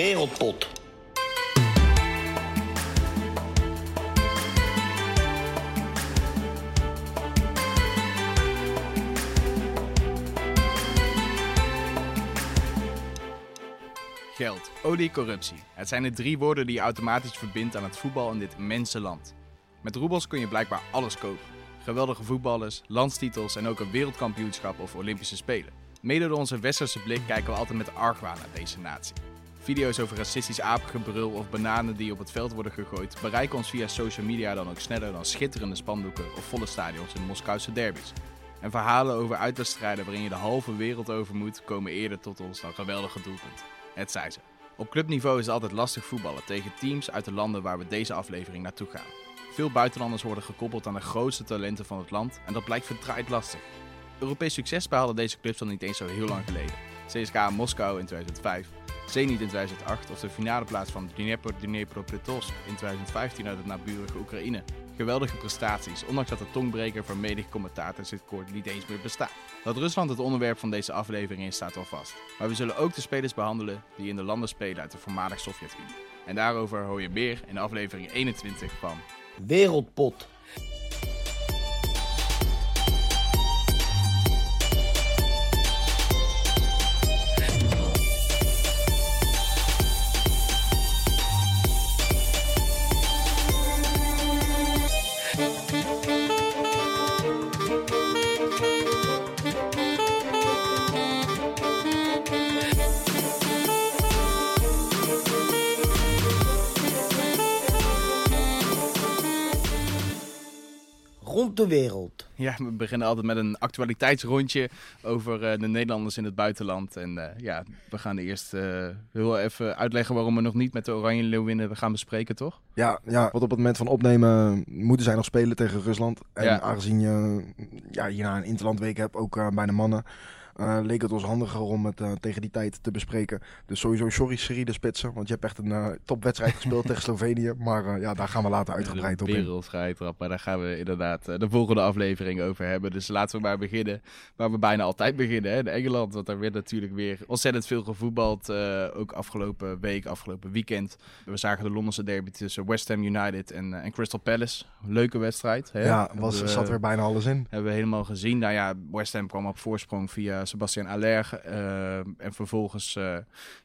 Wereldpot. Geld, olie, corruptie. Het zijn de drie woorden die je automatisch verbindt aan het voetbal in dit immense land. Met roebels kun je blijkbaar alles kopen. Geweldige voetballers, landstitels en ook een wereldkampioenschap of Olympische Spelen. Mede door onze westerse blik kijken we altijd met argwaan naar deze natie. Video's over racistisch apengebrul of bananen die op het veld worden gegooid bereiken ons via social media dan ook sneller dan schitterende spandoeken of volle stadions in Moskouse derbies. En verhalen over uitwedstrijden waarin je de halve wereld over moet komen eerder tot ons dan geweldige doelpunten. Het zij ze. Op clubniveau is het altijd lastig voetballen tegen teams uit de landen waar we deze aflevering naartoe gaan. Veel buitenlanders worden gekoppeld aan de grootste talenten van het land en dat blijkt verdraaid lastig. Europees succes behaalden deze clubs al niet eens zo heel lang geleden. CSKA Moskou in 2005, Zenit in 2008 of de finale plaats van Dnipro Dnipropetrovsk in 2015 uit het naburige Oekraïne. Geweldige prestaties, ondanks dat de tongbreker van menig dit koord niet eens meer bestaat. Dat Rusland het onderwerp van deze aflevering is staat wel vast. Maar we zullen ook de spelers behandelen die in de landen spelen uit de voormalig Sovjet-Unie. En daarover hoor je meer in aflevering 21 van Wereldpot. Rond de wereld. Ja, we beginnen altijd met een actualiteitsrondje over eh, de Nederlanders in het buitenland. En eh, ja, we gaan eerst eh, heel even uitleggen waarom we nog niet met de Oranje Leeuwinnen gaan bespreken, toch? Ja, ja, wat op het moment van opnemen moeten zij nog spelen tegen Rusland. En Ja. aangezien je ja, hierna een interlandweek hebt, ook eh, bij de mannen, eh, leek het ons handiger om het eh, tegen die tijd te bespreken. Dus sowieso sorry Serie de Spitsen, want je hebt echt een eh, topwedstrijd gespeeld tegen Slovenië. Maar ja, daar gaan we later uitgebreid op in. Maar daar gaan we inderdaad de volgende aflevering over hebben. Dus laten we maar beginnen waar we bijna altijd beginnen, hè, in Engeland. Want daar werd natuurlijk weer ontzettend veel gevoetbald, ook afgelopen week, afgelopen weekend. We zagen de Londense derby tussen West Ham United en, en Crystal Palace. Leuke wedstrijd. Hè? Ja, was, we- zat er bijna alles in. Hebben we helemaal gezien. Nou ja, West Ham kwam op voorsprong via Sebastian Aller. eh, en vervolgens eh,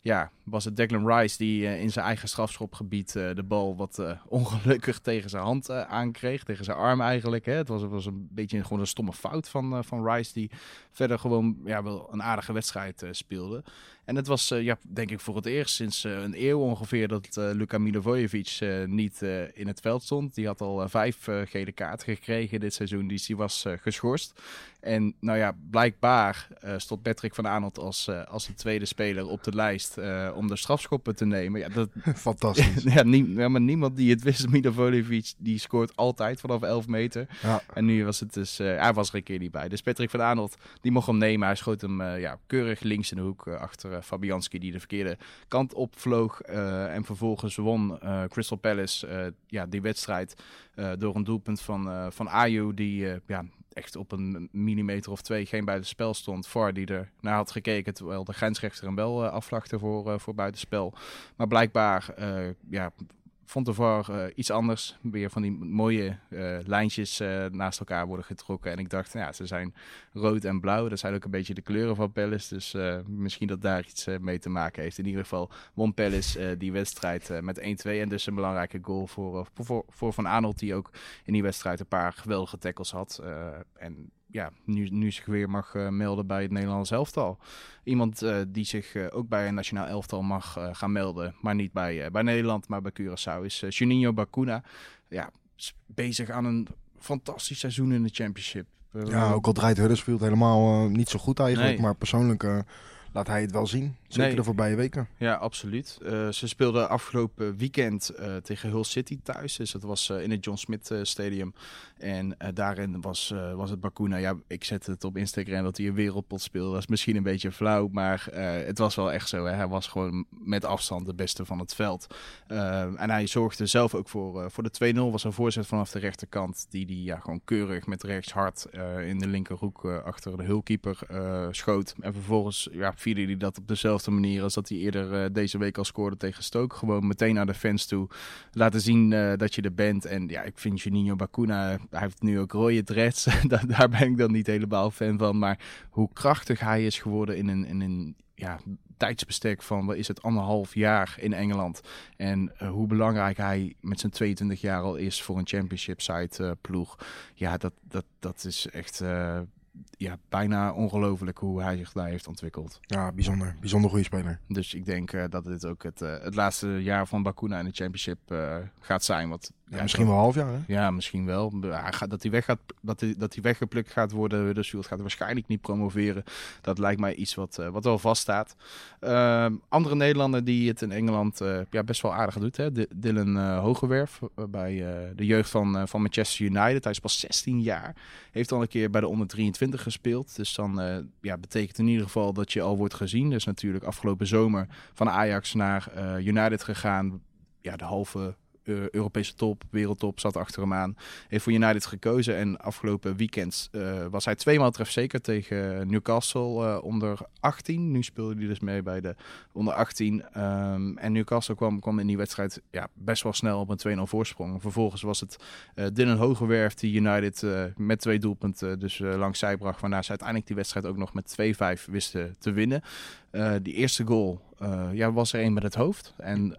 ja, was het Declan Rice die eh, in zijn eigen strafschopgebied eh, de bal wat eh, ongelukkig tegen zijn hand eh, aankreeg. Tegen zijn arm eigenlijk. Hè. Het was, was een beetje gewoon een stomme fout van, eh, van Rice die verder gewoon ja, wel een aardige wedstrijd eh, speelde. En het was, eh, ja, denk ik, voor het eerst sinds eh, een eeuw ongeveer dat eh Luka Milivojevic niet in het veld stond. Die had al vijf gele kaarten gekregen dit seizoen, dus die was geschorst. En nou ja, blijkbaar stond Patrick van Aanholt als, als de tweede speler op de lijst om de strafschoppen te nemen. Ja, dat, Fantastisch. ja, nie- ja, maar niemand die het wist, Milivojevic, die scoort altijd vanaf 11 meter. Ja. En nu was het dus, hij was er een keer niet bij. Dus Patrick van Aanholt, die mocht hem nemen. Hij schoot hem ja, keurig links in de hoek achter eh, Fabianski, die de verkeerde kant opvloog. eh en vervolgens won eh, Crystal Palace ja, die wedstrijd door een doelpunt van, van Ayu, die ja, echt op een millimeter of twee geen buitenspel stond. VAR die er naar had gekeken, terwijl de grensrechter hem wel afvlakte voor, eh, voor buitenspel. Maar blijkbaar ja, vond VAR eh, iets anders. Weer van die mooie eh, lijntjes eh, naast elkaar worden getrokken. En ik dacht, nou ja, ze zijn rood en blauw. Dat zijn ook een beetje de kleuren van Palace. Dus misschien dat daar iets mee te maken heeft. In ieder geval won Palace die wedstrijd met 1-2. En dus een belangrijke goal voor, voor, voor Van Aanholt. Die ook in die wedstrijd een paar geweldige tackles had. En ja, nu, nu zich weer mag eh, melden bij het Nederlands elftal. Iemand eh, die zich eh, ook bij een nationaal elftal mag gaan melden. Maar niet bij, bij Nederland, maar bij Curaçao. Is Juninho Bacuna. Ja, is bezig aan een fantastisch seizoen in de Championship. Ja, ook al draait Huddersfield helemaal niet zo goed eigenlijk. Nee. Maar persoonlijk laat hij het wel zien. Zeker Nee. de voorbije weken. Ja, absoluut. Eh, ze speelden afgelopen weekend eh, tegen Hull City thuis. Dus dat was eh, in het John Smith Stadium. En daarin was, was het Bakuna. Ja, ik zette het op Instagram dat hij een wereldpot speelde. Dat is misschien een beetje flauw, maar het was wel echt zo. Hè. Hij was gewoon met afstand de beste van het veld. En hij zorgde zelf ook voor, voor de 2-0. Was een voorzet vanaf de rechterkant. Die die ja, gewoon keurig met rechts hard in de linkerhoek achter de hulkeeper schoot. En vervolgens ja, vierde hij dat op dezelfde manier als dat hij eerder eh, deze week al scoorde tegen Stoke. Gewoon meteen naar de fans toe. Laten zien eh, dat je er bent. En ja, ik vind Juninho Bacuna, hij heeft nu ook rode dreads. daar, ben ik dan niet helemaal fan van. Maar hoe krachtig hij is geworden in een, in een ja, tijdsbestek van, wat is het, anderhalf jaar in Engeland. En uh, hoe belangrijk hij met zijn 22 jaar al is voor een championship side ploeg. Ja, dat, dat, dat is echt ja, bijna ongelooflijk hoe hij zich daar heeft ontwikkeld. Ja, bijzonder. Bijzonder goede speler. Dus ik denk uh, dat dit ook het, uh, het laatste jaar van Bakuna in de championship uh, gaat zijn. Wat, ja, misschien wel half jaar, hè? Ja, misschien wel. Hij gaat, dat, hij weg gaat, dat, hij, dat hij weggeplukt gaat worden. De Sjoerd gaat waarschijnlijk niet promoveren. Dat lijkt mij iets wat, wat wel vaststaat. Uh, andere Nederlander die het in Engeland ja, best wel aardig doet. Hè? D Dylan Hogewerf bij de jeugd van, van Manchester United. Hij is pas 16 jaar. Heeft al een keer bij de onder 23 gespeeld. Dus dan uh, ja, betekent in ieder geval dat je al wordt gezien. Dus natuurlijk afgelopen zomer van Ajax naar uh, United gegaan. Ja, de halve Europese top, wereldtop, zat achter hem aan. Heeft voor United gekozen en afgelopen weekend uh, was hij tweemaal trefzeker tegen Newcastle uh, onder 18. Nu speelde hij dus mee bij de onder 18. Um, en Newcastle kwam, kwam in die wedstrijd ja, best wel snel op een 2-0 voorsprong. Vervolgens was het uh, Dylan Hogewerf die United met twee doelpunten dus langs zij bracht. Waarna ze uiteindelijk die wedstrijd ook nog met 2-5 wisten te winnen. die eerste goal ja, was er een met het hoofd. En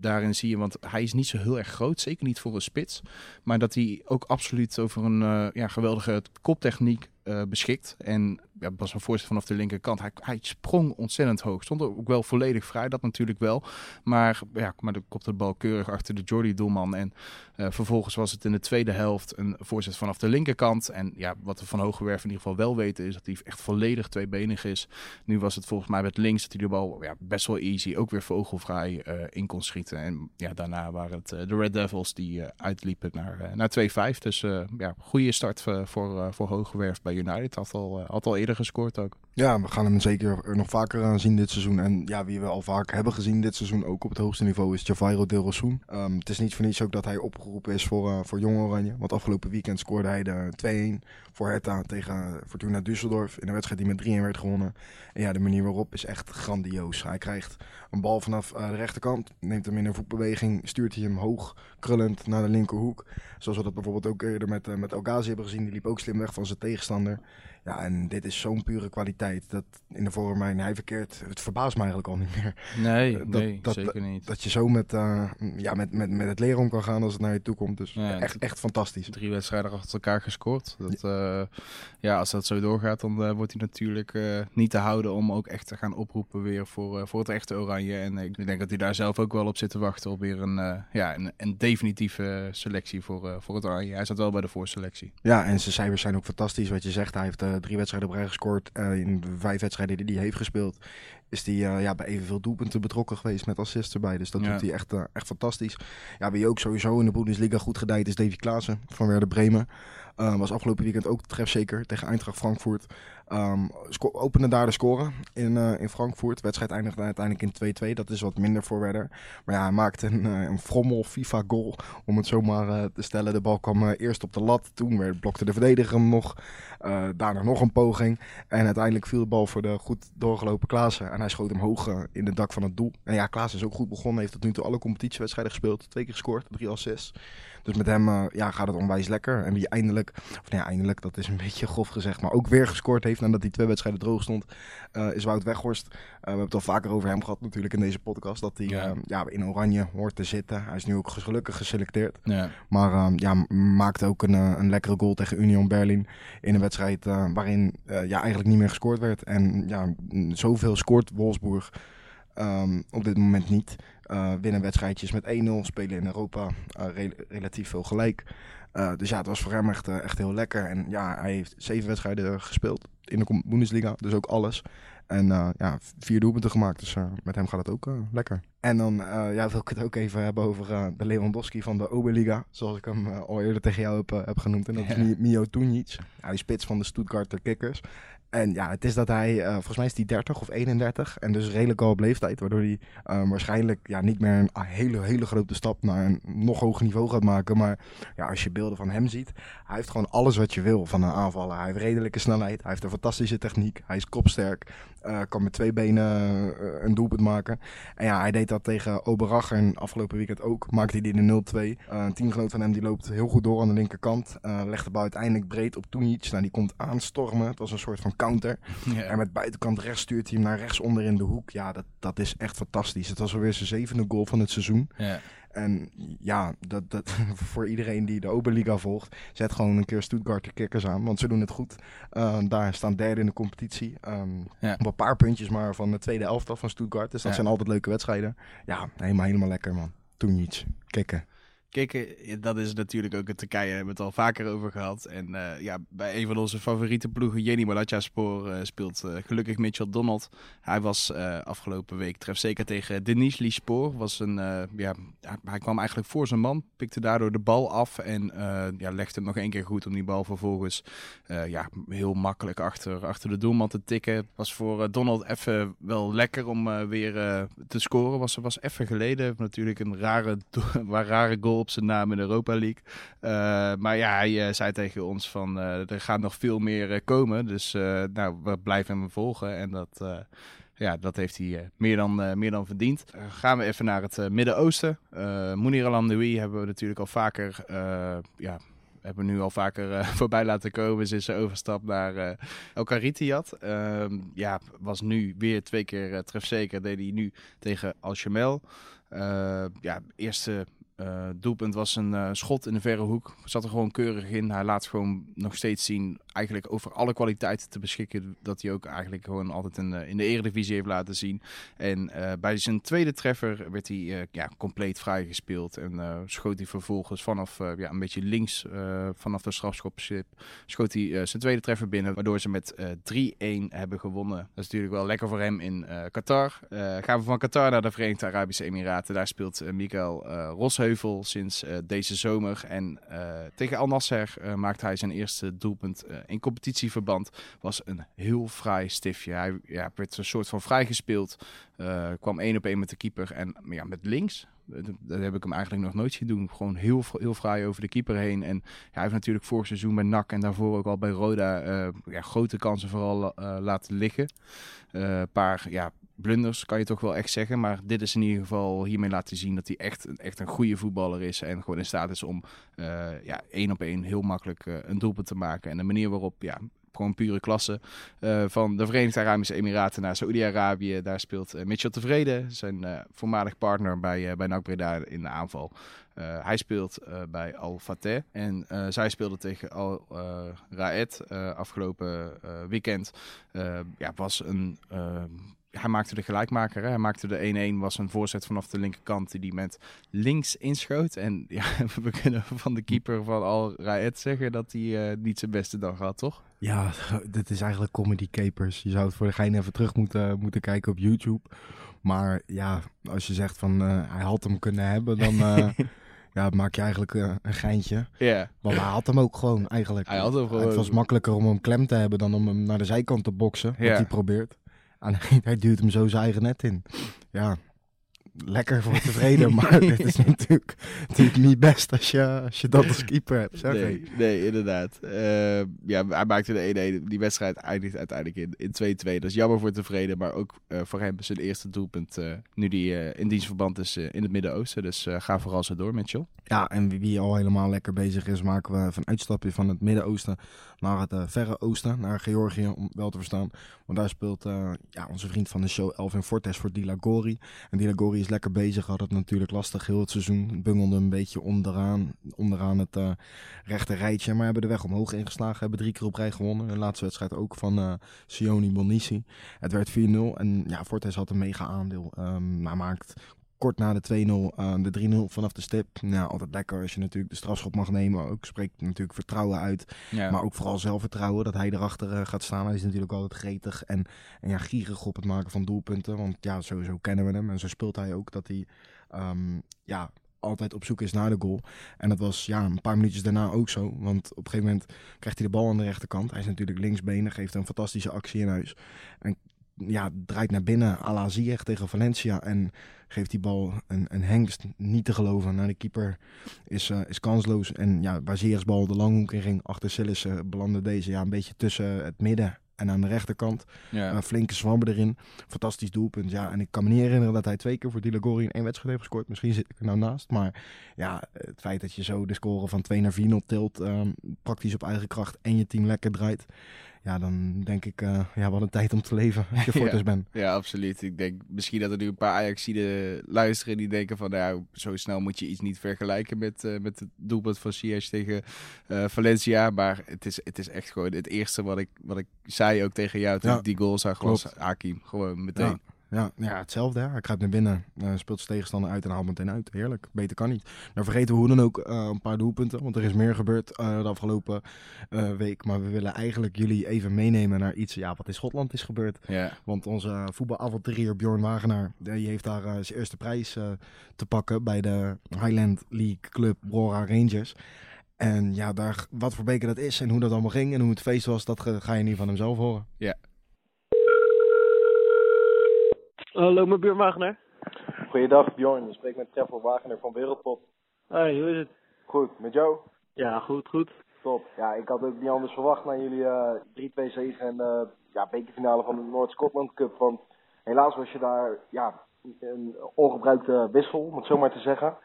daarin zie je, want hij is niet zo heel erg groot, zeker niet voor een spits. Maar dat hij ook absoluut over een uh, ja, geweldige koptechniek uh, beschikt. En ja, was een voorzet vanaf de linkerkant. Hij, hij sprong ontzettend hoog. Stond ook wel volledig vrij, dat natuurlijk wel. Maar ja, maar de kopte de bal keurig achter de Jordi-doelman. En uh, vervolgens was het in de tweede helft een voorzet vanaf de linkerkant. En ja, wat we van Hogewerf in ieder geval wel weten is dat hij echt volledig tweebenig is. Nu was het volgens mij met links dat hij de bal ja, best wel easy, ook weer vogelvrij uh, in kon schieten. En ja, daarna waren het de Red Devils die uitliepen naar, naar 2-5. Dus ja, goede start voor, voor Hogewerf bij United. Had al, had al eerder gescoord ook. Ja, we gaan hem zeker nog vaker zien dit seizoen. En ja, wie we al vaak hebben gezien dit seizoen, ook op het hoogste niveau, is Javairo de Rossoen. Um, het is niet voor niets ook dat hij opgeroepen is voor, uh, voor Jong Oranje. Want afgelopen weekend scoorde hij de 2-1 voor Hertha tegen Fortuna Düsseldorf. In een wedstrijd die met 3-1 werd gewonnen. En ja, de manier waarop is echt grandioos. Hij krijgt een bal vanaf uh, de rechterkant, neemt hem in een voetbeweging, stuurt hij hem hoog, krullend naar de linkerhoek. Zoals we dat bijvoorbeeld ook eerder met, uh, met Ghazi hebben gezien. Die liep ook slim weg van zijn tegenstander. Ja, en dit is zo'n pure kwaliteit. Dat in de vorm waarin hij verkeert, het verbaast me eigenlijk al niet meer. Nee, dat, nee dat, zeker niet. Dat je zo met, uh, ja, met, met, met het leren om kan gaan als het naar je toe komt. Dus ja, echt, echt fantastisch. Drie wedstrijden achter elkaar gescoord. Dat, ja. Uh, ja, als dat zo doorgaat, dan uh, wordt hij natuurlijk niet te houden om ook echt te gaan oproepen weer voor, voor het echte Oranje. En ik denk dat hij daar zelf ook wel op zit te wachten op weer een, ja, een, een definitieve selectie voor, voor het Oranje. Hij zat wel bij de voorselectie. Ja, en zijn cijfers zijn ook fantastisch. Wat je zegt, hij heeft drie wedstrijden op rij gescoord. Uh, in de vijf wedstrijden die hij heeft gespeeld, is hij uh, ja, bij evenveel doelpunten betrokken geweest met assists erbij. Dus dat ja. doet hij echt, echt fantastisch. Ja, wie ook sowieso in de Bundesliga goed gedijt is Davy Klaassen van Werder Bremen. Was afgelopen weekend ook trefzeker tegen Eintracht Frankfurt. Um, opende daar de score in, uh, in Frankfurt. De wedstrijd eindigde uiteindelijk in 2-2. Dat is wat minder voor Werder. Maar ja, hij maakte een, uh, een frommel FIFA goal. Om het zomaar uh, te stellen. De bal kwam eerst op de lat. Toen werd, blokte de verdediger hem nog. daarna nog een poging. En uiteindelijk viel de bal voor de goed doorgelopen Klaassen. En hij schoot hem hoog in het dak van het doel. En ja, Klaassen is ook goed begonnen. Heeft tot nu toe alle competitiewedstrijden gespeeld. Twee keer gescoord. Drie assists. Dus met hem ja, gaat het onwijs lekker. En wie eindelijk, of nee, eindelijk, dat is een beetje grof gezegd, maar ook weer gescoord heeft nadat hij twee wedstrijden droog stond, uh, is Wout Weghorst. Uh, we hebben het al vaker over hem gehad natuurlijk in deze podcast, dat hij ja. ja. in oranje hoort te zitten. Hij is nu ook gelukkig geselecteerd. Ja. Maar ja, maakte ook een, een lekkere goal tegen Union Berlin in een wedstrijd waarin ja, eigenlijk niet meer gescoord werd. En ja, zoveel scoort Wolfsburg um, op dit moment niet. Uh, winnen wedstrijdjes met 1-0, spelen in Europa uh, re relatief veel gelijk. Uh, dus ja, het was voor hem echt, echt heel lekker. En ja, hij heeft zeven wedstrijden gespeeld in de Bundesliga, dus ook alles. En ja, vier doelpunten gemaakt, dus met hem gaat het ook lekker. En dan ja, wil ik het ook even hebben over de Lewandowski van de Oberliga, zoals ik hem al eerder tegen jou heb, heb genoemd. En dat is Mio Tunic, ja, die spits van de Stuttgarter Kickers. En ja, het is dat hij, volgens mij is hij 30 of 31 en dus redelijk al op leeftijd, waardoor hij uh, waarschijnlijk ja, niet meer een hele, hele grote stap naar een nog hoger niveau gaat maken. Maar ja, als je beelden van hem ziet, hij heeft gewoon alles wat je wil van een aanvaller. Hij heeft redelijke snelheid, hij heeft een fantastische techniek, hij is kopsterk. Kan met twee benen een doelpunt maken. En ja, hij deed dat tegen Oberacher en afgelopen weekend ook. Maakte hij de 0-2. Uh, een teamgenoot van hem die loopt heel goed door aan de linkerkant. legt de bal uiteindelijk breed op Toenic. Nou, die komt aanstormen. Het was een soort van counter. Ja. En met buitenkant rechts stuurt hij hem naar rechts onder in de hoek. Ja, dat, dat is echt fantastisch. Het was alweer zijn zevende goal van het seizoen. Ja. En ja, dat, dat, voor iedereen die de Oberliga volgt, zet gewoon een keer Stuttgart de kikkers aan. Want ze doen het goed. Uh, daar staan derde in de competitie. Um, ja. Op een paar puntjes maar van de tweede elftal van Stuttgart. Dus dat zijn altijd leuke wedstrijden. Ja, helemaal, helemaal lekker man. Toen iets. Kikken. Kijk, dat is natuurlijk ook in Turkije, hebben we het al vaker over gehad. En uh, ja, bij een van onze favoriete ploegen, Jenny Malatya Spoor, uh, speelt uh, gelukkig Mitchell Donald. Hij was afgelopen week tref zeker tegen Denis Spoor. Was een, ja, hij kwam eigenlijk voor zijn man, pikte daardoor de bal af en ja, legde het nog één keer goed om die bal vervolgens ja, heel makkelijk achter, achter de doelman te tikken. Was voor Donald even wel lekker om weer te scoren. Was, was even geleden natuurlijk een rare, waar rare goal op zijn naam in de Europa League. Uh, maar ja, hij uh, zei tegen ons van uh, er gaat nog veel meer komen. Dus nou, we blijven hem volgen. En dat, ja, dat heeft hij meer, dan, meer dan verdiend. gaan we even naar het Midden-Oosten. Uh, Mounir Alamdoui hebben we natuurlijk al vaker... ja, hebben we nu al vaker voorbij laten komen. Ze is overstap naar El. Ehm, ja, was nu weer twee keer trefzeker. Deed hij nu tegen Al-Shamel. ja, eerste doelpunt was een uh, schot in de verre hoek. Zat er gewoon keurig in. Hij laat gewoon nog steeds zien, eigenlijk over alle kwaliteiten te beschikken. Dat hij ook eigenlijk gewoon altijd in, uh, in de eredivisie heeft laten zien. En bij zijn tweede treffer werd hij ja, compleet vrijgespeeld. En schoot hij vervolgens vanaf ja, een beetje links, vanaf de strafschopschip, schoot hij zijn tweede treffer binnen. Waardoor ze met 3-1 hebben gewonnen. Dat is natuurlijk wel lekker voor hem in Qatar. gaan we van Qatar naar de Verenigde Arabische Emiraten. Daar speelt Mikael Rosheuvel sinds deze zomer. En tegen Al Nasser maakte hij zijn eerste doelpunt in competitieverband. Was een heel fraai stiftje. Hij ja, werd een soort van vrijgespeeld. kwam één op één met de keeper en ja, met links. Dat heb ik hem eigenlijk nog nooit zien doen. Gewoon heel, heel fraai over de keeper heen. En ja, hij heeft natuurlijk vorig seizoen bij NAC en daarvoor ook al bij Roda ja, grote kansen vooral laten liggen. Een paar ja, blunders, kan je toch wel echt zeggen. Maar dit is in ieder geval hiermee laten zien dat hij echt, echt een goede voetballer is. En gewoon in staat is om uh, ja, één op één heel makkelijk uh, een doelpunt te maken. En de manier waarop, ja, gewoon pure klasse. Uh, van de Verenigde Arabische Emiraten naar Saoedi-Arabië. Daar speelt Mitchell Tevreden, zijn voormalig partner bij, bij NAC Breda in de aanval. Uh, hij speelt uh, bij Al Fateh en uh, zij speelde tegen Al Raed afgelopen weekend. ja, was een hij maakte de gelijkmaker. Hè? Hij maakte de 1-1, was een voorzet vanaf de linkerkant die die met links inschoot. En ja, we kunnen van de keeper van Al Raed zeggen dat hij niet zijn beste dag had, toch? Ja, dit is eigenlijk comedy capers. Je zou het voor de gein even terug moeten, moeten kijken op YouTube. Maar ja, als je zegt van hij had hem kunnen hebben, dan... Ja, maak je eigenlijk uh, een geintje. Ja. Yeah. Want hij had hem ook gewoon eigenlijk. Hij had hem gewoon. Het was makkelijker om hem klem te hebben dan om hem naar de zijkant te boksen. Wat hij probeert. En hij duwt hem zo zijn eigen net in. Ja, lekker voor tevreden, maar dit is natuurlijk, natuurlijk niet best als je, als je dat als keeper hebt. Zeg nee, nee, inderdaad. Uh, ja, hij maakte de 1-1. Die wedstrijd eindigt uiteindelijk in, in 2-2. Dat is jammer voor tevreden, maar ook uh, voor hem zijn eerste doelpunt uh, nu die in dienstverband is in het Midden-Oosten. Dus ga vooral zo door, Mitchell. Ja, en wie, wie, al helemaal lekker bezig is, maken we een uitstapje van het Midden-Oosten naar het Verre Oosten, naar Georgië, om wel te verstaan. Want daar speelt ja, onze vriend van de show, Elvin Fortes, voor Dilagori. En Dilagori is lekker bezig, had het natuurlijk lastig heel het seizoen. Bungelde een beetje onderaan, onderaan het uh, rechte rijtje. Maar hebben de weg omhoog ingeslagen, hebben drie keer op rij gewonnen. De laatste wedstrijd ook van uh, Sioni Bonici. Het werd 4-0 en ja, Fortes had een mega aandeel. Um, maakt kort na de 2-0 aan uh, de 3-0 vanaf de stip. Nou, altijd lekker als je natuurlijk de strafschop mag nemen. Ook spreekt natuurlijk vertrouwen uit. Ja. Maar ook vooral zelfvertrouwen dat hij erachter uh, gaat staan. Hij is natuurlijk altijd gretig en, en ja, gierig op het maken van doelpunten. Want ja, sowieso kennen we hem. En zo speelt hij ook dat hij um, ja, altijd op zoek is naar de goal. En dat was ja, een paar minuutjes daarna ook zo. Want op een gegeven moment krijgt hij de bal aan de rechterkant. Hij is natuurlijk linksbenig, geeft een fantastische actie in huis. En ja, draait naar binnen à la Ziyech tegen Valencia. En geeft die bal een, een hengst niet te geloven. Nou, de keeper is, uh, is kansloos. En ja, waar Ziyech's bal de langhoek in ging, achter Sillis, uh, belandde deze ja, een beetje tussen het midden en aan de rechterkant. Ja. Een flinke zwammer erin. Fantastisch doelpunt. Ja, en ik kan me niet herinneren dat hij twee keer voor Dilagori in één wedstrijd heeft gescoord. Misschien zit ik er nou naast. Maar ja, het feit dat je zo de score van 2 naar 4-0 tilt, ehm, praktisch op eigen kracht en je team lekker draait. Ja, dan denk ik, eh, ja, wat een tijd om te leven als je Ja. Fortis bent. Ja, absoluut. Ik denk misschien dat er nu een paar Ajaxiden luisteren die denken van, nou, zo snel moet je iets niet vergelijken met, eh, met het doelpunt van Ziyech tegen eh, Valencia. Maar het is, het is echt gewoon het eerste wat ik, wat ik zei ook tegen jou toen Ja, ik die goal zag, was. Hakim. Gewoon meteen. Ja. Ja, ja, hetzelfde. Hij kruipt naar binnen, eh, speelt zijn tegenstander uit en haalt meteen uit. Heerlijk, beter kan niet. Nou vergeten we hoe dan ook eh, een paar doelpunten, want er is meer gebeurd eh, de afgelopen week. Maar we willen eigenlijk jullie even meenemen naar iets ja, wat in Schotland is gebeurd. Ja. Want onze voetbalavonturier Bjorn Wagenaar, die heeft daar zijn eerste prijs te pakken bij de Highland League Club Brora Rangers. En ja, daar, wat voor beker dat is en hoe dat allemaal ging en hoe het feest was, dat ga ga je nu van hem zelf horen. Hallo, mijn buur Wagenaar. Goeiedag Bjorn, je spreekt met Trevor Wagener van Wereldpop. Hoi, hoe is het? Goed, met jou? Ja, goed, goed. Top. Ja, ik had ook niet anders verwacht na jullie eh 3-2 zege en eh ja, bekerfinale van de Noord-Scotland Cup. Want helaas was je daar ja, een ongebruikte wissel, om het zo maar te zeggen.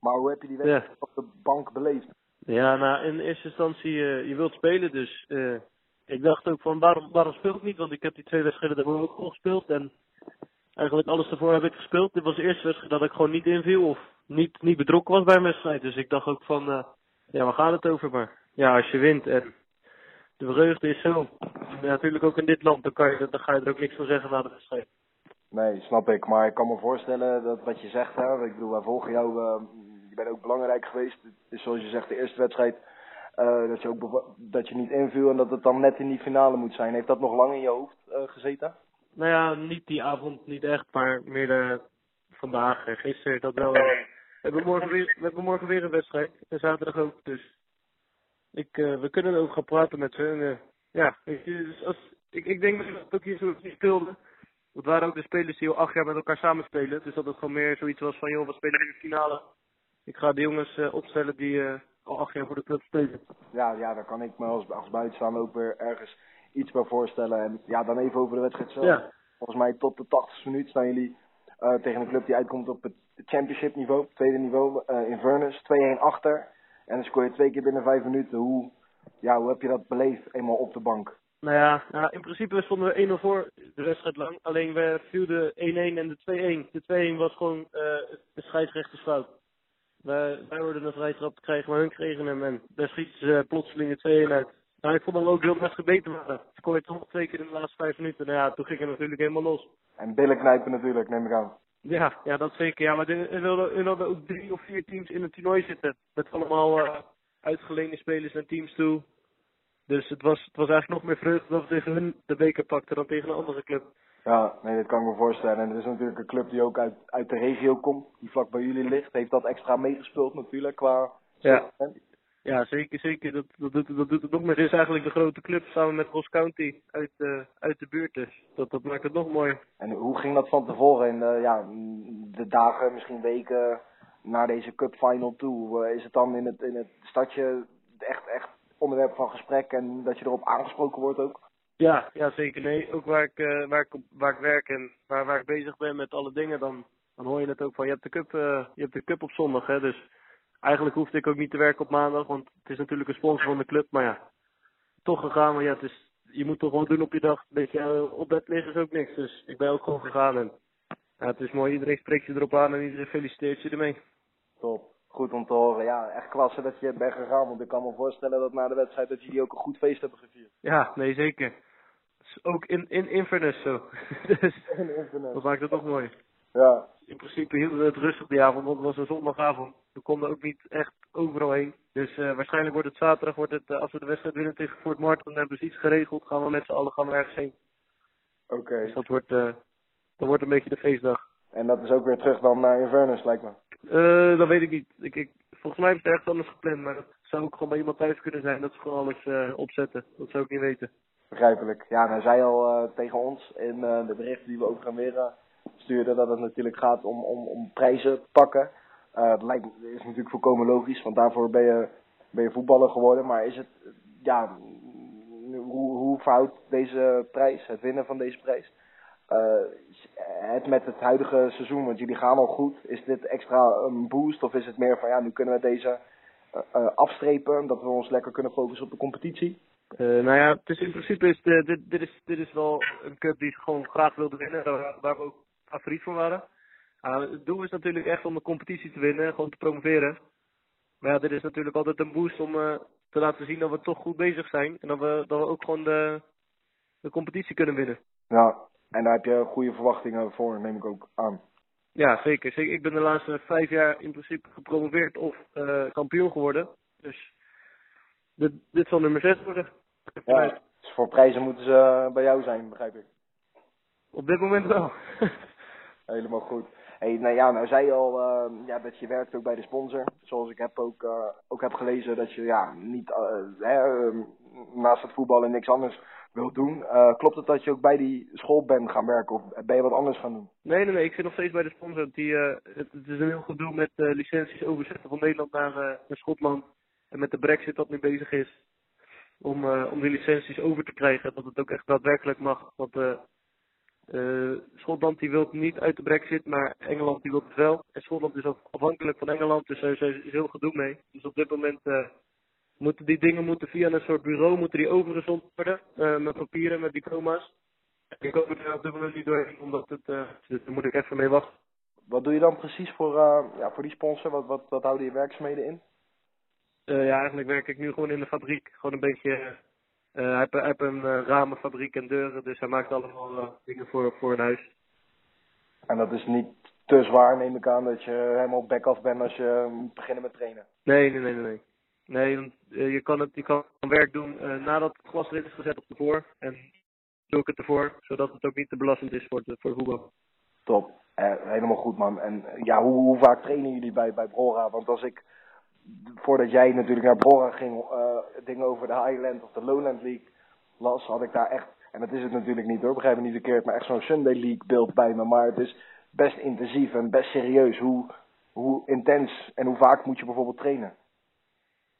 Maar hoe heb je die wedstrijd Ja. op de bank beleefd? Ja, nou, in eerste instantie, eh, je wilt spelen, dus eh, ik dacht ook van, waarom, waarom speel ik niet? Want ik heb die twee wedstrijden daarvoor ook al gespeeld en eigenlijk alles daarvoor heb ik gespeeld. Dit was de eerste wedstrijd dat ik gewoon niet inviel of niet, niet betrokken was bij wedstrijd. Dus ik dacht ook van, eh, ja, waar gaat het over? Maar ja, als je wint en de vreugde is zo, natuurlijk ook in dit land, dan, kan je, dan ga je er ook niks van zeggen na de wedstrijd. Nee, snap ik. Maar ik kan me voorstellen dat wat je zegt, hè, ik bedoel, wij volgen jou, eh, je bent ook belangrijk geweest. Het is zoals je zegt, de eerste wedstrijd, eh, dat, je ook dat je niet inviel en dat het dan net in die finale moet zijn. Heeft dat nog lang in je hoofd gezeten? Nou ja, niet die avond, niet echt, maar meer de, vandaag en gisteren, dat wel. We hebben, morgen weer, we hebben morgen weer een wedstrijd, en zaterdag ook, dus ik, eh, we kunnen ook gaan praten met ze. En, eh, ja, dus als, ik, ik denk dat het ook hier zo speelde. Het waren ook de spelers die al acht jaar met elkaar samenspelen, dus dat het gewoon meer zoiets was van, joh, we spelen in de finale. Ik ga de jongens eh, opstellen die al acht jaar voor de club spelen. Ja, ja, daar kan ik me als, als buitenstaander ook weer ergens iets bij voorstellen. En ja, dan even over de wedstrijd zelf. Ja. Volgens mij tot de 80 minuut staan jullie eh, tegen een club die uitkomt op het championship niveau, tweede niveau, eh in Vernus, 2-1 achter. En dan scoor je twee keer binnen vijf minuten. Hoe, ja, hoe heb je dat beleefd eenmaal op de bank? Nou ja, ja, in principe stonden we 1-0 voor de wedstrijd lang. Alleen we viel de 1-1 en de 2-1. De 2-1 was gewoon eh de scheidsrechtersfout. Wij, wij hoorden een vrije trap te krijgen, maar hun kregen hem. En daar schiet ze plotseling de 2-1 uit. Nou, ik vond we ook heel best gebeten waren. Scoor je toch nog twee keer in de laatste vijf minuten. Nou ja, toen ging het natuurlijk helemaal los. En billen knijpen natuurlijk, neem ik aan. Ja, ja, dat zeker. Ja, maar er, wilden, er ook drie of vier teams in het toernooi zitten. Met allemaal eh uitgeleende spelers naar teams toe. Dus het was, het was eigenlijk nog meer vreugde dat we tegen hun de beker pakten dan tegen een andere club. Ja, nee, dat kan ik me voorstellen. En er is natuurlijk een club die ook uit, uit de regio komt, die vlak bij jullie ligt. Heeft dat extra meegespeeld natuurlijk qua... Ja. Ja, zeker, zeker. Dat, dat, doet, dat doet het nog meer. Het is eigenlijk de grote club samen met Ross County uit, de uit de buurt. Dus dat, dat maakt het nog mooier. En hoe ging dat van tevoren in de, ja, de dagen, misschien weken naar deze cup final toe? Eh, Is het dan in het, in het stadje echt, echt onderwerp van gesprek en dat je erop aangesproken wordt ook? Ja, ja zeker. Nee, ook waar ik, eh, waar ik, waar ik werk en waar, waar ik bezig ben met alle dingen, dan, dan hoor je het ook van, je hebt de cup, eh, je hebt de cup op zondag. Hè, dus eigenlijk hoefde ik ook niet te werken op maandag, want het is natuurlijk een sponsor van de club. Maar ja, toch gegaan. Maar ja, het is, je moet toch gewoon doen op je dag. Een beetje eh, op bed liggen is ook niks. Dus ik ben ook gewoon gegaan. En ja, het is mooi. Iedereen spreekt je erop aan en iedereen feliciteert je ermee. Top. Goed om te horen. Ja, echt klasse dat je bent gegaan. Want ik kan me voorstellen dat na de wedstrijd dat jullie ook een goed feest hebben gevierd. Ja, nee, zeker. Dus ook in, in Inverness zo. dus dat maakt het nog mooi. Ja, In principe hielden we het rustig die avond, want het was een zondagavond. We konden ook niet echt overal heen. Dus eh, waarschijnlijk wordt het zaterdag, wordt het, eh, als we de wedstrijd winnen tegen Fort Martin, dan hebben ze iets geregeld. Gaan we met z'n allen gaan we ergens heen. oké. Dus dat wordt, eh, dat wordt een beetje de feestdag. En dat is ook weer terug dan naar Inverness, lijkt me. Eh, dat weet ik niet. Ik, ik, volgens mij is het ergens anders gepland, maar dat zou ook gewoon bij iemand thuis kunnen zijn. Dat ze gewoon alles opzetten. Dat zou ik niet weten. Begrijpelijk. Ja, nou zei al tegen ons in de berichten die we ook gaan weer sturen dat het natuurlijk gaat om, om, om prijzen pakken. Eh, dat lijkt, is natuurlijk volkomen logisch, want daarvoor ben je, ben je voetballer geworden. Maar is het, ja, hoe, hoe verhoudt deze prijs, het winnen van deze prijs, eh, het met het huidige seizoen? Want jullie gaan al goed. Is dit extra een boost of is het meer van ja, nu kunnen we deze eh, afstrepen, dat we ons lekker kunnen focussen op de competitie? Eh, nou ja, is in principe is de, dit, dit, is, dit is wel een cup die ze gewoon graag wilden winnen, waar, waar ook favoriet voor waren. Ah, het doel is natuurlijk echt om de competitie te winnen, gewoon te promoveren. Maar ja, dit is natuurlijk altijd een boost om eh, te laten zien dat we toch goed bezig zijn. En dat we, dat we ook gewoon de, de competitie kunnen winnen. Ja, en daar heb je goede verwachtingen voor, neem ik ook aan. Ja, zeker. zeker. Ik ben de laatste vijf jaar in principe gepromoveerd of eh, kampioen geworden. Dus dit, dit zal nummer zes worden. Ja, dus voor prijzen moeten ze eh, bij jou zijn, begrijp ik. Op dit moment wel. Helemaal goed. Hey, nou ja, nou zei je al eh, ja, dat je werkt ook bij de sponsor. Zoals ik heb ook, eh, ook heb gelezen dat je ja, niet eh, hè, ehm, naast het voetballen niks anders wilt doen. Eh, klopt het dat je ook bij die school bent gaan werken of ben je wat anders gaan doen? Nee, nee, nee. Ik zit nog steeds bij de sponsor. Die, het, het is een heel gedoe met eh, licenties overzetten van Nederland naar, naar Schotland. En met de brexit dat nu bezig is. Om, om die licenties over te krijgen. Dat het ook echt daadwerkelijk mag. Eh, Schotland die wil niet uit de brexit, maar Engeland die wil het wel. En Schotland is afhankelijk van Engeland, dus daar is heel gedoe mee. Dus op dit moment eh, moeten die dingen moeten via een soort bureau moeten die overgezond worden. eh, met papieren, met diploma's. Ik kom er op dit moment niet doorheen, omdat het, dus daar moet ik even mee wachten. Wat doe je dan precies voor, ja, voor die sponsor? Wat, wat, wat houden je werkzaamheden in? Ja, eigenlijk werk ik nu gewoon in de fabriek. Gewoon een beetje. Eh, hij heeft, hij heeft een eh, ramenfabriek en deuren, dus hij maakt allemaal eh, dingen voor, voor een huis. En dat is niet te zwaar, neem ik aan, dat je helemaal back-off bent als je moet beginnen met trainen. Nee, nee, nee, nee. Nee, je, kan het, je kan werk doen nadat het glas erin is gezet op de voor. En doe ik het ervoor, zodat het ook niet te belastend is voor, het, voor voetbal. Top. Eh, helemaal goed, man. En ja, hoe, hoe vaak trainen jullie bij, bij Brora? Want als ik, voordat jij natuurlijk naar Brora ging, eh, dingen over de Highland of de Lowland League las, had ik daar echt, en dat is het natuurlijk niet hoor, begrijp me niet verkeerd, maar echt zo'n Sunday League beeld bij me. Maar het is best intensief en best serieus. Hoe, hoe intens en hoe vaak moet je bijvoorbeeld trainen?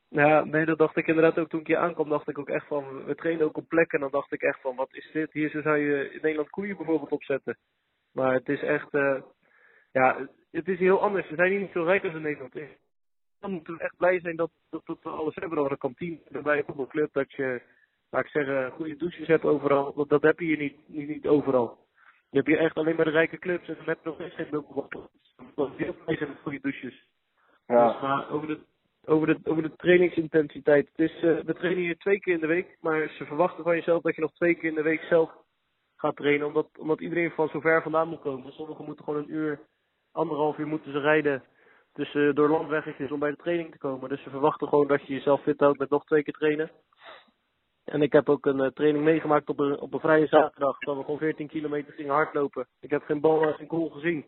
Ja, nee, dat dacht ik inderdaad ook toen ik hier aankwam, dacht ik ook echt van, we trainen ook op plekken en dan dacht ik echt van, wat is dit? Hier zo zou je in Nederland koeien bijvoorbeeld opzetten. Maar het is echt, eh, ja, het is heel anders. We zijn hier niet zo rijk als in Nederland. Dan moeten we echt blij zijn dat, dat, dat we alles hebben. We een kantine bij een voetbalclub, dat je, laat ik zeggen, goede douches hebt overal. Want dat heb je hier niet, niet, niet overal. Je hebt hier echt alleen maar de rijke clubs en dan heb je nog steeds geen bubbelbal. Dat is heel blij zijn met goede douches. Ja. Dus, maar over de, over de, over de trainingsintensiteit. Het is, eh, we trainen hier twee keer in de week, maar ze verwachten van jezelf dat je nog twee keer in de week zelf gaat trainen, omdat, omdat iedereen van zo ver vandaan moet komen. Sommigen moeten gewoon een uur, anderhalf uur moeten ze rijden tussen door landweggetjes om bij de training te komen. Dus ze verwachten gewoon dat je jezelf fit houdt met nog twee keer trainen. En ik heb ook een eh, training meegemaakt op een, op een vrije zaterdag, dat we gewoon 14 kilometer gingen hardlopen. Ik heb geen bal en geen goal gezien.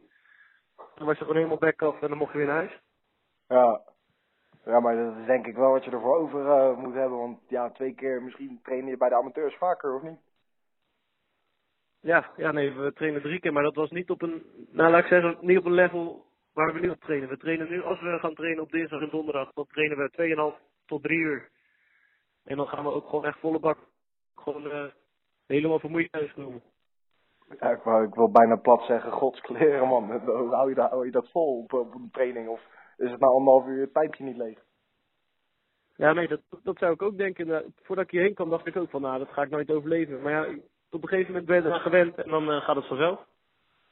Dan was je gewoon helemaal back af en dan mocht je weer naar huis. Ja. Ja, maar dat is denk ik wel wat je ervoor over eh, moet hebben. Want ja, twee keer misschien trainen je bij de amateurs vaker, of niet? Ja, ja, nee, we trainen drie keer, maar dat was niet op een, nou laat ik zeggen, niet op een level waar we nu op trainen. We trainen nu, als we gaan trainen op dinsdag en donderdag, dan trainen we 2,5 tot 3 uur. En dan gaan we ook gewoon echt volle bak, gewoon eh, helemaal vermoeid thuiskomen. Ja, ik, wou, ik wil bijna plat zeggen, godskleren man. Hou je dat, hou je dat vol op, op een training? Of is het na anderhalf uur het pijpje niet leeg? Ja, nee, dat, dat zou ik ook denken. Nou, voordat ik hierheen kwam, dacht ik ook van, nou, dat ga ik nooit overleven. Maar ja, op een gegeven moment ben je eraan gewend en dan eh, gaat het vanzelf.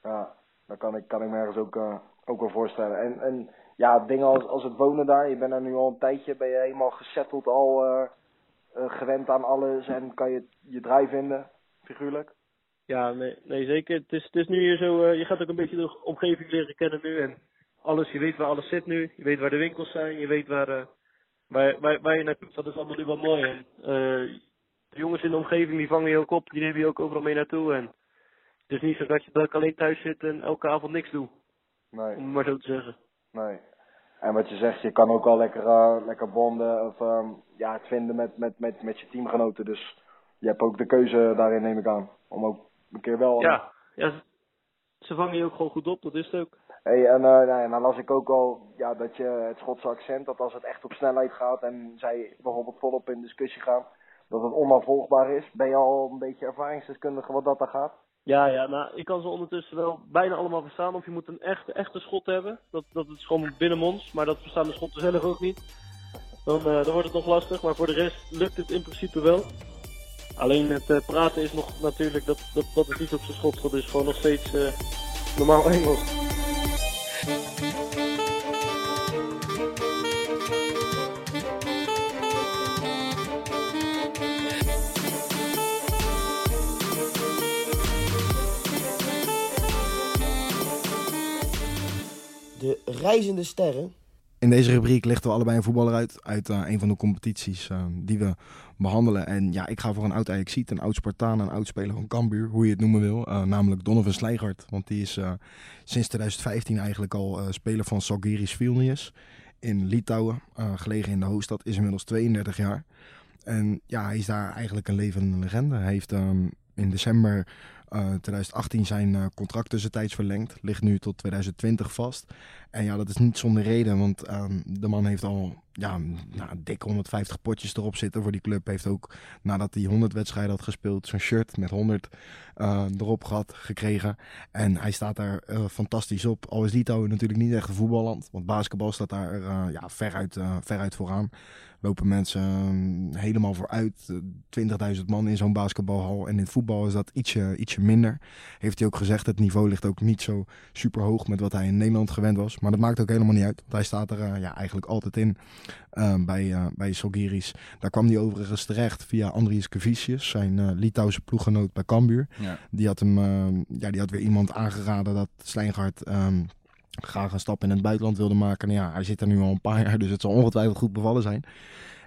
Ja, dat kan ik, kan ik me ergens ook, eh, ook wel voorstellen. En, en ja, dingen als, als het wonen daar, je bent daar nu al een tijdje, ben je helemaal gesetteld al, eh, eh, gewend aan alles en kan je je draai vinden, figuurlijk? Ja, nee, nee zeker. Het is, het is nu hier zo, eh, je gaat ook een beetje de omgeving leren kennen nu. En alles, je weet waar alles zit nu. Je weet waar de winkels zijn. Je weet waar, waar, waar, waar je naartoe. Dat is allemaal nu wel mooi. En, de jongens in de omgeving die vangen je ook op. Die nemen je ook overal mee naartoe. En het is niet zo dat, je, dat alleen thuis zit en elke avond niks doe. Nee. Om het maar zo te zeggen. Nee. En wat je zegt, je kan ook al lekker, eh, lekker bonden of ehm, ja, het vinden met, met, met, met je teamgenoten. Dus je hebt ook de keuze daarin, neem ik aan. Om ook een keer wel. Ja, ja ze, vangen je ook gewoon goed op. Dat is het ook. Hey, en uh, nou dan las ik ook al ja, dat je het Schotse accent, dat als het echt op snelheid gaat en zij bijvoorbeeld volop in discussie gaan, dat het onafvolgbaar is. Ben je al een beetje ervaringsdeskundige wat dat dan gaat? Ja, ja, nou, ik kan ze ondertussen wel bijna allemaal verstaan. Of je moet een echte, echte schot hebben. Dat, dat is gewoon binnenmonds, maar dat verstaan de schotten zelf ook niet. Dan, eh, dan wordt het nog lastig, maar voor de rest lukt het in principe wel. Alleen het eh, praten is nog natuurlijk, dat, dat, dat niet op zijn schot. Dat is gewoon nog steeds eh, normaal Engels. De reizende sterren. In deze rubriek lichten we allebei een voetballer uit. Uit eh, een van de competities eh, die we behandelen. En ja, ik ga voor een oud Ajaxiet, een oud Spartaan, een oud speler van Cambuur. Hoe je het noemen wil. Eh, namelijk Donovan Slijgert. Want die is sinds 2015 eigenlijk al speler van Salgiris Vilnius. In Litouwen, gelegen in de hoofdstad. Is inmiddels 32 jaar. En ja, hij is daar eigenlijk een levende legende. Hij heeft ehm, in december 2018 zijn uh, contract tussentijds verlengd. Ligt nu tot 2020 vast. En ja, dat is niet zonder reden. Want ehm, de man heeft al ja, nou, dik 150 potjes erop zitten voor die club. Heeft ook nadat hij 100 wedstrijden had gespeeld, zo'n shirt met 100 uh, eh, erop gehad, gekregen. En hij staat daar uh, fantastisch op. Al is Litouwen natuurlijk niet echt een voetballand. Want basketbal staat daar ja, veruit, veruit vooraan lopen mensen um, helemaal vooruit. 20.000 man in zo'n basketbalhal. En in het voetbal is dat ietsje, ietsje minder. Heeft hij ook gezegd, het niveau ligt ook niet zo super hoog met wat hij in Nederland gewend was. Maar dat maakt ook helemaal niet uit. Want hij staat er uh, ja, eigenlijk altijd in uh, bij, uh, bij Solgiris. Daar kwam hij overigens terecht via Andries Kavicius, zijn Litouwse ploeggenoot bij Cambuur. Ja. Die, had hem, ja, die had weer iemand aangeraden dat Slijngaard... Um, graag een stap in het buitenland wilde maken. Nou ja, hij zit er nu al een paar jaar, dus het zal ongetwijfeld goed bevallen zijn.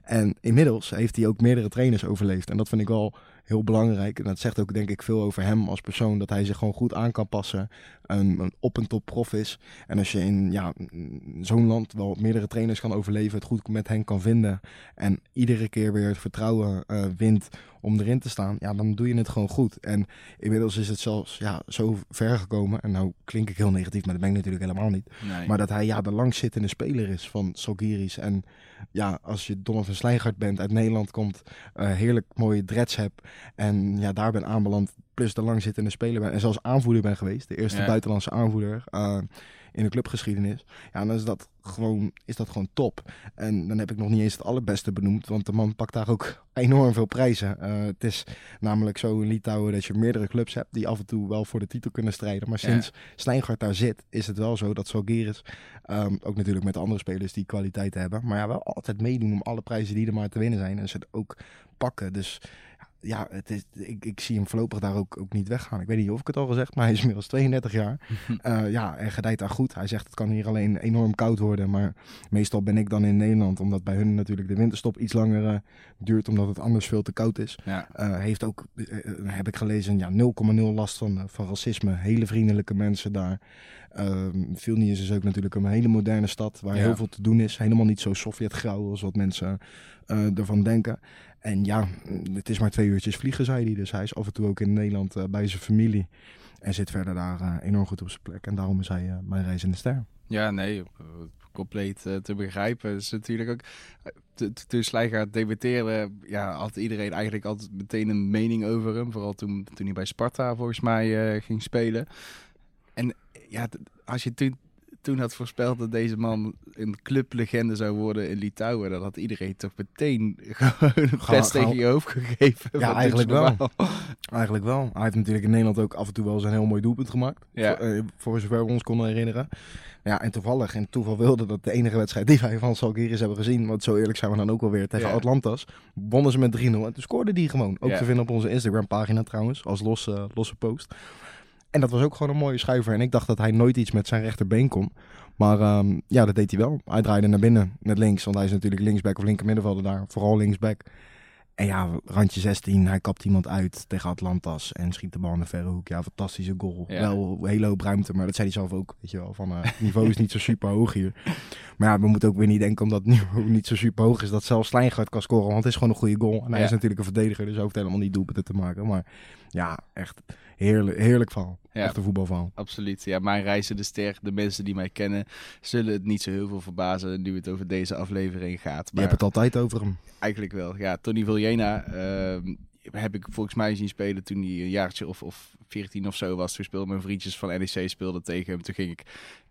En inmiddels heeft hij ook meerdere trainers overleefd. En dat vind ik wel heel belangrijk. En dat zegt ook denk ik veel over hem als persoon. Dat hij zich gewoon goed aan kan passen. Een, een op en top prof is. En als je in ja, zo'n land wel meerdere trainers kan overleven. Het goed met hen kan vinden. En iedere keer weer het vertrouwen uh, wint om erin te staan. Ja, dan doe je het gewoon goed. En inmiddels is het zelfs ja, zo ver gekomen. En nou klink ik heel negatief, maar dat ben ik natuurlijk helemaal niet. Nee. Maar dat hij ja, de langzittende speler is van Sogiris. En ja, als je Donovan Slijngard bent, uit Nederland komt, uh, heerlijk mooie dreads hebt en ja, daar ben aanbeland, plus de langzittende speler ben en zelfs aanvoerder ben geweest, de eerste buitenlandse aanvoerder uh, in de clubgeschiedenis. Ja, dan is dat gewoon, is dat gewoon top. En dan heb ik nog niet eens het allerbeste benoemd, want de man pakt daar ook enorm veel prijzen. Uh, het is namelijk zo in Litouwen dat je meerdere clubs hebt die af en toe wel voor de titel kunnen strijden. Maar sinds ja. Daar zit, is het wel zo dat Salgiris, um, ook natuurlijk met de andere spelers die kwaliteit hebben, maar ja, wel altijd meedoen om alle prijzen die er maar te winnen zijn. En ze het ook pakken. Dus ja, het is, ik, ik zie hem voorlopig daar ook, ook niet weggaan. Ik weet niet of ik het al gezegd, maar hij is inmiddels 32 jaar. uh, ja, en gedijt daar goed. Hij zegt het kan hier alleen enorm koud worden. Maar meestal ben ik dan in Nederland, omdat bij hun natuurlijk de winterstop iets langer uh, duurt, omdat het anders veel te koud is. Ja. Uh, heeft ook, heb ik gelezen, ja, 0,0 last van, van racisme. Hele vriendelijke mensen daar. Um, Vilnius is ook natuurlijk een hele moderne stad waar ja. heel veel te doen is. Helemaal niet zo Sovjet-grauw als wat mensen ervan denken. En ja, het is maar twee uurtjes vliegen, zei hij. Dus hij is af en toe ook in Nederland uh, bij zijn familie. En zit verder daar uh, enorm goed op zijn plek. En daarom is hij uh, mijn reizende ster. Ja, nee, compleet te begrijpen. Is natuurlijk ook... Toen Slijger debuteerde, ja, had iedereen eigenlijk altijd meteen een mening over hem. Vooral toen, toen hij bij Sparta volgens mij ging spelen. En ja, als je toen toen had voorspeld dat deze man een clublegende zou worden in Litouwen, dan had iedereen toch meteen gewoon een pest tegen je hoofd gegeven. Ja, eigenlijk wel. eigenlijk wel. Hij heeft natuurlijk in Nederland ook af en toe wel zijn heel mooi doelpunt gemaakt. Ja. Voor, uh, voor zover we ons konden herinneren. Ja, en toevallig, en toeval wilde dat de enige wedstrijd die wij van Salgiris hebben gezien, want zo eerlijk zijn we dan ook alweer tegen ja. Atlantas, wonnen ze met 3-0 en toen scoorde die gewoon. Ook ja. te vinden op onze Instagram pagina trouwens, als losse, losse post. En dat was ook gewoon een mooie schuiver. En ik dacht dat hij nooit iets met zijn rechterbeen kon. Maar um, ja, dat deed hij wel. Hij draaide naar binnen met links. Want hij is natuurlijk linksback of linker middenvelder daar. Vooral linksback. En ja, randje 16, hij kapt iemand uit tegen Atlantas en schiet de bal in de verre hoek. Ja, fantastische goal. Ja. Wel een hele hoop ruimte, maar dat zei hij zelf ook. Weet je wel, van uh, het niveau is niet zo super hoog hier. Maar ja, we moeten ook weer niet denken omdat het niveau niet zo super hoog is dat zelfs Slijngaard kan scoren. Want het is gewoon een goede goal. En hij ja. is natuurlijk een verdediger, dus hij hoeft helemaal niet doelpunten te maken. Maar ja, echt heerlijk, heerlijk verhaal. Ja. Echt een voetbalverhaal. Absoluut. Ja, mijn reizende ster, de mensen die mij kennen, zullen het niet zo heel veel verbazen nu het over deze aflevering gaat. Je Maar hebt het altijd over hem. eigenlijk wel. Ja, Tony Viljena ehm, heb ik volgens mij zien spelen toen hij een jaartje of, of 14 of zo was. Toen speelden mijn vriendjes van NEC speelden tegen hem. Toen ging ik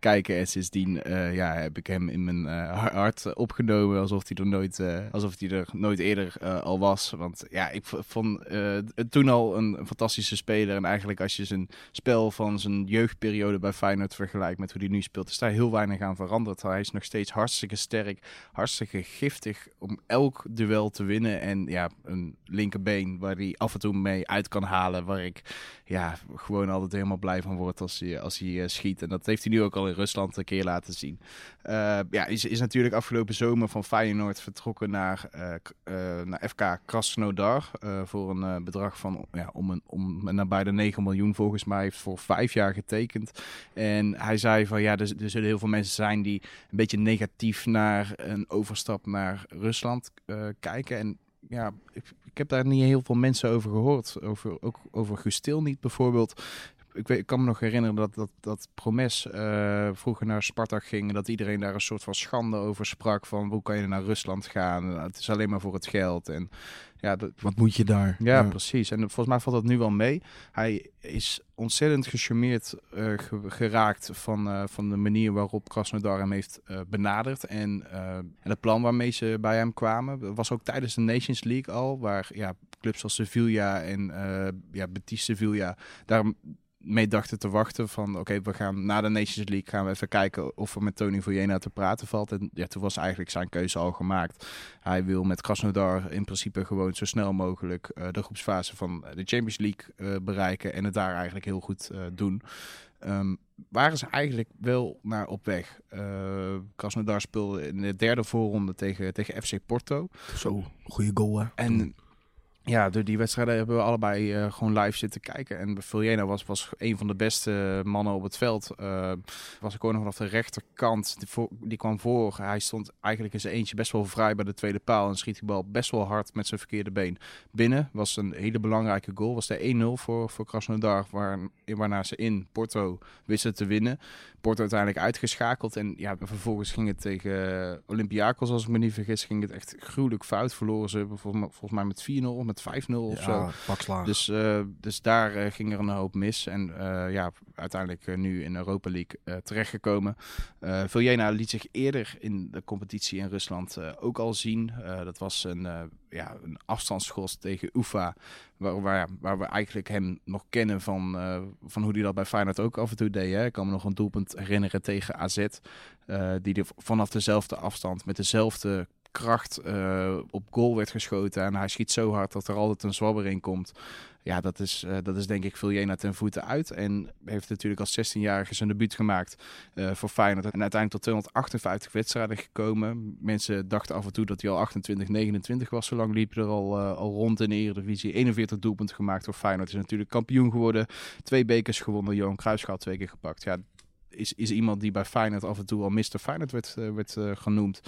kijken en sindsdien eh, ja, heb ik hem in mijn eh, har- hart opgenomen alsof hij er nooit, eh, alsof hij er nooit eerder al was. Want ja, ik vond het toen al een, een fantastische speler. En eigenlijk als je zijn spel van zijn jeugdperiode bij Feyenoord vergelijkt met hoe hij nu speelt, is daar heel weinig aan veranderd. Hij is nog steeds hartstikke sterk, hartstikke giftig om elk duel te winnen. En ja, een linkerbeen waar hij af en toe mee uit kan halen, waar ik ja, gewoon altijd helemaal blij van word als hij, als hij eh, schiet. En dat heeft hij nu ook al in Rusland een keer laten zien. Eh, ja, is, is natuurlijk afgelopen zomer van Feyenoord vertrokken naar, eh, naar FK Krasnodar. voor een bedrag van ja, om, een, om nabij de 9 miljoen volgens mij. Heeft voor vijf jaar getekend. En hij zei van ja, er, er zullen heel veel mensen zijn die een beetje negatief naar een overstap naar Rusland kijken. En ja, ik, ik heb daar niet heel veel mensen over gehoord. Over, ook over Gustil niet bijvoorbeeld. Ik, weet, ik kan me nog herinneren dat, dat, dat Promes eh, vroeger naar Spartak ging. en Dat iedereen daar een soort van schande over sprak. Van hoe kan je naar Rusland gaan? En Het is alleen maar voor het geld. En ja, dat, Wat moet je daar? ja, precies. En volgens mij valt dat nu wel mee. Hij is ontzettend gecharmeerd eh, ge- geraakt van, eh, van de manier waarop Krasnodar hem heeft benaderd. En, en het plan waarmee ze bij hem kwamen. Dat was ook tijdens de Nations League al. Waar ja, clubs als Sevilla en ja, Betis Sevilla daar mee dachten te wachten van oké, we gaan na de Nations League gaan we even kijken of er met Tony Vojena te praten valt. En ja, toen was eigenlijk zijn keuze al gemaakt. Hij wil met Krasnodar in principe gewoon zo snel mogelijk eh, de groepsfase van de Champions League eh, bereiken en het daar eigenlijk heel goed eh, doen. Ehm, waren ze eigenlijk wel naar op weg. Eh Krasnodar speelde in de derde voorronde tegen, tegen FC Porto. Zo, goede goal hè. En ja, door die wedstrijden hebben we allebei eh, gewoon live zitten kijken. En Viljena was, was een van de beste mannen op het veld. Eh, was ook nog vanaf de rechterkant. Die, die kwam voor. Hij stond eigenlijk in zijn eentje best wel vrij bij de tweede paal. En schiet die bal best wel hard met zijn verkeerde been binnen. Was een hele belangrijke goal. Was de 1-0 voor, voor Krasnodar. Waar, waarna ze in Porto wisten te winnen. Porto uiteindelijk uitgeschakeld. En ja, vervolgens ging het tegen Olympiakos, als ik me niet vergis, ging het echt gruwelijk fout. Verloren ze volgens mij, met 4-0 of met 5-0 of zo. Dus, eh, dus daar eh, ging er een hoop mis. En eh, ja, uiteindelijk nu in Europa League terechtgekomen. Viljena liet zich eerder in de competitie in Rusland ook al zien. Dat was een, ja, een afstandsschos tegen Ufa. Waar, waar, waar we eigenlijk hem nog kennen van, uh, van hoe hij dat bij Feyenoord ook af en toe deed. Hè. Ik kan me nog een doelpunt herinneren tegen AZ. Uh, die er vanaf dezelfde afstand met dezelfde kracht uh, op goal werd geschoten. En hij schiet zo hard dat er altijd een zwabber in komt. Ja, dat is, uh, dat is denk ik Viljena ten voeten uit. En heeft natuurlijk als 16-jarige zijn debuut gemaakt uh, voor Feyenoord. En uiteindelijk tot 258 wedstrijden gekomen. Mensen dachten af en toe dat hij al 28, 29 was. Zo lang liep er al, al rond in de Eredivisie. 41 doelpunten gemaakt door Feyenoord. Is natuurlijk kampioen geworden. Twee bekers gewonnen. Johan Cruijffschaal twee keer gepakt. Ja, is, is iemand die bij Feyenoord af en toe al Mr. Feyenoord werd, werd genoemd.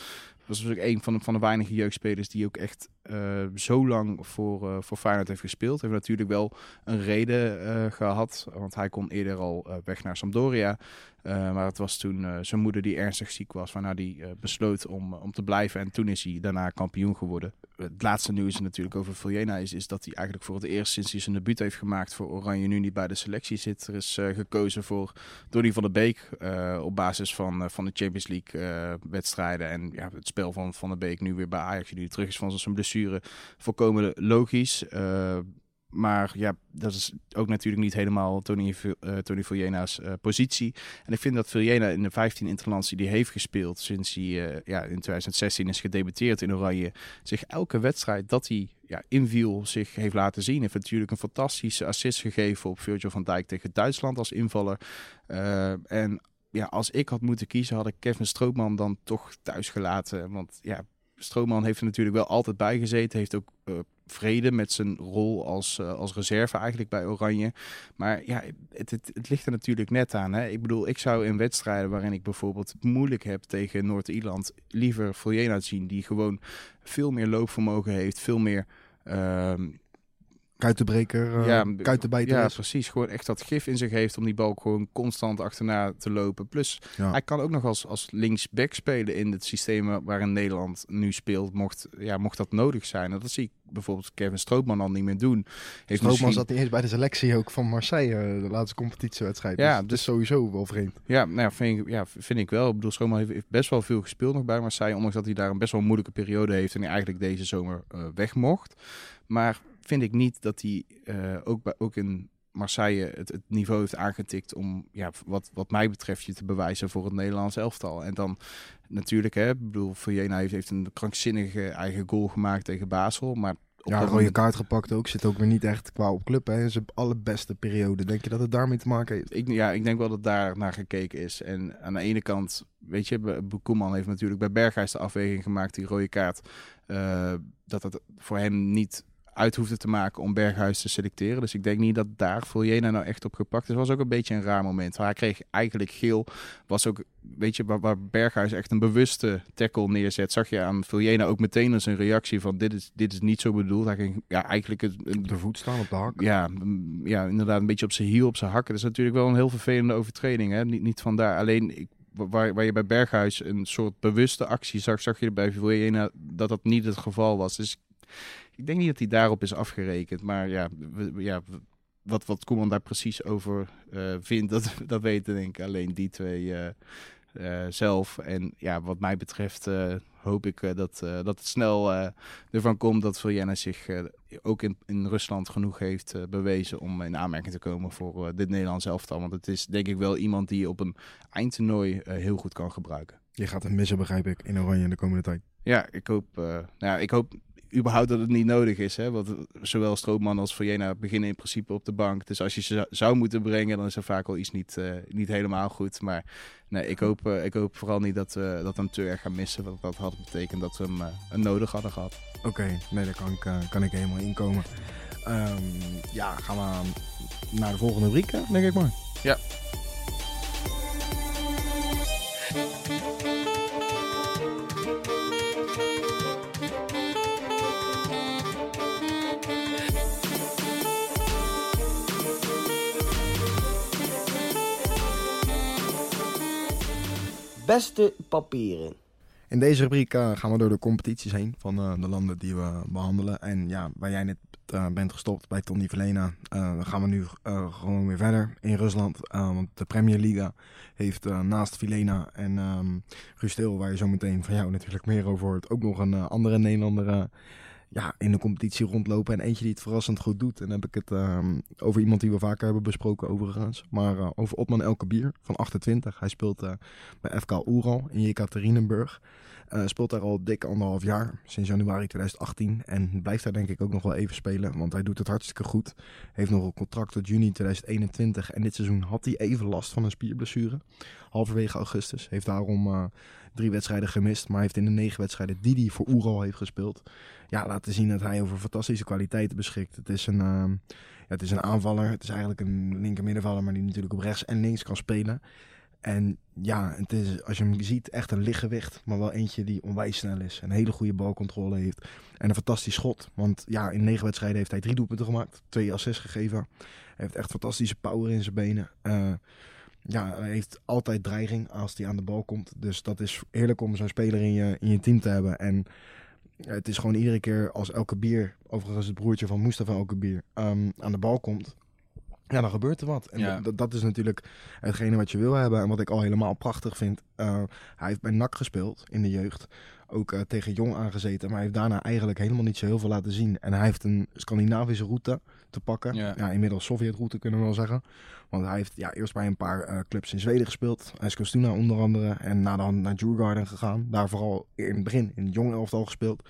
Dat was natuurlijk een van de, van de weinige jeugdspelers die ook echt uh, zo lang voor, uh, voor Feyenoord heeft gespeeld. Heeft natuurlijk wel een reden uh, gehad, want hij kon eerder al weg naar Sampdoria. Maar het was toen zijn moeder die ernstig ziek was, waarna hij besloot om, om te blijven. En toen is hij daarna kampioen geworden. Het laatste nieuws natuurlijk over Viljena is, is dat hij eigenlijk voor het eerst sinds hij zijn debuut heeft gemaakt voor Oranje nu niet bij de selectie zit. Er is gekozen voor Donny van der Beek op basis van, van de Champions League wedstrijden en ja, het spel van Van der Beek nu weer bij Ajax, die terug is van zijn blessure, volkomen logisch. Maar ja, dat is ook natuurlijk niet helemaal Tony, uh, positie. En ik vind dat Viljena in de 15 interlands die hij heeft gespeeld sinds hij uh, ja, in 2016 is gedebuteerd in Oranje, zich elke wedstrijd dat hij ja, inviel zich heeft laten zien. Hij heeft natuurlijk een fantastische assist gegeven op Virgil van Dijk tegen Duitsland als invaller. en ja, als ik had moeten kiezen, had ik Kevin Stroopman dan toch thuis gelaten. Want ja, Stroopman heeft er natuurlijk wel altijd bij gezeten. Heeft ook uh, vrede met zijn rol als, uh, als reserve eigenlijk bij Oranje. Maar ja, het, het, het ligt er natuurlijk net aan. Hè? Ik bedoel, ik zou in wedstrijden waarin ik bijvoorbeeld moeilijk heb tegen Noord-Ierland... liever Viljena zien die gewoon veel meer loopvermogen heeft. Veel meer... Uh, kuitenbreker, uh, ja, kuitenbijter ja, is. precies. Gewoon echt dat gif in zich heeft om die bal gewoon constant achterna te lopen. Plus, Ja. hij kan ook nog als, als linksback spelen in het systeem waarin Nederland nu speelt, mocht, ja, mocht dat nodig zijn. En dat zie ik bijvoorbeeld Kevin Strootman al niet meer doen. Heeft Strootman misschien- zat eens bij de selectie ook van Marseille, eh, de laatste competitiewedstrijd. Ja, dus is sowieso wel vreemd. Ja, nou ja, vind ik, ja, vind ik wel. Ik bedoel, Strootman heeft, heeft best wel veel gespeeld nog bij Marseille. Ondanks dat hij daar een best wel moeilijke periode heeft en hij eigenlijk deze zomer eh, weg mocht. Maar vind ik niet dat hij eh, ook, bij, ook in Marseille het, het niveau heeft aangetikt om, ja, wat, wat mij betreft, je te bewijzen voor het Nederlands elftal. En dan natuurlijk, hè, ik bedoel, Vujena heeft, heeft een krankzinnige eigen goal gemaakt tegen Basel. Maar op Ja, rode kaart gepakt ook. Zit ook weer niet echt qua op club. Hè. Zijn allerbeste periode. Denk je dat het daarmee te maken heeft? Ik, ja, ik denk wel dat daar naar gekeken is. En aan de ene kant, weet je, Koeman heeft natuurlijk bij Berghuis de afweging gemaakt, die rode kaart, eh, dat het voor hem niet uit hoefde te maken om Berghuis te selecteren. Dus ik denk niet dat daar Voljena nou echt op gepakt is. Het was ook een beetje een raar moment. Hij kreeg eigenlijk geel. Was ook, weet je, waar, waar Berghuis echt een bewuste tackle neerzet, zag je aan Voljena ook meteen als een reactie van dit is, dit is niet zo bedoeld. Hij ging ja, eigenlijk het, Op de voet staan, op de hak. ja, ja, inderdaad, een beetje op zijn hiel, op zijn hakken. Dat is natuurlijk wel een heel vervelende overtreding. Hè? Niet, niet vandaar. Alleen ik, waar, waar je bij Berghuis een soort bewuste actie zag, zag je bij Vujena dat dat niet het geval was. Dus ik denk niet dat hij daarop is afgerekend. Maar ja, we- ja wat, wat Koeman daar precies over eh, vindt, dat, dat weten denk ik alleen die twee eh, eh, zelf. En ja, wat mij betreft hoop ik dat, dat het snel ervan komt dat Vujena zich ook in, in Rusland genoeg heeft bewezen om in aanmerking te komen voor dit Nederlands elftal. Want het is denk ik wel iemand die op een eindtoernooi heel goed kan gebruiken. Je gaat hem missen, begrijp ik, in Oranje de komende tijd. Ja, ik hoop, nou ja, ik hoop überhaupt dat het niet nodig is. Hè? Want zowel Strootman als Vujena beginnen in principe op de bank. Dus als je ze zou- moeten brengen, dan is er vaak wel iets niet, eh, niet helemaal goed. Maar nee, ik hoop, eh, ik hoop vooral niet dat we dat we hem te erg gaan missen. Want dat had betekend dat we hem eh, een nodig hadden gehad. Oké, nee, daar kan ik, eh, kan ik helemaal inkomen. Ehm, ja, gaan we aan- naar de volgende rubriek, eh, denk ik maar. Ja. Beste papieren. In deze rubriek eh, gaan we door de competities heen van eh, de landen die we behandelen. En ja, waar jij net eh, bent gestopt bij Tony Verlena, eh, gaan we nu gewoon weer verder in Rusland. Want de Premier Liga heeft naast Vilena en Rustil, waar je zo meteen van jou natuurlijk meer over hoort, ook nog een andere Nederlander ja, in de competitie rondlopen. En eentje die het verrassend goed doet. En dan heb ik het ehm, over iemand die we vaker hebben besproken overigens. Maar eh, over Otman Elkabier van 28. Hij speelt eh, bij FK Oeral in Jekaterinenburg. Eh, speelt daar al dik anderhalf jaar, sinds januari 2018. En blijft daar denk ik ook nog wel even spelen, want hij doet het hartstikke goed. Heeft nog een contract tot juni 2021. En dit seizoen had hij even last van een spierblessure. Halverwege augustus. Heeft daarom eh, drie wedstrijden gemist. Maar heeft in de negen wedstrijden die hij voor Oeral heeft gespeeld... Ja, laten zien dat hij over fantastische kwaliteiten beschikt. Het is een, ehm, ja, het is een aanvaller. Het is eigenlijk een linker middenvaller, maar die natuurlijk op rechts en links kan spelen. En ja, het is, als je hem ziet, echt een lichtgewicht. Maar wel eentje die onwijs snel is. Een hele goede balcontrole heeft. En een fantastisch schot. Want ja, in negen wedstrijden heeft hij drie doelpunten gemaakt. Twee assists gegeven. Hij heeft echt fantastische power in zijn benen. Eh, ja, hij heeft altijd dreiging als hij aan de bal komt. Dus dat is heerlijk om zo'n speler in je, in je team te hebben. En het is gewoon iedere keer als Elke Bier, overigens het broertje van Mustafa Elke Bier, ehm, aan de bal komt. Ja, dan gebeurt er wat. En Ja. dat, dat is natuurlijk hetgene wat je wil hebben. En wat ik al helemaal prachtig vind. eh, hij heeft bij NAC gespeeld in de jeugd. Ook eh, tegen Jong aangezeten. Maar hij heeft daarna eigenlijk helemaal niet zo heel veel laten zien. En hij heeft een Scandinavische route te pakken. Ja. Ja, inmiddels Sovjet-route kunnen we wel zeggen. Want hij heeft ja, eerst bij een paar eh, clubs in Zweden gespeeld. Eskilstuna onder andere. En na dan naar Djurgården gegaan. Daar vooral in het begin in het jong elftal gespeeld.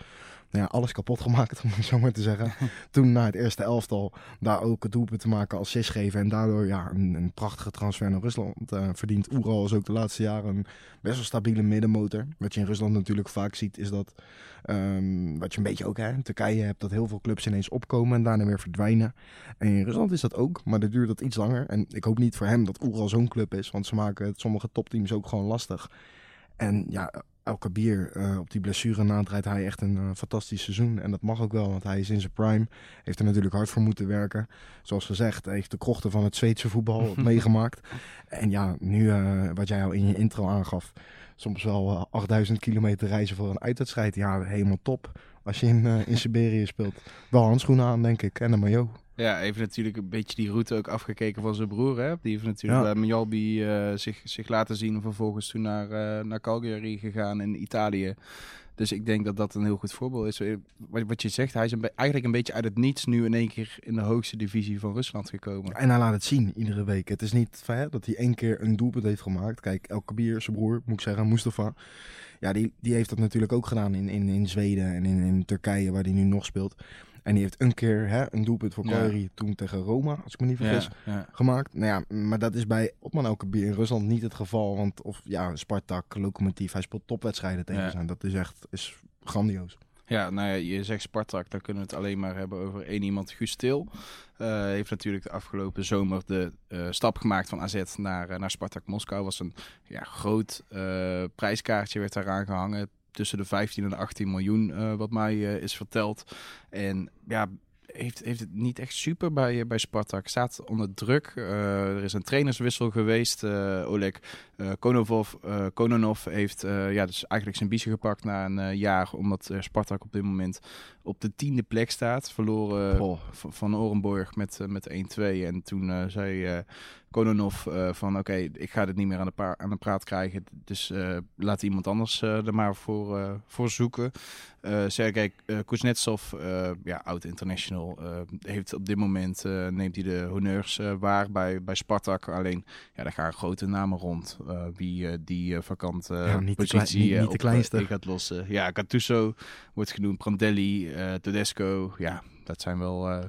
Nou ja, alles kapot gemaakt, om het zo maar te zeggen. Toen naar het eerste elftal daar ook het doelpunt te maken als zes geven. En daardoor ja, een, een prachtige transfer naar Rusland eh, verdient. Oeral is ook de laatste jaren een best wel stabiele middenmotor. Wat je in Rusland natuurlijk vaak ziet is dat, ehm, wat je een beetje ook hè, in Turkije hebt, dat heel veel clubs ineens opkomen en daarna weer verdwijnen. En in Rusland is dat ook, maar dan duurt dat iets langer. En ik hoop niet voor hem dat Oeral zo'n club is, want ze maken het sommige topteams ook gewoon lastig. En ja, El Kabir, eh, op die blessure na draait hij echt een eh, fantastisch seizoen. En dat mag ook wel, want hij is in zijn prime. Heeft er natuurlijk hard voor moeten werken. Zoals gezegd, hij heeft de krochten van het Zweedse voetbal meegemaakt. En ja, nu eh, wat jij al in je intro aangaf. Soms wel eh, 8000 kilometer reizen voor een uitwedstrijd. Ja, helemaal top. Als je in, in Siberië speelt. Wel handschoenen aan, denk ik. En een maillot. Ja, heeft natuurlijk een beetje die route ook afgekeken van zijn broer. Hè? Die heeft natuurlijk Ja. bij Mialbi eh, zich, zich laten zien. Vervolgens toen naar, eh, naar Calgary gegaan in Italië. Dus ik denk dat dat een heel goed voorbeeld is. Eh, Wat, wat je zegt, hij is een eigenlijk een beetje uit het niets nu in één keer in de hoogste divisie van Rusland gekomen. En hij laat het zien iedere week. Het is niet hè, dat hij één keer een doelpunt heeft gemaakt. Kijk, El Kabir, zijn broer, moet ik zeggen, Mustafa. Ja, die, die heeft dat natuurlijk ook gedaan in, in, in Zweden en in, in Turkije, waar hij nu nog speelt. En die heeft een keer hè, een doelpunt voor Ja. Cagliari toen tegen Roma, als ik me niet vergis, Ja, ja. gemaakt. Nou ja, maar dat is bij Otman Kabir in Rusland niet het geval. Want of ja, Spartak, Lokomotief, hij speelt topwedstrijden tegen zijn. Dat is echt is grandioos. Ja, nou ja, je zegt Spartak, dan kunnen we het alleen maar hebben over één iemand. Guus Til Eh, heeft natuurlijk de afgelopen zomer de eh, stap gemaakt van AZ naar, eh, naar Spartak Moskou. Was een ja, groot prijskaartje werd daaraan gehangen. Tussen de 15 en de 18 miljoen, eh, wat mij eh, is verteld. En ja, heeft, heeft het niet echt super bij, eh, bij Spartak. Staat onder druk. Er is een trainerswissel geweest. Eh, Oleg Konovov, eh, Kononov heeft ja, dus eigenlijk zijn biezen gepakt na een jaar. Omdat Spartak op dit moment op de tiende plek staat. Verloren van Orenborg met, met 1-2. En toen zei Kononov eh, van oké, ik ga dit niet meer aan de, aan de praat krijgen. Dus eh, laat iemand anders eh, er maar voor, voor zoeken. Sergej Kuznetsov, ja, oud-international, heeft op dit moment neemt hij de honneurs waar bij, bij Spartak. Alleen, ja, daar gaan grote namen rond. wie die vakante Ja, niet de positie klei- niet- niet de kleinste. gaat lossen. Ja, Gattuso wordt genoemd, Prandelli, Tedesco. Ja, dat zijn wel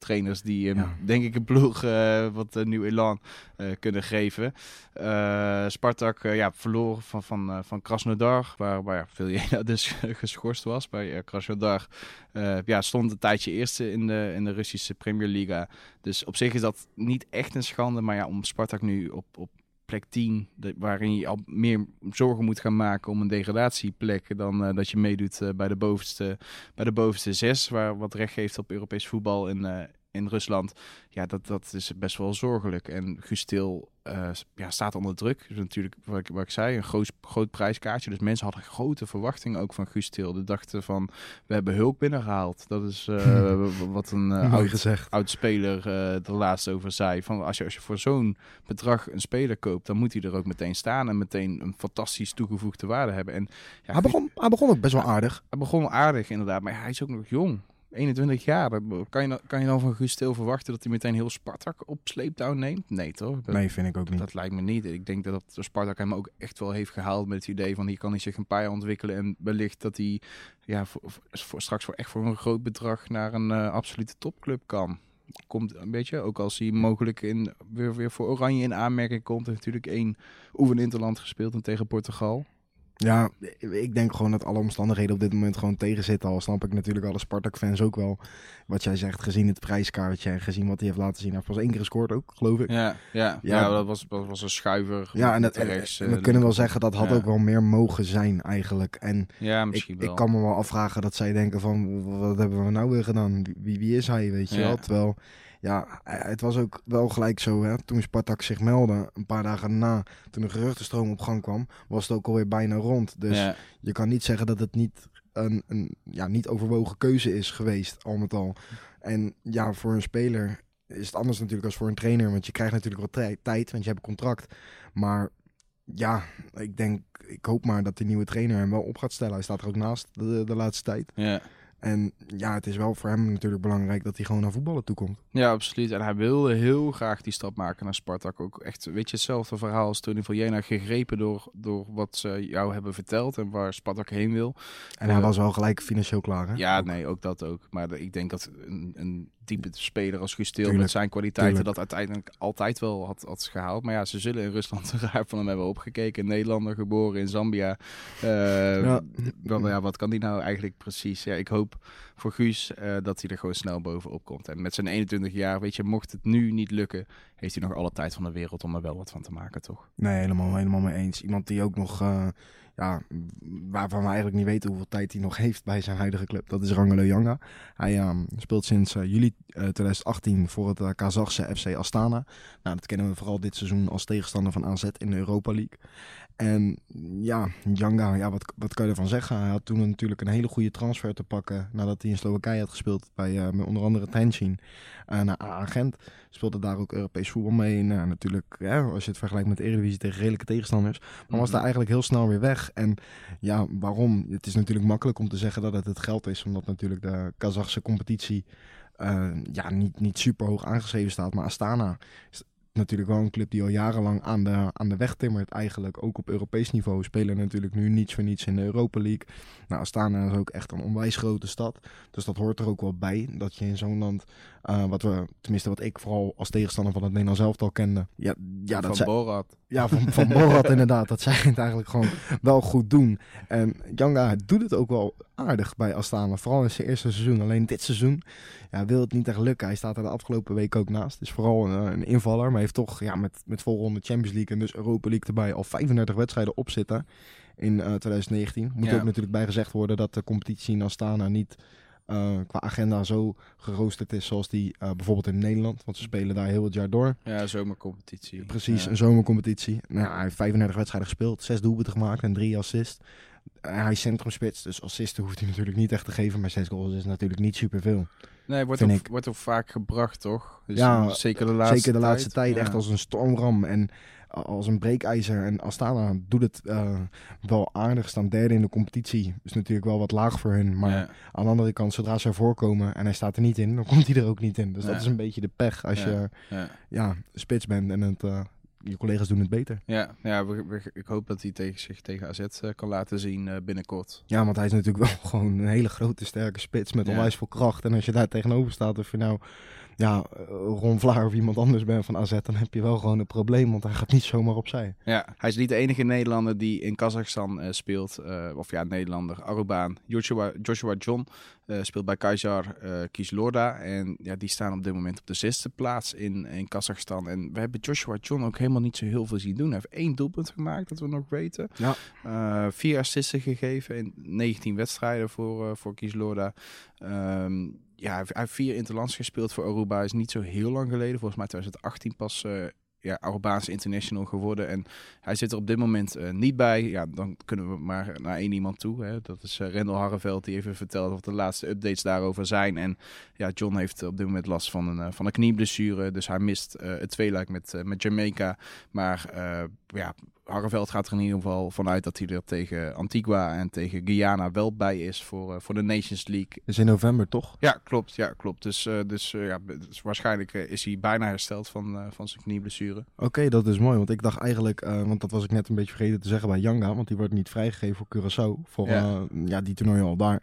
trainers die, eh, Ja. denk ik, een ploeg eh, wat een nieuw elan eh, kunnen geven. Eh, Spartak eh, ja, verloor van, van, eh, van Krasnodar, waar, waar ja, Viljena dus geschorst was. Bij eh, Krasnodar eh, ja, stond een tijdje eerste in de, in de Russische Premier Liga. Dus op zich is dat niet echt een schande. Maar ja, om Spartak nu op, op plek 10, de- waarin je al meer zorgen moet gaan maken om een degradatieplek dan eh, dat je meedoet eh, bij, de bovenste, bij de bovenste zes, waar wat recht geeft op Europees voetbal. In, eh, in Rusland. Ja, dat, dat is best wel zorgelijk. En Guus Til eh, ja, staat onder druk. Dus natuurlijk, wat ik, wat ik zei, een groot, groot prijskaartje. Dus mensen hadden grote verwachtingen ook van Guus Til. De dachten van, we hebben hulp binnengehaald. Dat is eh, wat een eh, oud, gezegd. oud speler er laatst over zei. Van als je, als je voor zo'n bedrag een speler koopt, dan moet hij er ook meteen staan en meteen een fantastisch toegevoegde waarde hebben. En ja, Hij begon, hij begon ook best wel aardig. hij begon aardig inderdaad, maar hij is ook nog jong. 21 jaar. Kan je, dan- kan je dan van Guus Til verwachten dat hij meteen heel Spartak op sleeptouw neemt? Nee, toch? Dat, Nee, vind ik ook niet. dat lijkt me niet. Ik denk dat Spartak hem ook echt wel heeft gehaald met het idee van hier kan hij zich een paar jaar ontwikkelen en wellicht dat hij ja, voor, voor- straks voor echt voor een groot bedrag naar een eh, absolute topclub kan. Komt een beetje, ook als hij mogelijk in, weer, weer voor Oranje in aanmerking komt. Hij heeft natuurlijk één oefeninterland gespeeld en tegen Portugal. Ja, ik denk gewoon dat alle omstandigheden op dit moment gewoon tegenzitten. Al snap ik natuurlijk alle Spartak-fans ook wel. Wat jij zegt, gezien het prijskaartje en gezien wat hij heeft laten zien. Hij heeft pas één keer gescoord ook, geloof ik. Ja, ja, Ja. ja. dat, was, dat was een schuiver. Ja, en, dat, rechts, en eh, we kunnen wel zeggen dat had Ja. ook wel meer mogen zijn eigenlijk. En Ja, ik, misschien ik wel. kan me wel afvragen dat zij denken van, wat hebben we nou weer gedaan? Wie, wie is hij, weet je wel? Terwijl, ja, het was ook wel gelijk zo, hè. Toen Spartak zich meldde, een paar dagen na, toen de geruchtenstroom op gang kwam, was het ook alweer bijna rond. Dus ja. je kan niet zeggen dat het niet een, een ja, niet overwogen keuze is geweest, al met al. En ja, voor een speler is het anders natuurlijk als voor een trainer. Want je krijgt natuurlijk tij- tijd, want je hebt een contract. Maar ja, ik denk, ik hoop maar dat die nieuwe trainer hem wel op gaat stellen. Hij staat er ook naast de, de laatste tijd. Ja. En ja, het is wel voor hem natuurlijk belangrijk dat hij gewoon naar voetballen toekomt. ja, absoluut. En hij wilde heel graag die stap maken naar Spartak. Ook echt, weet je, hetzelfde verhaal als Tony van Jena. Gegrepen door, door wat ze jou hebben verteld en waar Spartak heen wil. En hij Ja. was wel gelijk financieel klaar. Hè? Ja, Ook. nee, ook dat ook. Maar ik denk dat een, een type speler als Gustil met zijn kwaliteiten tuurlijk. dat uiteindelijk altijd wel had, had gehaald. Maar ja, ze zullen in Rusland raar van hem hebben opgekeken. Nederlander, geboren in Zambia. Eh, Ja. wel, ja, wat kan die nou eigenlijk precies? Ja, ik hoop voor Guus eh, dat hij er gewoon snel bovenop komt. En met zijn 21 jaar, weet je, mocht het nu niet lukken, heeft hij nog alle tijd van de wereld om er wel wat van te maken, toch? Nee, helemaal, helemaal mee eens. Iemand die ook nog, eh, ja, waarvan we eigenlijk niet weten hoeveel tijd hij nog heeft bij zijn huidige club. Dat is Rangelo Janga. Hij ehm, speelt sinds eh, juli 2018 voor het uh, Kazachse FC Astana. Nou, dat kennen we vooral dit seizoen als tegenstander van AZ in de Europa League. En ja, Janga, ja, wat, wat kan je ervan zeggen? Hij had toen natuurlijk een hele goede transfer te pakken nadat hij in Slowakije had gespeeld bij onder andere Tenshin naar Agent. Speelde daar ook Europees voetbal mee. Nou, natuurlijk, ja, als je het vergelijkt met de Eredivisie tegen redelijke tegenstanders. Maar was daar eigenlijk heel snel weer weg. En ja, waarom? Het is natuurlijk makkelijk om te zeggen dat het het geld is, omdat natuurlijk de Kazachse competitie uh, ja, niet, niet super hoog aangeschreven staat. Maar Astana natuurlijk wel een club die al jarenlang aan de, aan de weg timmert. Eigenlijk ook op Europees niveau. Spelen natuurlijk nu niets voor niets in de Europa League. Nou, Astana is ook echt een onwijs grote stad. Dus dat hoort er ook wel bij. Dat je in zo'n land, uh, wat we, tenminste wat ik vooral als tegenstander van het Nederlands elftal kende. Ja, ja, van dat Borat. Ja, van, van Borat inderdaad. Dat zij het eigenlijk gewoon wel goed doen. En Janga doet het ook wel aardig bij Astana. Vooral in zijn eerste seizoen. Alleen dit seizoen ja, wil het niet echt lukken. Hij staat er de afgelopen week ook naast. Is vooral een, een invaller. Maar heeft toch ja, met, met volgende Champions League en dus Europa League erbij al 35 wedstrijden op zitten in uh, 2019. Moet Ja. ook natuurlijk bij gezegd worden dat de competitie in Astana niet uh, qua agenda zo geroosterd is zoals die uh, bijvoorbeeld in Nederland. Want ze spelen daar heel het jaar door. Ja, zomercompetitie. Precies, Ja. een zomercompetitie. Nou, hij heeft 35 wedstrijden gespeeld, 6 doelpunten gemaakt en 3 assists. Hij is centrumspits, dus assisten hoeft hij natuurlijk niet echt te geven. Maar 6 goals is natuurlijk niet superveel. Nee, wordt ook, wordt ook vaak gebracht, toch? Dus Ja, zeker de laatste Zeker de laatste tijd, Ja. echt als een stormram en als een breekijzer. En Astana doet het uh, wel aardig, staan derde in de competitie. Is natuurlijk wel wat laag voor hun. Maar Ja. aan de andere kant, zodra ze ervoor komen en hij staat er niet in, dan komt hij er ook niet in. Dus Ja. dat is een beetje de pech als je Ja. ja, spits bent en het, uh, je collega's doen het beter. Ja, ja we, we- ik hoop dat hij tegen zich tegen AZ eh, kan laten zien eh, binnenkort. Ja, want hij is natuurlijk wel gewoon een hele grote, sterke spits met Ja. onwijs veel kracht. En als je daar tegenover staat, of je nou ja, eh, Ron Vlaar of iemand anders bent van AZ, dan heb je wel gewoon een probleem, want hij gaat niet zomaar opzij. Ja, hij is niet de enige Nederlander die in Kazachstan eh, speelt. eh, of ja, Nederlander, Arubaan. Joshua, Joshua John speelt bij Kaiser Kislorda. En ja, die staan op dit moment op de zesde plaats in, in Kazachstan. En we hebben Joshua John ook helemaal niet zo heel veel zien doen. Hij heeft één doelpunt gemaakt, dat we nog weten. Ja. Vier assisten gegeven in 19 wedstrijden voor, voor Kislorda. Ehm, ja, hij heeft- vier interlands gespeeld voor Aruba. Is niet zo heel lang geleden. Volgens mij 2018 pas eh ja, Arubaanse international geworden. En hij zit er op dit moment eh, niet bij. Ja, dan kunnen we maar naar één iemand toe. Hè. Dat is uh, Rendel Harreveld die even vertelt wat de laatste updates daarover zijn. En ja, John heeft op dit moment last van een, van een knieblessure. Dus hij mist het tweeluik met, met Jamaica. Maar ja, Harreveld gaat er in ieder geval vanuit dat hij er tegen Antigua en tegen Guyana wel bij is voor, eh, voor de Nations League. Dus in november toch? Ja, klopt. Ja, klopt. Dus, eh, dus, eh, ja, dus waarschijnlijk is hij bijna hersteld van, van zijn knieblessure. Oké, dat is mooi. Want ik dacht eigenlijk, want dat was ik net een beetje vergeten te zeggen bij Janga. Want die wordt niet vrijgegeven voor Curaçao. Voor ja, die toernooi al daar.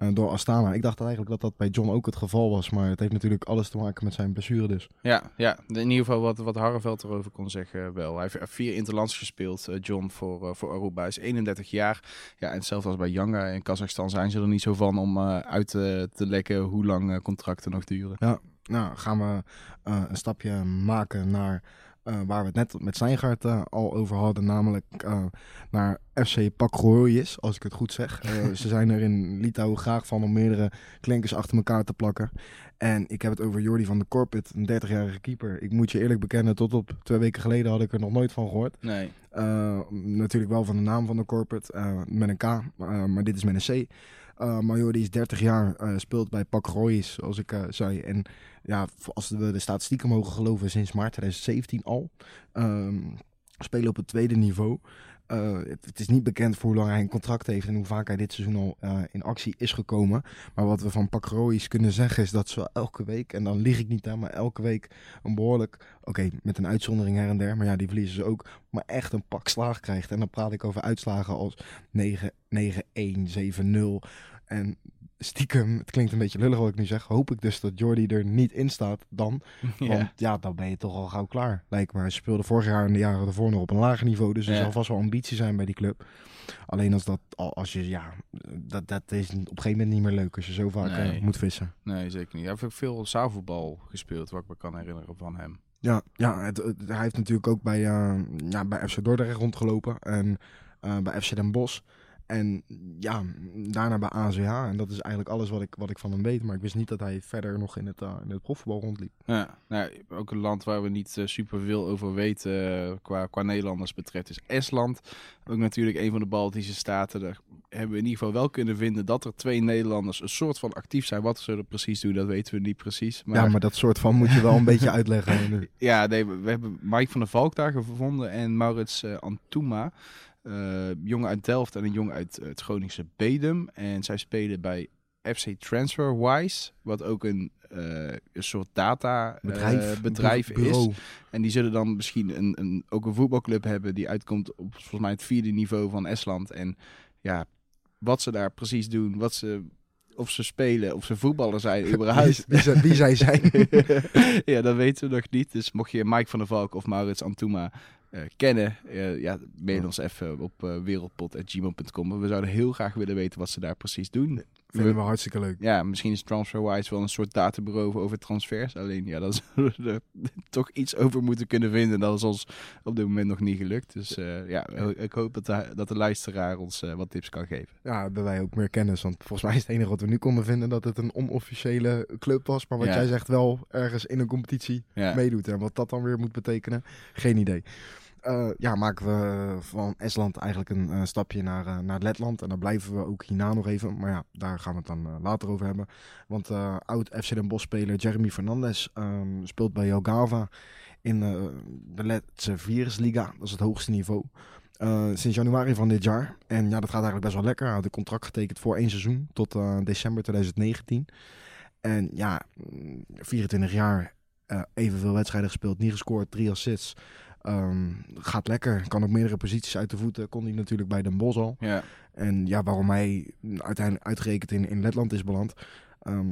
Eh, door Astana. Ik dacht eigenlijk dat dat bij John ook het geval was. Maar het heeft natuurlijk alles te maken met zijn blessure dus. Ja, ja, in ieder geval wat, wat Harreveld erover kon zeggen eh, wel. Hij heeft vier interlands gespeeld, eh, John, voor, eh, voor Aruba. Hij is 31 jaar. Ja, en hetzelfde als bij Janga in Kazachstan zijn ze er niet zo van om eh, uit te, lekken hoe lang eh, contracten nog duren. Nou, gaan we eh, een stapje maken naar eh, waar we het net met Seingaard eh, al over hadden. Namelijk eh, naar FC Pakroyis, als ik het goed zeg. Ze zijn er in Litouwen graag van om meerdere klinkers achter elkaar te plakken. En ik heb het over Jordi van de Corpit, een 30-jarige keeper. Ik moet je eerlijk bekennen, tot op twee weken geleden had ik er nog nooit van gehoord. Nee. Uh, natuurlijk wel van de naam van de corporate, uh, met een K, uh, maar dit is met een C. Uh, is 30 jaar, speelt bij Pak Royce, zoals ik zei. En ja, als we de statistieken mogen geloven, sinds maart 2017 al. Um, spelen op het tweede niveau. Uh, het, is niet bekend voor hoe lang hij een contract heeft en hoe vaak hij dit seizoen al uh, in actie is gekomen. Maar wat we van Pak Royce kunnen zeggen is dat ze elke week, en dan lieg ik niet aan, maar elke week een behoorlijk, oké, met een uitzondering her en der, maar ja, die verliezen ze ook, maar echt een pak slaag krijgt. En dan praat ik over uitslagen als 9-1, 7-0. En stiekem, het klinkt een beetje lullig wat ik nu zeg, hoop ik dus dat Jordi er niet in staat dan. Want ja, dan ben je toch al gauw klaar, lijkt me. Ze speelde vorig jaar en de jaren ervoor nog op een lager niveau, dus er Ja. zal vast wel ambitie zijn bij die club. Alleen als dat, als je, ja, dat, dat is op een gegeven moment niet meer leuk als je zo vaak Nee. uh, moet vissen. Nee, zeker niet. Hij heeft ook veel zaalvoetbal gespeeld, wat ik me kan herinneren van hem. Ja, ja het, het, hij heeft natuurlijk ook bij, uh, ja, bij FC Dordrecht rondgelopen. En eh, bij FC Den Bosch. En ja, daarna bij AZH. En dat is eigenlijk alles wat ik, wat ik van hem weet. Maar ik wist niet dat hij verder nog in het, uh, in het profvoetbal rondliep. Ja, nou, ook een land waar we niet uh, super veel over weten uh, qua, qua Nederlanders betreft is Estland. Ook natuurlijk een van de Baltische staten. Daar hebben we in ieder geval wel kunnen vinden dat er twee Nederlanders een soort van actief zijn. Wat ze er precies doen, dat weten we niet precies. Maar... Ja, maar dat soort van moet je wel een beetje uitleggen. Ja, nee, we hebben Mike van der Valk daar gevonden en Maurits Antuma. Uh, jongen uit Delft en een jongen uit het Groningse Bedum. En zij spelen bij FC TransferWise, wat ook een, uh, een soort data bedrijf, uh, bedrijf is. En die zullen dan misschien een, een, ook een voetbalclub hebben die uitkomt op volgens mij het vierde niveau van Estland. En ja, wat ze daar precies doen, wat ze, of ze spelen, of ze voetballer zijn überhaupt. wie, wie, wie zij zijn. ja, dat weten we nog niet. Dus mocht je Mike van der Valk of Maurits Antuma uh, kennen, uh, ja, mail ons even op uh, wereldpot.gmail.com. We zouden heel graag willen weten wat ze daar precies doen. Vinden we hartstikke leuk. Ja, misschien is TransferWise wel een soort databureau over transfers. Alleen ja, daar zullen we er toch iets over moeten kunnen vinden. Dat is ons op dit moment nog niet gelukt. Dus ja, ik hoop dat de, dat de luisteraar ons wat tips kan geven. Ja, hebben wij ook meer kennis. Want volgens mij is het enige wat we nu konden vinden dat het een onofficiële club was. Maar wat Ja. jij zegt wel ergens in een competitie Ja. meedoet. En wat dat dan weer moet betekenen, geen idee. Eh, ja, maken we van Estland eigenlijk een eh, stapje naar, eh, naar Letland. En daar blijven we ook hierna nog even. Maar ja, daar gaan we het dan later over hebben. Want oud FC Den Bosch speler Jeremy Fernandes ehm, speelt bij Jelgava in de Letse Virusliga. Dat is het hoogste niveau. Sinds januari van dit jaar. En ja, dat gaat eigenlijk best wel lekker. Hij had een contract getekend voor één seizoen tot december 2019. En ja, mm, 24 jaar, eh, evenveel wedstrijden gespeeld, niet gescoord, drie assists. Ehm, gaat lekker, kan ook meerdere posities uit de voeten. Kon hij natuurlijk bij Den Bosch al. Ja, En ja, waarom hij uiteindelijk uitgerekend in, in Letland is beland, ehm,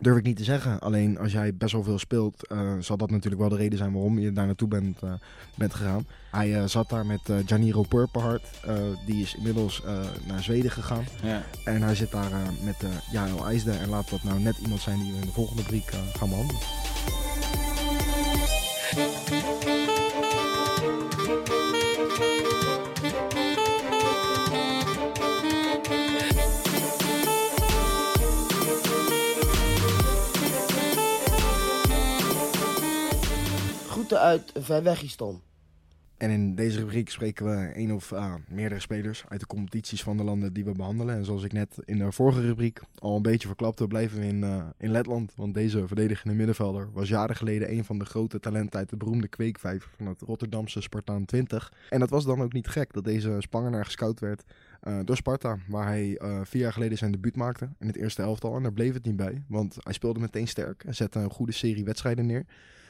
durf ik niet te zeggen. Alleen als jij best wel veel speelt, eh, zal dat natuurlijk wel de reden zijn waarom je daar naartoe bent, eh, bent gegaan. Hij eh, zat daar met Janiro Purperhart. Die is inmiddels naar Zweden gegaan. ja. En hij zit daar met uh, Jael IJsde. En laat dat nou net iemand zijn die we in de volgende briek gaan behandelen. Groeten uit Verwegistan. En in deze rubriek spreken we één of ah, meerdere spelers uit de competities van de landen die we behandelen. En zoals ik net in de vorige rubriek al een beetje verklapte, blijven we in, eh, in Letland. Want deze verdedigende middenvelder was jaren geleden een van de grote talenten uit de beroemde kweekvijver van het Rotterdamse Spartaan 20. En dat was dan ook niet gek dat deze Spangenaar gescout werd eh, door Sparta. Waar hij eh, vier jaar geleden zijn debuut maakte in het eerste elftal. En daar bleef het niet bij, want hij speelde meteen sterk en zette een goede serie wedstrijden neer.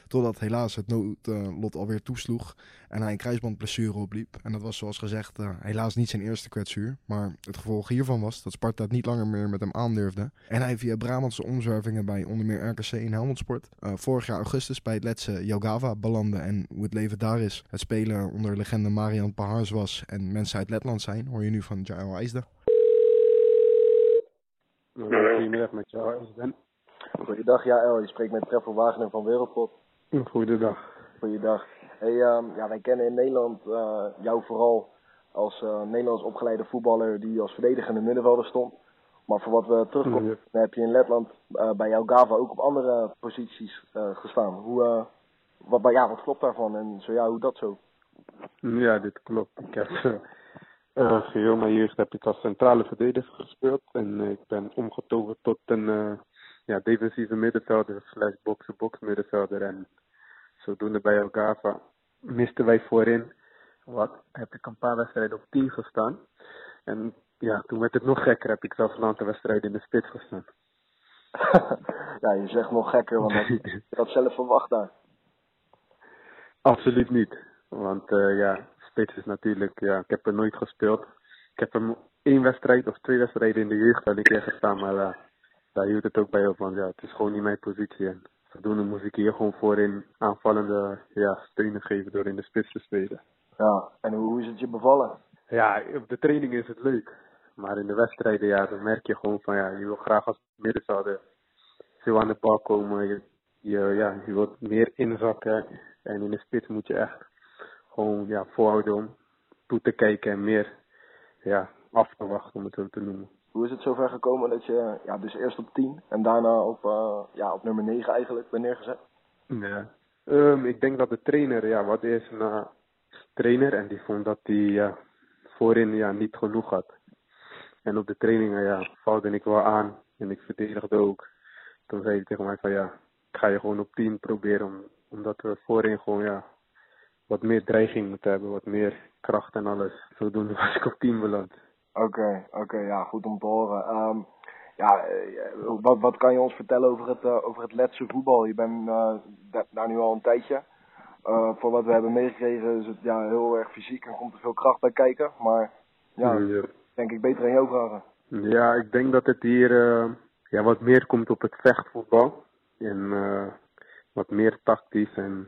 Totdat helaas het noodlot alweer toesloeg en hij een kruisbandblessure opliep. En dat was zoals gezegd eh, helaas niet zijn eerste kwetsuur. Maar het gevolg hiervan was dat Sparta het niet langer meer met hem aandurfde. En hij via Brabantse omzwervingen bij onder meer RKC in Helmond Sport eh, vorig jaar augustus bij het Letse Jelgava belandde. En hoe het leven daar is, het spelen onder legende Marian Pahars was en mensen uit Letland zijn, hoor je nu van Jael IJsde. Goedemiddag met jou. Goeiedag, Jaël. Je spreekt met Trevor Wagner van Wereldpot. Goedendag. Goeiedag. Hey, ehm, ja, wij kennen in Nederland eh, jou vooral als eh, Nederlands opgeleide voetballer die als verdedigende middenvelder stond. Maar voor wat we terugkomen, Ja. heb je in Letland eh, bij jouw Gava ook op andere posities gestaan. Hoe, wat, ja, wat klopt daarvan en zo ja, hoe dat zo? Ja, dit klopt. Ik heb eh, eh, geheel mijn jeugd heb ik als centrale verdediger gespeeld. En ik ben omgetoverd tot een ja, defensieve middenvelder slash box-to-box middenvelder. En zodoende bij Algava misten wij voorin. Wat heb ik een paar wedstrijden op 10 gestaan. En ja, toen werd het nog gekker. Heb ik zelfs een aantal wedstrijden in de spits gestaan. ja, je zegt nog gekker, want dat, je had zelf verwacht daar. Absoluut niet. Want eh, ja, spits is natuurlijk, ja, ik heb er nooit gespeeld. Ik heb hem één wedstrijd of twee wedstrijden in de jeugd wel een keer gestaan, maar eh, daar hield het ook bij op. Want ja, het is gewoon niet mijn positie. En zodoende moest ik hier gewoon voorin aanvallende ja, steunen geven door in de spits te spelen. Ja, en hoe, is het je bevallen? Ja, op de training is het leuk. Maar in de wedstrijden, ja, dan merk je gewoon van ja, je wil graag als middenvelder veel aan de bal komen. Je, je, ja, je wilt meer inzakken. En in de spits moet je echt gewoon ja, voorhouden om toe te kijken en meer ja, af te wachten, om het zo te noemen. Hoe is het zover gekomen dat je ja, dus eerst op 10 en daarna op, uh, ja, op nummer 9 eigenlijk bent neergezet? Ja. Um, ik denk dat de trainer, ja, wat is een trainer en die vond dat hij voorin ja, niet genoeg had. En op de trainingen ja, valde ik wel aan en ik verdedigde ook. Toen zei hij tegen mij van ja, ik ga je gewoon op 10 proberen. Om, omdat we voorin gewoon ja, wat meer dreiging moeten hebben, wat meer kracht en alles. Zodoende was ik op 10 beland. Oké, oké, ja, goed om te horen. Um, ja, eh, wat, wat kan je ons vertellen over het, uh, over het Letse voetbal? Je bent uh, daar nu al een tijdje. Uh, voor wat we hebben meegekregen is het ja, heel erg fysiek en komt er veel kracht bij kijken. Maar ja, ja. denk ik beter aan jou vragen. Ja, ik denk dat het hier ja, wat meer komt op het vechtvoetbal. En wat meer tactisch en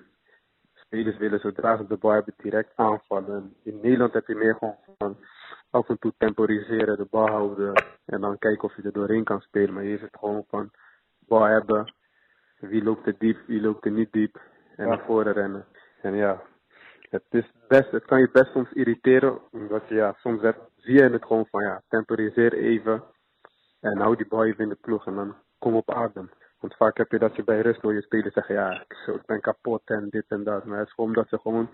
spelers willen zodra ze de bal hebben direct aanvallen. In Nederland heb je meer gewoon van af en toe temporiseren, de bal houden en dan kijken of je er doorheen kan spelen. Maar hier is het gewoon van bal hebben, wie loopt er diep, wie loopt er niet diep en ja. naar voren rennen. En ja, het, is best, het kan je best soms irriteren, omdat je ja, soms heb, zie je het gewoon van ja, temporiseer even en hou die bal even in de ploeg en dan kom op adem. Want vaak heb je dat je bij rust hoor je spelers zeggen ja, ik ben kapot en dit en dat. Maar het is gewoon omdat ze gewoon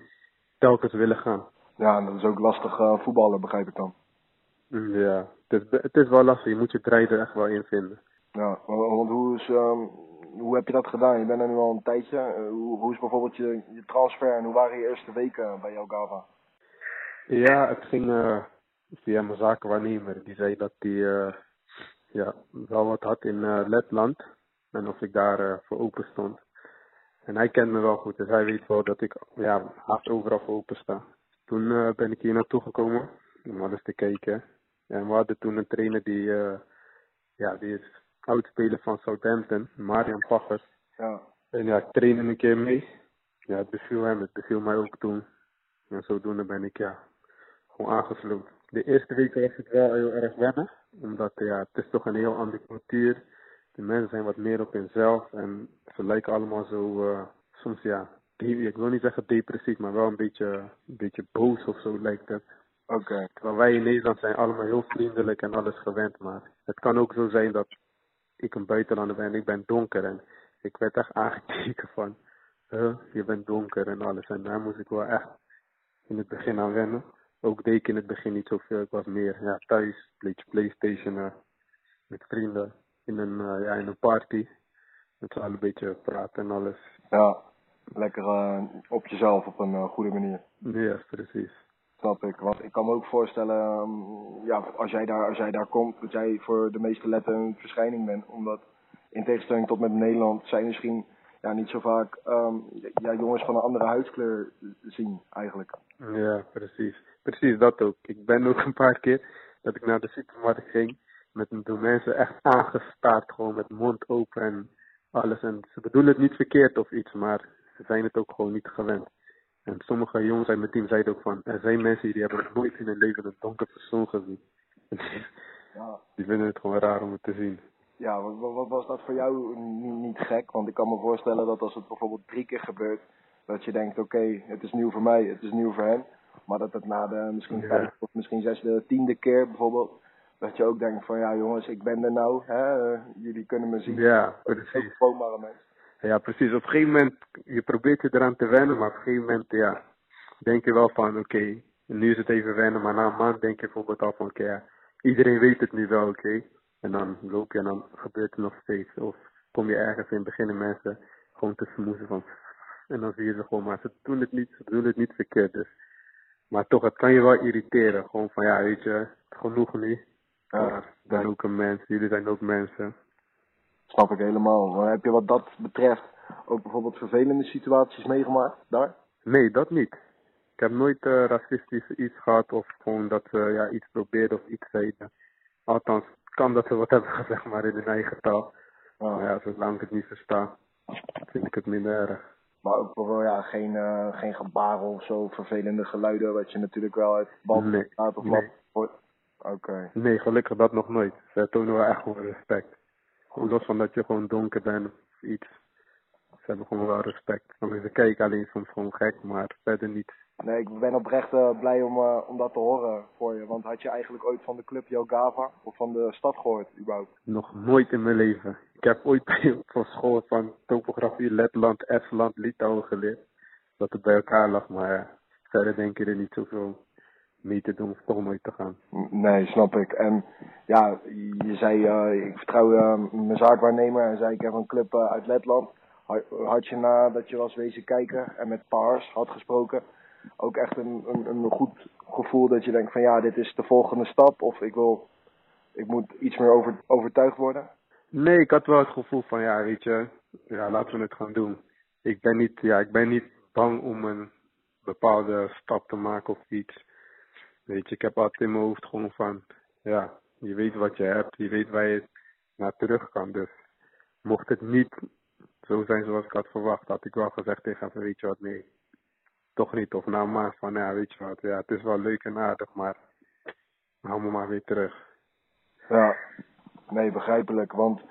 telkens willen gaan. Ja, en dat is ook lastig uh, voetballen, begrijp ik dan. Ja, het is, het is wel lastig. Je moet je trein er echt wel in vinden. Ja, want hoe, is, um, hoe heb je dat gedaan? Je bent er nu al een tijdje. Uh, hoe, hoe is bijvoorbeeld je, je transfer en hoe waren je eerste weken bij jouw Gava? Ja, het ging uh, via mijn zakenwaarnemer. Die zei dat hij uh, ja, wel wat had in Letland. En of ik daar voor open stond. En hij kent me wel goed, dus hij weet wel dat ik ja, haast overal voor open sta. Toen ben ik hier naartoe gekomen om alles te kijken. En we hadden toen een trainer die, uh, ja, die is oudspeler van Southampton, Marian Paggers. Ja. En ja, ik trainde een keer mee. Ja, het beviel hem, het beviel mij ook toen. En zodoende ben ik ja, gewoon aangesloten. De eerste week was het wel heel erg wennen, omdat ja, het is toch een heel andere cultuur. De mensen zijn wat meer op hunzelf en ze lijken allemaal zo, uh, soms ja, ik wil niet zeggen depressief, maar wel een beetje, een beetje boos of zo lijkt het. Oké. Okay. Terwijl wij in Nederland zijn allemaal heel vriendelijk en alles gewend, maar het kan ook zo zijn dat ik een buitenlander ben en ik ben donker en ik werd echt aangekeken van, huh, je bent donker en alles. En daar moest ik wel echt in het begin aan wennen. Ook deed ik in het begin niet zoveel, ik was meer ja, thuis, een beetje Playstation uh, met vrienden in een, uh, ja, in een party. Met z'n allen een beetje praten en alles. Ja, lekker uh, op jezelf op een goede manier. Ja, precies snap ik. Want ik kan me ook voorstellen, um, ja, als jij, daar, als jij daar komt, dat jij voor de meeste letten een verschijning bent. Omdat in tegenstelling tot met Nederland zijn misschien ja, niet zo vaak um, ja, jongens van een andere huidskleur zien eigenlijk. Ja, precies. Precies dat ook. Ik ben ook een paar keer dat ik naar de supermarkt ging met door mensen echt aangestaard, gewoon met mond open en alles. En ze bedoelen het niet verkeerd of iets, maar ze zijn het ook gewoon niet gewend. En sommige jongens uit mijn team zeiden ook van, er zijn mensen die hebben nog nooit in hun leven een donker persoon gezien. ja. Die vinden het gewoon raar om het te zien. Ja, wat, wat was dat voor jou niet, niet, gek? Want ik kan me voorstellen dat als het bijvoorbeeld drie keer gebeurt, dat je denkt, oké, okay, het is nieuw voor mij, het is nieuw voor hen. Maar dat het na de misschien ja. vijfde of misschien zesde, tiende keer bijvoorbeeld, dat je ook denkt van, ja jongens, ik ben er nou, hè, jullie kunnen me zien. Ja, precies. Ook gewoon maar een mens. Ja, precies. Op een gegeven moment, je probeert je eraan te wennen, maar op een gegeven moment, ja, denk je wel van, oké, okay, nu is het even wennen, maar na een maand denk je bijvoorbeeld al van, oké, okay, ja, iedereen weet het nu wel, oké. Okay. En dan loop je en dan gebeurt het nog steeds. Of kom je ergens in, beginnen mensen gewoon te smoezen van, en dan zie je ze gewoon, maar ze doen het niet, ze doen het niet verkeerd, dus. Maar toch, het kan je wel irriteren. Gewoon van, ja, weet je, genoeg nu. Ja, ik ben ook een mens, jullie zijn ook mensen. Snap ik helemaal. Maar heb je wat dat betreft ook bijvoorbeeld vervelende situaties meegemaakt daar? Nee, dat niet. Ik heb nooit uh, racistisch iets gehad of gewoon dat ze ja, iets probeerden of iets zeiden. Althans, kan dat ze wat hebben gezegd, maar in hun eigen taal. Oh. Maar ja, zolang ik het niet versta, vind ik het minder erg. Maar ook bijvoorbeeld ja, geen, uh, geen gebaren of zo, vervelende geluiden, wat je natuurlijk wel uit band nee, of nee. wat. Oké. Okay. Nee, gelukkig dat nog nooit. Ze tonen wel echt gewoon respect. Los van dat je gewoon donker bent of iets. ze hebben gewoon wel respect. Ze kijken alleen soms gewoon gek, maar verder niet. Nee, ik ben oprecht uh, blij om, uh, om dat te horen voor je. Want had je eigenlijk ooit van de club Jogava of van de stad gehoord, überhaupt? Nog nooit in mijn leven. Ik heb ooit bij, van school van topografie Letland, Estland, Litouwen geleerd. Dat het bij elkaar lag, maar verder denk je er niet zoveel mee te doen of toch nooit te gaan. Nee, snap ik. En ja, je zei, uh, ik vertrouw uh, mijn zaakwaarnemer en zei ik heb een club uh, uit Letland. Had je nadat je was wezen kijken en met Paars had gesproken, ook echt een, een, een goed gevoel dat je denkt van ja, dit is de volgende stap of ik wil, ik moet iets meer over, overtuigd worden? Nee, ik had wel het gevoel van ja, weet je, ja, laten we het gaan doen. Ik ben niet, ja, ik ben niet bang om een bepaalde stap te maken of iets. Weet je, ik heb altijd in mijn hoofd gewoon van, ja, je weet wat je hebt, je weet waar je naar terug kan. Dus mocht het niet zo zijn zoals ik had verwacht, had ik wel gezegd tegen hem, weet je wat, nee, toch niet. Of nou maar van, ja, weet je wat, ja, het is wel leuk en aardig, maar hou me maar weer terug. Ja, nee, begrijpelijk. Want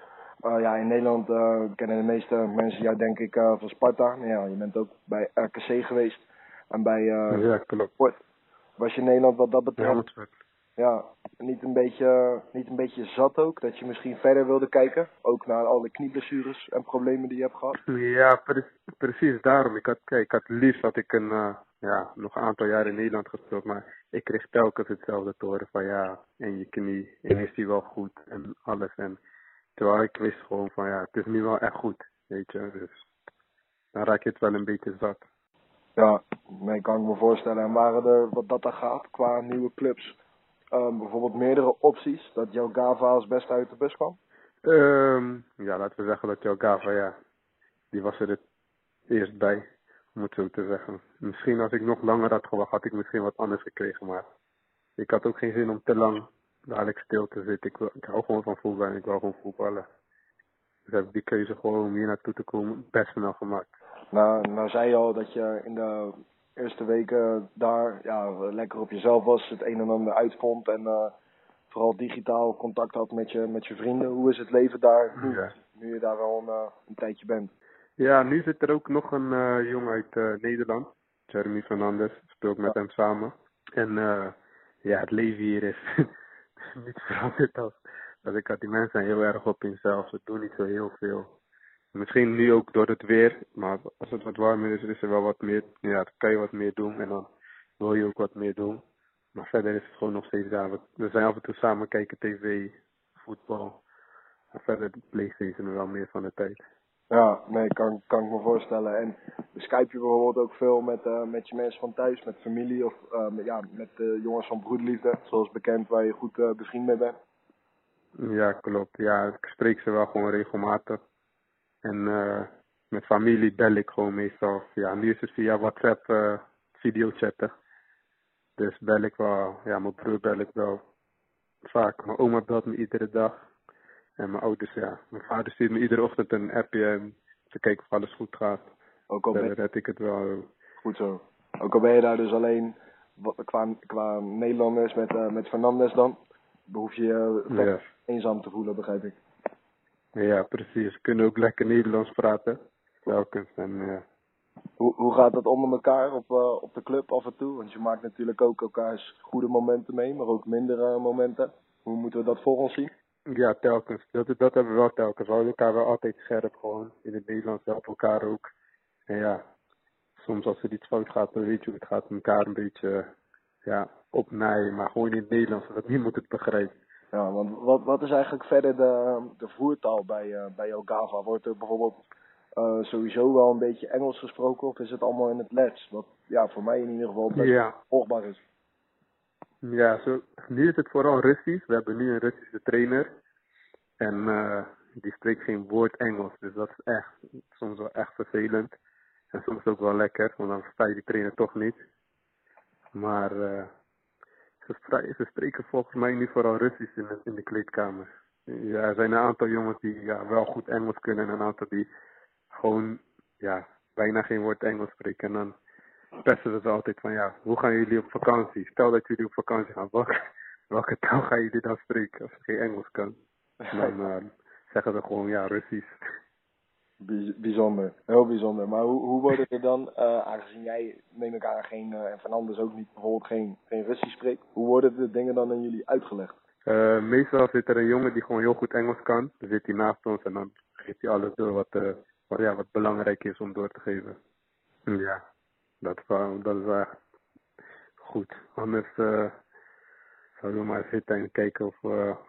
uh, ja, in Nederland uh, kennen de meeste mensen jou denk ik uh, van Sparta. Ja, je bent ook bij RKC geweest. En bij ja, klopt. Was je in Nederland wat dat betreft ja, niet, een beetje, niet een beetje zat ook? Dat je misschien verder wilde kijken? Ook naar alle knieblessures en problemen die je hebt gehad? Ja, pre precies daarom. Ik had, kijk, ik had liefst dat ik een, uh, ja, nog een aantal jaar in Nederland gespeeld. Maar ik kreeg telkens hetzelfde te horen van ja, en je knie, en is die wel goed en alles. En terwijl ik wist gewoon van ja, het is nu wel echt goed, weet je. Dus dan raak je het wel een beetje zat. Ja, nee, kan ik me voorstellen. En waren er, wat dat dan gaat, qua nieuwe clubs, um, bijvoorbeeld meerdere opties dat jouw Gava als beste uit de bus kwam? Um, ja, laten we zeggen dat jouw Gava, ja, die was er het eerst bij, om het zo te zeggen. Misschien als ik nog langer had gewacht, had ik misschien wat anders gekregen, maar ik had ook geen zin om te lang dadelijk stil te zitten. Ik, ik hou gewoon van voetbal en ik wil gewoon voetballen. Dus heb ik die keuze gewoon om hier naartoe te komen best wel gemaakt. Nou, nou zei je al dat je in de eerste weken daar ja, lekker op jezelf was, het een en ander uitvond en uh, vooral digitaal contact had met je, met je vrienden. Hoe is het leven daar nu, ja. nu je daar al een, uh, een tijdje bent? Ja, nu zit er ook nog een uh, jongen uit Nederland, Jeremy Fernandez, speelt met ja. hem samen. En ja, het leven hier is niet veranderd als, als ik had. Die mensen zijn heel erg op hunzelf, ze doen niet zo heel veel. Misschien nu ook door het weer, maar als het wat warmer is, is er wel wat meer. Ja, dan kan je wat meer doen en dan wil je ook wat meer doen. Maar verder is het gewoon nog steeds daar. We zijn af en toe samen kijken tv, voetbal. Maar verder de Playstation wel meer van de tijd. Ja, nee, kan, kan ik me voorstellen. En Skype je bijvoorbeeld ook veel met, uh, met je mensen van thuis, met familie of uh, met, ja, met uh, jongens van broederliefde, zoals bekend, waar je goed bevriend mee bent? Ja, klopt. Ja, ik spreek ze wel gewoon regelmatig. En uh, met familie bel ik gewoon meestal. Ja, nu is het via WhatsApp uh, videochatten. Dus bel ik wel, ja, mijn broer bel ik wel vaak. Mijn oma belt me iedere dag. En mijn ouders, ja. Mijn vader stuurt me iedere ochtend een appje om te kijken of alles goed gaat. Ook al ben... Dan red ik het wel. Goed zo. Ook al ben je daar dus alleen qua, qua Nederlanders met, uh, met Fernandes dan, behoef je je uh, ja. eenzaam te voelen, begrijp ik. Ja, precies. Kunnen ook lekker Nederlands praten. Telkens. En, ja. hoe, hoe gaat dat onder elkaar op, uh, op de club af en toe? Want je maakt natuurlijk ook elkaars goede momenten mee, maar ook mindere momenten. Hoe moeten we dat voor ons zien? Ja, telkens. Dat, dat hebben we wel telkens. We houden elkaar wel altijd scherp gewoon. In het Nederlands helpen elkaar ook. En ja, soms als er iets fout gaat, dan weet je hoe het gaat. Elkaar een beetje ja, opnaaien. Maar gewoon in het Nederlands, zodat niemand het begrijpt. Ja, want wat, wat is eigenlijk verder de, de voertaal bij, uh, bij? Wordt er bijvoorbeeld uh, sowieso wel een beetje Engels gesproken of is het allemaal in het Lets? Wat ja, voor mij in ieder geval best ja. volgbaar is. Ja, zo, nu is het vooral Russisch. We hebben nu een Russische trainer. En uh, die spreekt geen woord Engels. Dus dat is echt soms wel echt vervelend. En soms ook wel lekker, want dan versta je die trainer toch niet. Maar ze, ze spreken volgens mij nu vooral Russisch in de, in de kleedkamer. Ja, er zijn een aantal jongens die ja, wel goed Engels kunnen en een aantal die gewoon ja, bijna geen woord Engels spreken. En dan pesten ze altijd van ja, hoe gaan jullie op vakantie? Stel dat jullie op vakantie gaan, welke, welke taal gaan jullie dan spreken als je geen Engels kan? Dan uh, zeggen ze gewoon ja, Russisch. Bij- bijzonder, heel bijzonder. Maar hoe, hoe worden er dan, eh, aangezien jij, ik aan, geen, eh, en Fernandes ook niet, bijvoorbeeld geen, geen Russisch spreekt, hoe worden de dingen dan aan jullie uitgelegd? Eh, meestal zit er een jongen die gewoon heel goed Engels kan. Dan zit hij naast ons en dan geeft hij alles door wat, wat, ja, wat belangrijk is om door te geven. Ja, dat dat is echt goed. Anders zouden we maar zitten en kijken of,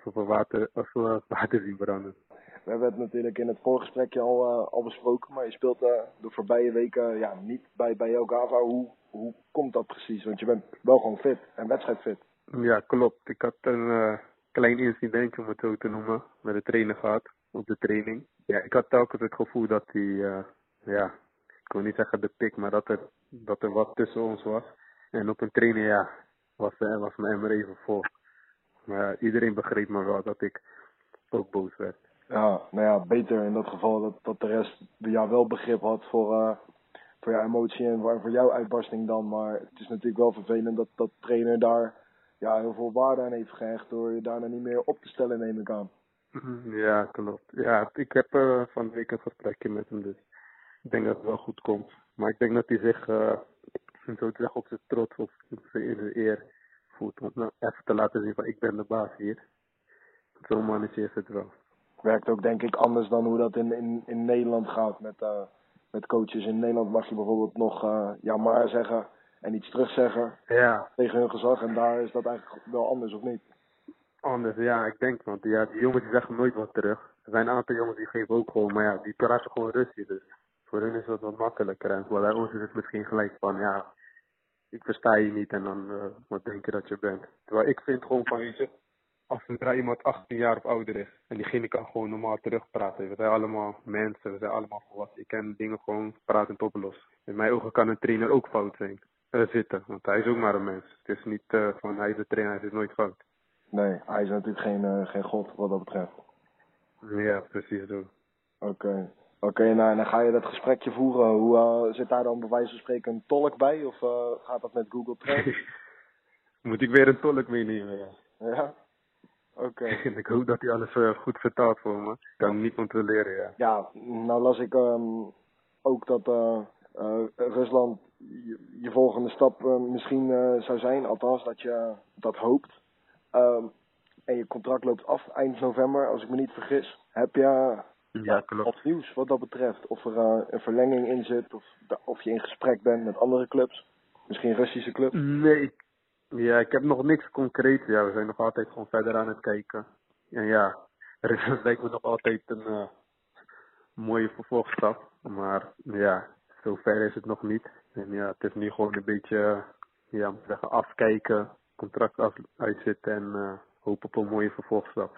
of water, of we water zien branden. We hebben het natuurlijk in het voorgesprekje al, eh, al besproken, maar je speelt eh, de voorbije weken ja, niet bij, bij. Hoe, hoe komt dat precies? Want je bent wel gewoon fit en wedstrijdfit. Ja, klopt. Ik had een eh, klein incidentje, om het zo te noemen, met de trainer gehad op de training. Ja, ik had telkens het gevoel dat hij, ja, ik wil niet zeggen de pik, maar dat er, dat er wat tussen ons was. En op een training, ja, was, was mijn emmer even vol. Maar iedereen begreep me wel dat ik ook boos werd. Ja, nou ja, beter in dat geval dat, dat de rest ja, wel begrip had voor, eh, voor jouw emotie en voor, voor jouw uitbarsting dan. Maar het is natuurlijk wel vervelend dat dat trainer daar ja, heel veel waarde aan heeft gehecht door je daarna niet meer op te stellen, neem ik aan. Mhm, Ja, klopt. Ja, ik heb eh, van week een gesprekje met hem, dus ik denk dat het wel goed komt. Maar ik denk dat hij zich, eh, om zo te zeggen, op zijn trots of in zijn eer voelt. Om nou even te laten zien van ik ben de baas hier. Zo'n mannetje is het wel. Werkt ook denk ik anders dan hoe dat in, in, in Nederland gaat met, eh, met coaches. In Nederland mag je bijvoorbeeld nog eh, ja maar zeggen en iets terugzeggen Ja, tegen hun gezag. En daar is dat eigenlijk wel anders, of niet? anders. Ja, ik denk, want ja, die jongens die zeggen nooit wat terug. Er zijn een aantal jongens die geven ook gewoon, maar ja, die praten gewoon rustig. Dus voor hun is dat wat makkelijker. En voor bij ons is het misschien gelijk van, ja, ik versta je niet en dan eh, wat denk je dat je bent. Terwijl ik vind gewoon van, weet je, als zodra iemand 18 jaar of ouder is en diegene kan gewoon normaal terugpraten. We zijn allemaal mensen, we zijn allemaal volwassen. Ik kan dingen gewoon pratend oplossen. In mijn ogen kan een trainer ook fout zijn. eh, zitten, want hij is ook maar een mens. Het is niet eh, van hij is de trainer, hij is nooit fout. Nee, hij is natuurlijk geen, eh, geen god wat dat betreft. Ja, precies zo. Oké. Oké, nou en dan ga je dat gesprekje voeren. Hoe zit daar dan bij wijze van spreken een tolk bij? Of gaat dat met Google Translate? Moet ik weer een tolk meenemen, ja. ja? Oké. En ik hoop dat hij alles eh, goed vertaalt voor me. Ik kan hem niet controleren, ja. Ja, nou las ik ehm, ook dat eh, eh, Rusland je, je volgende stap misschien zou zijn. Althans, dat je dat hoopt. Ehm, en je contract loopt af eind november, als ik me niet vergis. Heb je Ja, klopt. wat nieuws wat dat betreft? Of er een verlenging in zit? Of, of je in gesprek bent met andere clubs? Misschien Russische clubs? Nee, ik, ja, ik heb nog niks concreets. Ja, we zijn nog altijd gewoon verder aan het kijken. En ja, er is, lijkt me nog altijd een eh, mooie vervolgstap. Maar ja, zover is het nog niet. En ja, het is nu gewoon een beetje, eh, ja, moet zeggen, afkijken, contract af, uitzitten en eh, hopen op een mooie vervolgstap.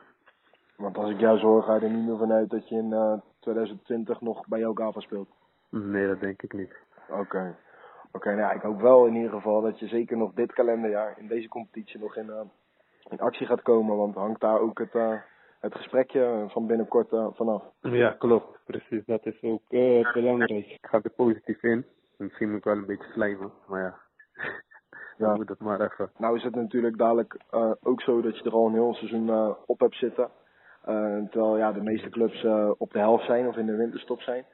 Want als ik jou zo hoor, ga je er niet meer vanuit dat je in eh, 2020 nog bij Jogava speelt. Nee, dat denk ik niet. Oké. Oké, nou ja, ik hoop wel in ieder geval dat je zeker nog dit kalenderjaar in deze competitie nog in, eh, in actie gaat komen. Want hangt daar ook het, eh, het gesprekje van binnenkort eh, vanaf. Ja, klopt. Precies, dat is ook eh, belangrijk. Ik ga er positief in. Misschien moet ik wel een beetje slijmen, maar ja. Ja. Moet het maar even. Nou is het natuurlijk dadelijk eh, ook zo dat je er al een heel seizoen eh, op hebt zitten. Eh, terwijl ja, de meeste clubs eh, op de helft zijn of in de winterstop zijn.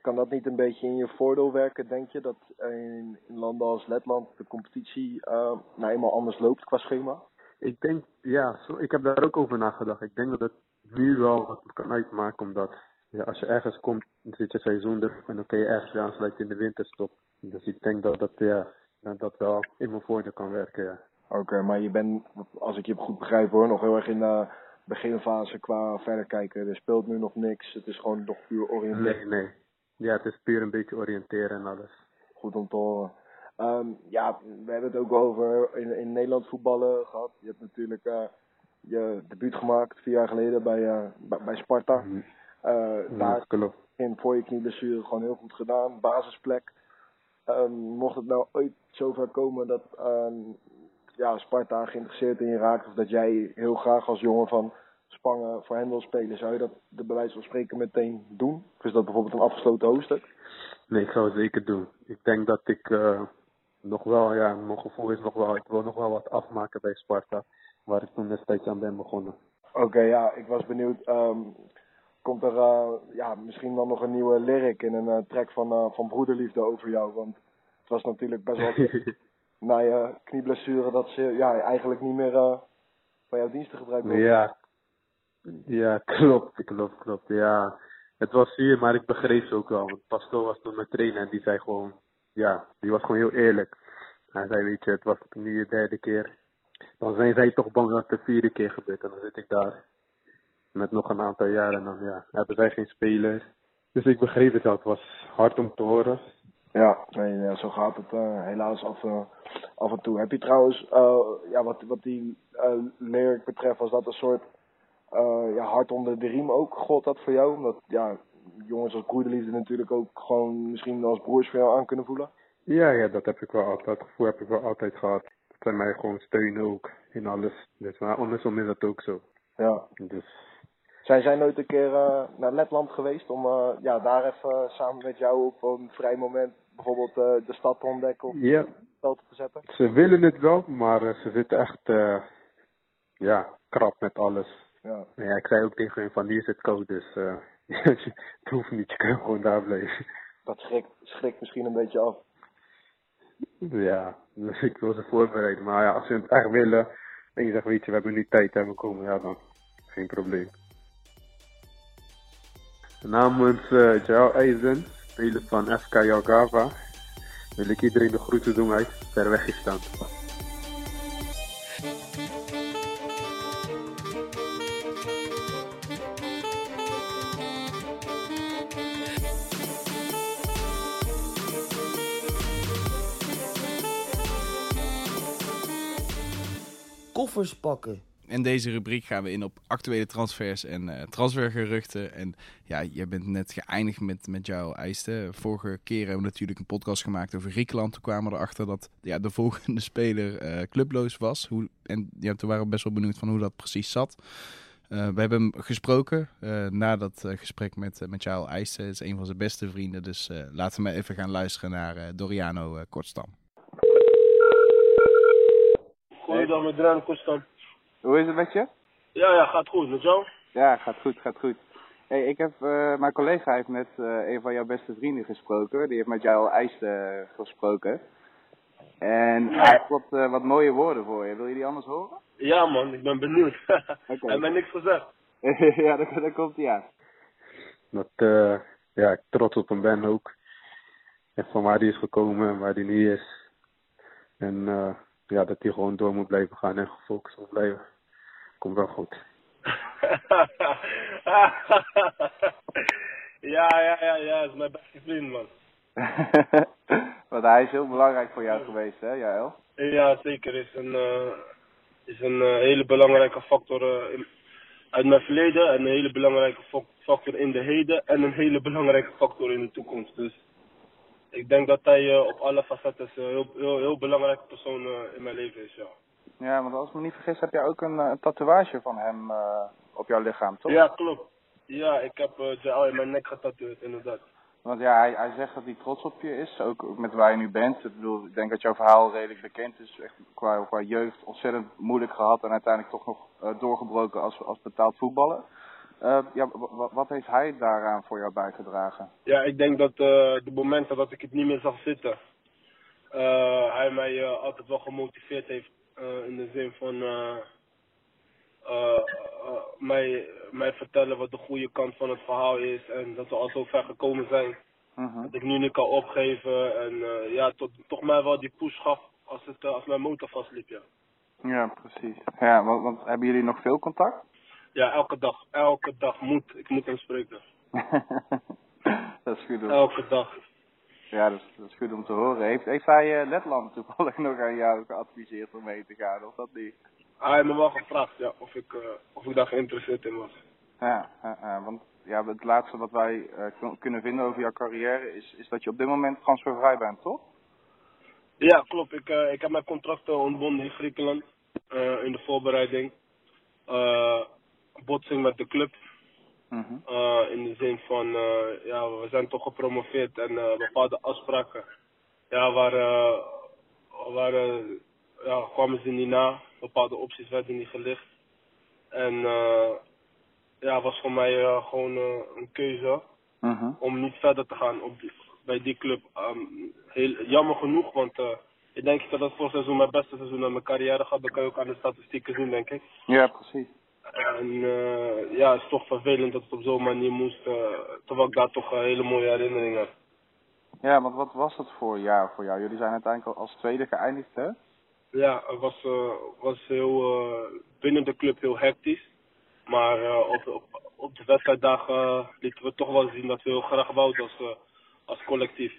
Kan dat niet een beetje in je voordeel werken, denk je? Dat in, in landen als Letland de competitie eh, nou eenmaal anders loopt qua schema? Ik denk, ja, zo, ik heb daar ook over nagedacht. Ik denk dat het nu wel wat kan uitmaken, omdat ja, als je ergens komt, dan zit je seizoen er en dan kun je ergens weer aansluiten in de winterstop. Dus ik denk dat dat, ja, dat dat wel in mijn voordeel kan werken, ja. Oké, maar je bent, als ik je goed begrijp hoor, nog heel erg in de beginfase qua verder kijken. Er speelt nu nog niks. Het is gewoon nog puur oriënteren. Nee, nee. Ja, het is puur een beetje oriënteren en alles. Goed om te horen. Ehm, ja, we hebben het ook over in, in Nederland voetballen gehad. Je hebt natuurlijk eh, je debuut gemaakt vier jaar geleden bij, eh, bij, bij Sparta. Ja, daar in voor je knieblessure gewoon heel goed gedaan. Basisplek. Ehm, mocht het nou ooit zover komen dat ehm, ja, Sparta geïnteresseerd in je raakt. Of dat jij heel graag als jongen van Spangen voor hen wil spelen. Zou je dat de bij wijze van spreken meteen doen? Of is dat bijvoorbeeld een afgesloten hoofdstuk? Nee, ik zou het zeker doen. Ik denk dat ik eh, nog wel, ja, mijn gevoel is nog wel, ik wil nog wel wat afmaken bij Sparta, waar ik toen destijds aan ben begonnen. Oké, ja, ik was benieuwd. ehm, komt er eh, ja, misschien dan nog een nieuwe lyric in een eh, track van, van Broederliefde over jou. Want het was natuurlijk best wel na je knieblessure dat ze ja, eigenlijk niet meer van jouw diensten gebruik wilden. Ja, ja, klopt, klopt, klopt. Ja, het was zuur, maar ik begreep ze ook wel. Want Pasto was toen mijn trainer en die zei gewoon, ja, die was gewoon heel eerlijk. Hij zei, weet je, het was nu de derde keer. Dan zijn zij toch bang dat het de vierde keer gebeurt. En dan zit ik daar met nog een aantal jaren en dan ja, hebben zij geen spelers. Dus ik begreep het wel. Het was hard om te horen. Ja, nee, zo gaat het eh, helaas af, eh, af en toe. Heb je trouwens, eh, ja, wat, wat die lyric betreft, was dat een soort eh, ja, hart onder de riem ook? God dat voor jou? Omdat ja, jongens als broederliefde natuurlijk ook gewoon misschien als broers voor jou aan kunnen voelen? Ja, ja, dat heb ik wel altijd. Dat gevoel heb ik wel altijd gehad. Dat zij mij gewoon steunen ook in alles. Dus maar andersom is dat ook zo. Ja. Dus Zijn zij nooit een keer eh, naar Letland geweest om eh, ja, daar even samen met jou op een vrij moment bijvoorbeeld de stad te ontdekken of ja, veld te zetten? ze willen het wel, maar ze zitten echt, ja, krap met alles. Ja. Ja, ik zei ook tegen hun van hier is het koud, dus eh het hoeft niet, je kan gewoon daar blijven. Dat schrikt, schrikt misschien een beetje af. Ja, dus ik wil ze voorbereiden. Maar ja, als ze het echt willen en je zegt, weet je, we hebben nu tijd en we komen, ja dan, geen probleem. Namens uh, Joao Eisen, speler van FK Jelgava, wil ik iedereen de groeten doen uit Verwegistan. Koffers pakken. In deze rubriek gaan we in op actuele transfers en eh, transfergeruchten. En ja, je bent net geëindigd met, met jouw eisten. Vorige keer hebben we natuurlijk een podcast gemaakt over Griekenland. Toen kwamen we erachter dat ja, de volgende speler eh, clubloos was. Hoe, en ja, toen waren we best wel benieuwd van hoe dat precies zat. Eh, we hebben hem gesproken na dat gesprek met, uh, met jouw eisten. Is een van zijn beste vrienden. Dus uh, laten we even gaan luisteren naar uh, Doriano Kortstam. Goeiedag met Dran Kostan. Hoe is het met je? Ja, ja, gaat goed. Met jou? Ja, gaat goed, gaat goed. Hey, ik heb, uh, mijn collega heeft met uh, een van jouw beste vrienden gesproken. Die heeft met jou al ijs uh, gesproken. En hij heeft wat, uh, wat mooie woorden voor je. Wil je die anders horen? Ja man, ik ben benieuwd. Hij heeft mij niks gezegd. ja, daar komt hij aan. Dat uh, ja, ik trots op hem ben ook. En van waar hij is gekomen en waar hij nu is. En ja, dat hij gewoon door moet blijven gaan en gefocust moet blijven. Komt wel goed. ja, ja, ja, ja, dat is mijn beste vriend, man. Want hij is heel belangrijk voor jou geweest, hè, Jael? Ja, zeker. Is een, uh, is een uh, hele belangrijke factor uh, in, uit mijn verleden. En een hele belangrijke factor in de heden. En een hele belangrijke factor in de toekomst. Dus ik denk dat hij op alle facetten een heel, heel, heel belangrijke persoon in mijn leven is, ja. Ja, want als ik me niet vergis heb je ook een, een tatoeage van hem op jouw lichaam, toch? Ja, klopt. Ja, ik heb uh, Jaal in mijn nek getatoeëerd, inderdaad. Want ja, hij, hij zegt dat hij trots op je is, ook met waar je nu bent. Ik bedoel, ik denk dat jouw verhaal redelijk bekend is. Echt qua, qua jeugd ontzettend moeilijk gehad en uiteindelijk toch nog uh, doorgebroken als, als betaald voetballer. Uh, ja, wat heeft hij daaraan voor jou bijgedragen? Ja, ik denk dat uh, de momenten dat ik het niet meer zag zitten, hij mij altijd wel gemotiveerd heeft in de zin van mij, mij vertellen wat de goede kant van het verhaal is en dat we al zo ver gekomen zijn. Mhm. Dat ik nu niet kan opgeven en ja, tot, toch mij wel die push gaf als, het, als mijn motor vastliep, ja. Ja, precies. Ja, want, want hebben jullie nog veel contact? Ja, elke dag. Elke dag moet. Ik moet hem spreken. dat is goed om Elke dag. Ja, dat is, dat is goed om te horen. Heeft, heeft hij uh, Letland toevallig nog aan jou geadviseerd om mee te gaan, of dat niet? Hij heeft me wel gevraagd, ja, of ik, uh, of ik daar geïnteresseerd in was. Ja, uh, want ja, het laatste wat wij kunnen vinden over jouw carrière is, is dat je op dit moment transfervrij bent, toch? Ja, klopt. Ik, ik heb mijn contract ontbonden in Griekenland, in de voorbereiding. Botsing met de club. Mm -hmm. in de zin van, ja, we zijn toch gepromoveerd en bepaalde afspraken ja, waren, waren, ja, kwamen ze niet na bepaalde opties werden niet gelicht. En uh, ja, was voor mij eh, gewoon eh, een keuze Mhm. om niet verder te gaan op die, bij die club. Ehm, heel, jammer genoeg, want eh, ik denk dat dat voor seizoen mijn beste seizoen in mijn carrière gaat. Dat kan je ook aan de statistieken zien, denk ik. Ja, precies. En eh, ja, het is toch vervelend dat het op zo'n manier moest, eh, terwijl ik daar toch een hele mooie herinneringen heb. Ja, want wat was dat voor jaar voor jou? Jullie zijn uiteindelijk al als tweede geëindigd, hè? Ja, het was, eh, was heel, eh, binnen de club heel hectisch. Maar eh, op, op, op de wedstrijddag eh, lieten we toch wel zien dat we heel graag wouden als, eh, als collectief.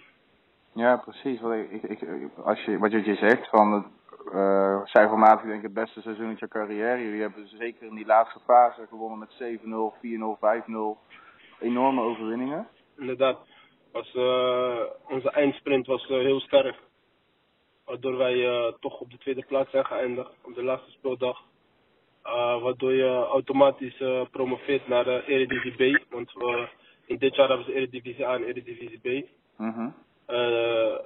Ja, precies. Wat, ik, ik- als je, wat je zegt, van eh, cijfermatig denk ik het beste seizoen uit je carrière. Jullie hebben zeker in die laatste fase gewonnen met 7-0, 4-0, 5-0. Enorme overwinningen. Inderdaad, was, eh, onze eindsprint was eh, heel sterk. Waardoor wij toch op de tweede plaats zijn geëindigd op de laatste speeldag. Waardoor je automatisch promoveert naar de Eredivisie B. Want we, in dit jaar hebben ze Eredivisie A en Eredivisie B. Mhm.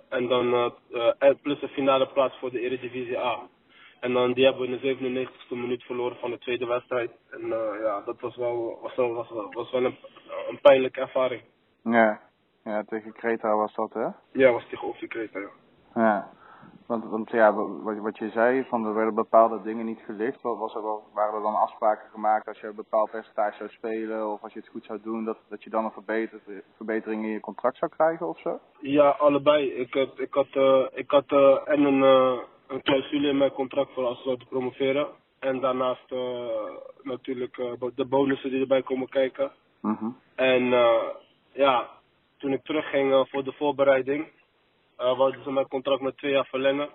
En dan eh, eh, plus de finale plaats voor de Eredivisie A. En dan die hebben we in de 97e minuut verloren van de tweede wedstrijd. En eh, ja, dat was wel, was wel, was, wel- was wel een, een pijnlijke ervaring. Ja. ja, tegen Kreta was dat, hè? Ja, was tegen Kreta, ja. Ja. Want, want ja, wat, wat je zei, van er werden bepaalde dingen niet gelicht. Was er wel, waren er dan afspraken gemaakt als je een bepaald percentage zou spelen of als je het goed zou doen, dat, dat je dan een verbeter, verbetering in je contract zou krijgen of zo? Ja, allebei. Ik had, ik had, eh, ik had eh, en een, eh, een clausule in mijn contract voor als we zouden promoveren. En daarnaast natuurlijk de bonussen die erbij komen kijken. Mhm. En ja, toen ik terugging voor de voorbereiding, uh, wilden ze mijn contract met twee jaar verlengen.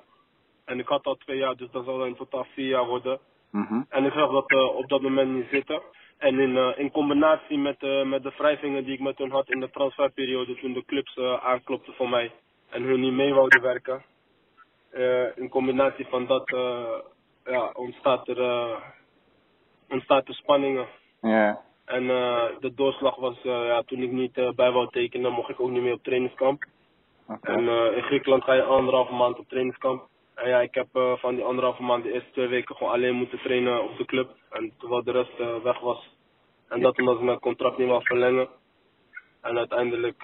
En ik had al twee jaar, dus dat zou dan in totaal vier jaar worden. Mhm. En ik zag dat eh, op dat moment niet zitten. En in, eh, in combinatie met, eh, met de wrijvingen die ik met hun had in de transferperiode, toen de clubs aanklopten voor mij en hun niet mee wouden werken. in combinatie van dat ja, ontstaat, er, ontstaat er spanningen. Ja. En de doorslag was, ja, toen ik niet bij wou tekenen, mocht ik ook niet meer op trainingskamp. En eh, in Griekenland ga je anderhalve maand op trainingskamp. En ja, ik heb eh, van die anderhalve maand de eerste twee weken gewoon alleen moeten trainen op de club. En terwijl de rest eh, weg was. En dat omdat ze mijn contract niet wou verlengen. En uiteindelijk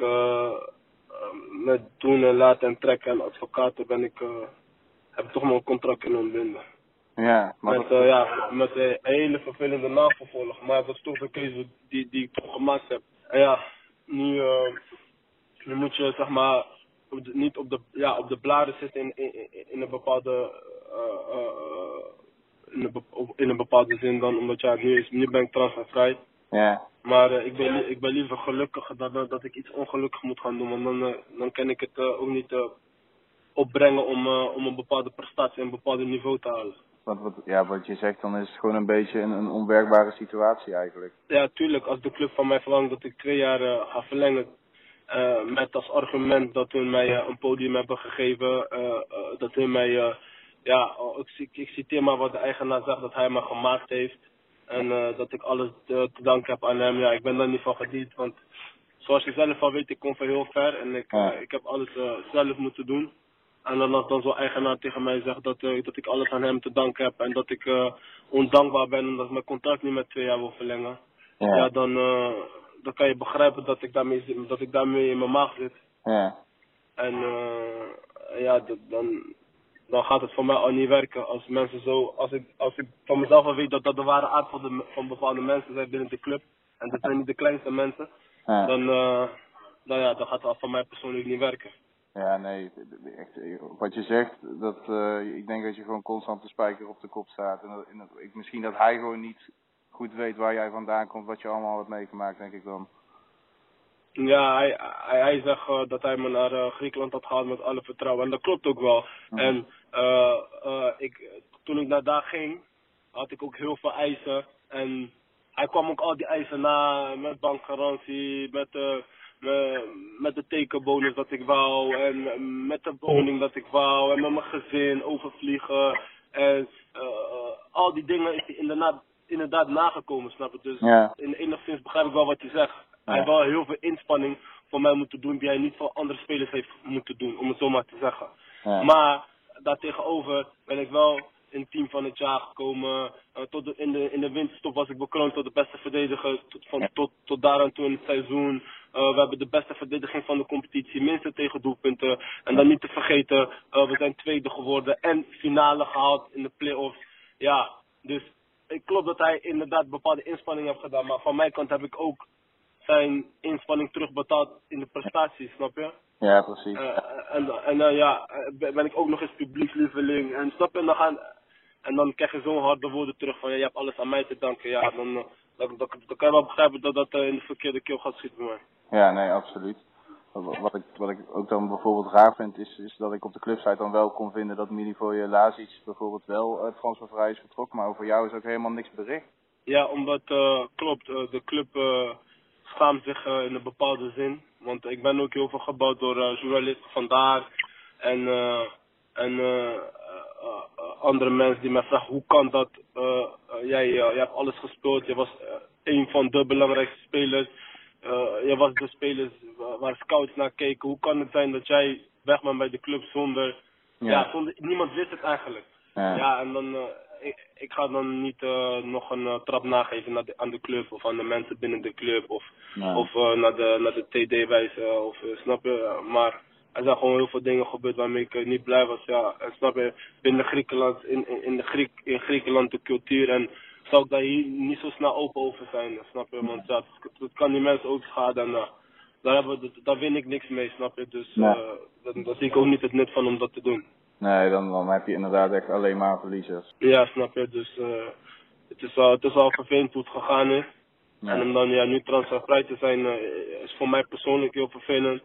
met doen en laten en trekken en advocaten ben ik, eh, heb ik toch mijn contract kunnen ontbinden. Ja, maar Met, dat, ja, met een hele vervelende navervolg. Maar dat is toch de keuze die, die ik toch gemaakt heb. En ja, nu, nu moet je zeg maar op de- niet op de, ja, op de bladen zitten in, in, in- een bepaalde eh, eh, in, een in een bepaalde zin dan, omdat ja, nu, is, nu ben ik transfervrij. ja. Maar eh, ik, ben, ik ben liever gelukkig dan dat, dat ik iets ongelukkig moet gaan doen. Want dan, dan kan ik het ook niet opbrengen om, eh, om een bepaalde prestatie en een bepaald niveau te halen. Wat, wat, ja, wat je zegt, dan is het gewoon een beetje een, een onwerkbare situatie eigenlijk. Ja, tuurlijk. Als de club van mij verlangt dat ik twee jaar eh, ga verlengen. Eh, met als argument dat hun mij eh, een podium hebben gegeven. eh, dat hun mij. ja, oh, ik, ik citeer maar wat de eigenaar zegt dat hij me gemaakt heeft. En dat ik alles te, danken heb aan hem. Ja, ik ben daar niet van gediend. Want zoals je zelf al weet, ik kom van heel ver. En ik, Ja. ik heb alles zelf moeten doen. En dan als dan zo'n eigenaar tegen mij zegt dat, dat ik alles aan hem te danken heb. En dat ik ondankbaar ben omdat ik mijn contract niet met twee jaar wil verlengen Ja. ja, dan, dan kan je begrijpen dat ik daarmee, dat ik daarmee in mijn maag zit. Ja. En eh, ja, dan, dan gaat het voor mij al niet werken als mensen zo, als ik, als ik van mezelf al weet dat dat de ware aard van, de, van bepaalde mensen zijn binnen de club. En dat zijn niet de kleinste mensen. Ja. Dan, eh, dan, ja, dan gaat het voor mij persoonlijk niet werken. Ja, nee, echt, eh, wat je zegt, dat, ik denk dat je gewoon constant de spijker op de kop staat. En, dat, en dat, ik, misschien dat hij gewoon niet goed weet waar jij vandaan komt, wat je allemaal hebt meegemaakt, denk ik dan. Ja, hij, hij, hij zegt eh, dat hij me naar eh, Griekenland had gehaald met alle vertrouwen. En dat klopt ook wel. Mhm. En eh, ik, toen ik naar daar ging, had ik ook heel veel eisen. En hij kwam ook al die eisen na met bankgarantie, met me- met de tekenbonus dat ik wou. En met de woning dat ik wou. En met mijn gezin overvliegen. En al die dingen is hij inderdaad, inderdaad nagekomen, snap je? Dus Ja. in, enigszins begrijp ik wel wat je zegt. Hij heeft wel heel veel inspanning voor mij moeten doen die hij niet voor andere spelers heeft moeten doen, om het zo maar te zeggen. Maar daartegenover ben ik wel in het team van het jaar gekomen. Eh, tot de, in, de, in de winterstop was ik bekroond tot de beste verdediger. Tot, van, tot, tot daar aan toe in het seizoen. Eh, we hebben de beste verdediging van de competitie. Minste tegen doelpunten. En dan niet te vergeten, eh, we zijn tweede geworden. En finale gehaald in de play-offs. Ja, dus ik klopt dat hij inderdaad bepaalde inspanningen heeft gedaan. Maar van mijn kant heb ik ook zijn inspanning terugbetaald in de prestaties, snap je? Ja, precies. Eh, en en dan ja, eh, ben ik ook nog eens publiekslieveling. En snap je, en dan, gaan, en dan krijg je zo'n harde woorden terug van ja, je hebt alles aan mij te danken. Ja, dan, eh, dan, dan, dan kan je wel begrijpen dat dat eh, in de verkeerde keel gaat schieten bij mij. Ja, nee, absoluut. Wat ik, wat ik ook dan bijvoorbeeld raar vind, is, is dat ik op de clubsite dan wel kon vinden dat Milivoje Lazic bijvoorbeeld wel uh, transfervrij is vertrokken, maar over jou is ook helemaal niks bericht. Ja, omdat, eh, klopt, eh, de club eh, schaamt zich in een bepaalde zin. Want ik ben ook heel veel gebouwd door journalisten vandaar en, en andere mensen die mij vragen hoe kan dat, jij, jij hebt alles gespeeld, je was een van de belangrijkste spelers, Eh, je was de spelers wa- waar scouts naar keken, hoe kan het zijn dat jij weg bent bij de club zonder, ja, zonder, niemand wist het eigenlijk. Ja. Ja, en dan, eh, ik, ik ga dan niet eh, nog een trap nageven naar de, aan de club of aan de mensen binnen de club of, of naar de, naar de TD wijzen of snap je. Maar er zijn gewoon heel veel dingen gebeurd waarmee ik niet blij was. Ja, en snap je, binnen Griekenland, in, in, in, de Griek, in Griekenland de cultuur en zou ik daar hier niet zo snel open over zijn, snap je. Want ja, dat, dat kan die mensen ook schaden en eh, daar, hebben we, daar win ik niks mee, snap je. Dus Nee. eh, dan zie ik ook niet het nut van om dat te doen. Nee, dan, dan heb je inderdaad echt alleen maar verliezers. Ja, snap je. Dus eh het, is al, het is al vervelend hoe het gegaan is. En om dan ja, nu transfervrij te zijn is voor mij persoonlijk heel vervelend.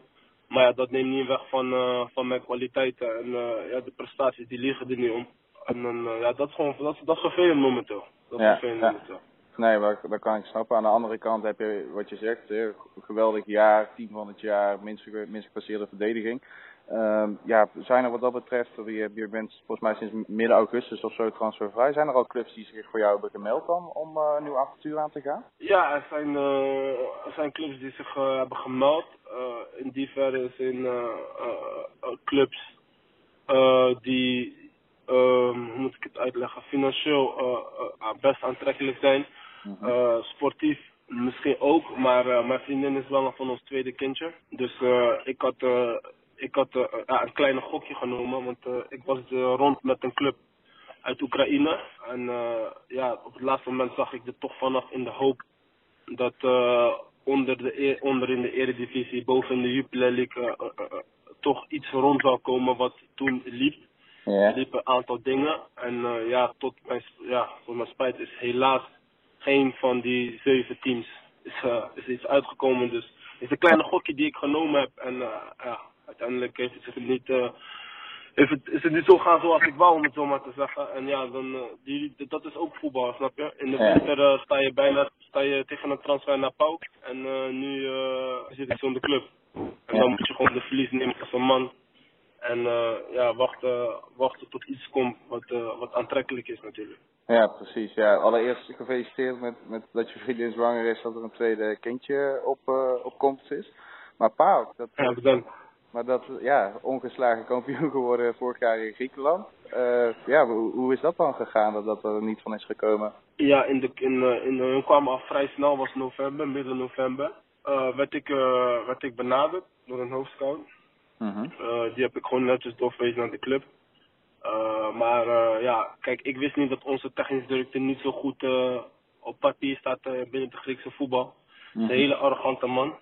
Maar ja, dat neemt niet weg van, van mijn kwaliteiten. En ja, de prestaties die liggen er niet om. En dan, ja, dat is gewoon dat, is- dat is vervelend momenteel. Dat is Ja, vervelend ja. momenteel. Nee, maar dat kan ik snappen. Aan de andere kant heb je wat je zegt, hè, geweldig jaar, team van het jaar, minst, minst gepasseerde verdediging. Ehm, ja, zijn er wat dat betreft, je, je bent volgens mij sinds midden augustus of zo transfervrij. Zijn er al clubs die zich voor jou hebben gemeld dan om eh, een nieuw avontuur aan te gaan? Ja, er zijn, eh, er zijn clubs die zich eh, hebben gemeld. Eh, in die verre zijn eh, eh, eh, clubs eh, die, ehm, hoe moet ik het uitleggen, financieel eh, eh, best aantrekkelijk zijn. Eh, sportief misschien ook, maar mijn vriendin is wel nog van ons tweede kindje. Dus ik had, eh, ik had een kleine gokje genomen, want ik was rond met een club uit Oekraïne. En ja, op het laatste moment zag ik er toch vanaf in de hoop dat onder, de, e- onder in de eredivisie, boven in de Jupiler League, toch iets rond zou komen wat toen liep. Er Ja. liepen een aantal dingen. En eh, ja, tot mijn, ja, tot mijn spijt is helaas geen van die zeven teams is, eh, is iets uitgekomen. Dus het is een kleine gokje die ik genomen heb. En eh, ja, uiteindelijk heeft het zich niet, heeft het, is het niet zo gaan zoals ik wou, om het zo maar te zeggen. En ja, dan, die, dat is ook voetbal, snap je? In de winter sta je bijna sta je tegen een transfer naar Pauw. En nu zit ik zo in de club. En dan moet je gewoon de verlies nemen als een man. En eh, ja, wachten, wachten tot iets komt wat, eh, wat aantrekkelijk is natuurlijk. Ja, precies. Ja, allereerst gefeliciteerd met, met dat je vriendin zwanger is, dat er een tweede kindje op, eh, op komst is. Maar Pauk, dat, Ja, bedankt. maar dat, ja, ongeslagen kampioen geworden vorig jaar in Griekenland. Ja, hoe, hoe is dat dan gegaan, dat dat er niet van is gekomen? Ja, in de, in, in, we kwamen al vrij snel, was november, midden november. werd, ik, werd ik benaderd door een hoofdscout. Mhm. Eh, die heb ik gewoon netjes doorverwezen naar de club. Eh, maar eh, ja, kijk, ik wist niet dat onze technisch directeur niet zo goed op papier staat binnen het Griekse voetbal. Mhm. Een hele arrogante man.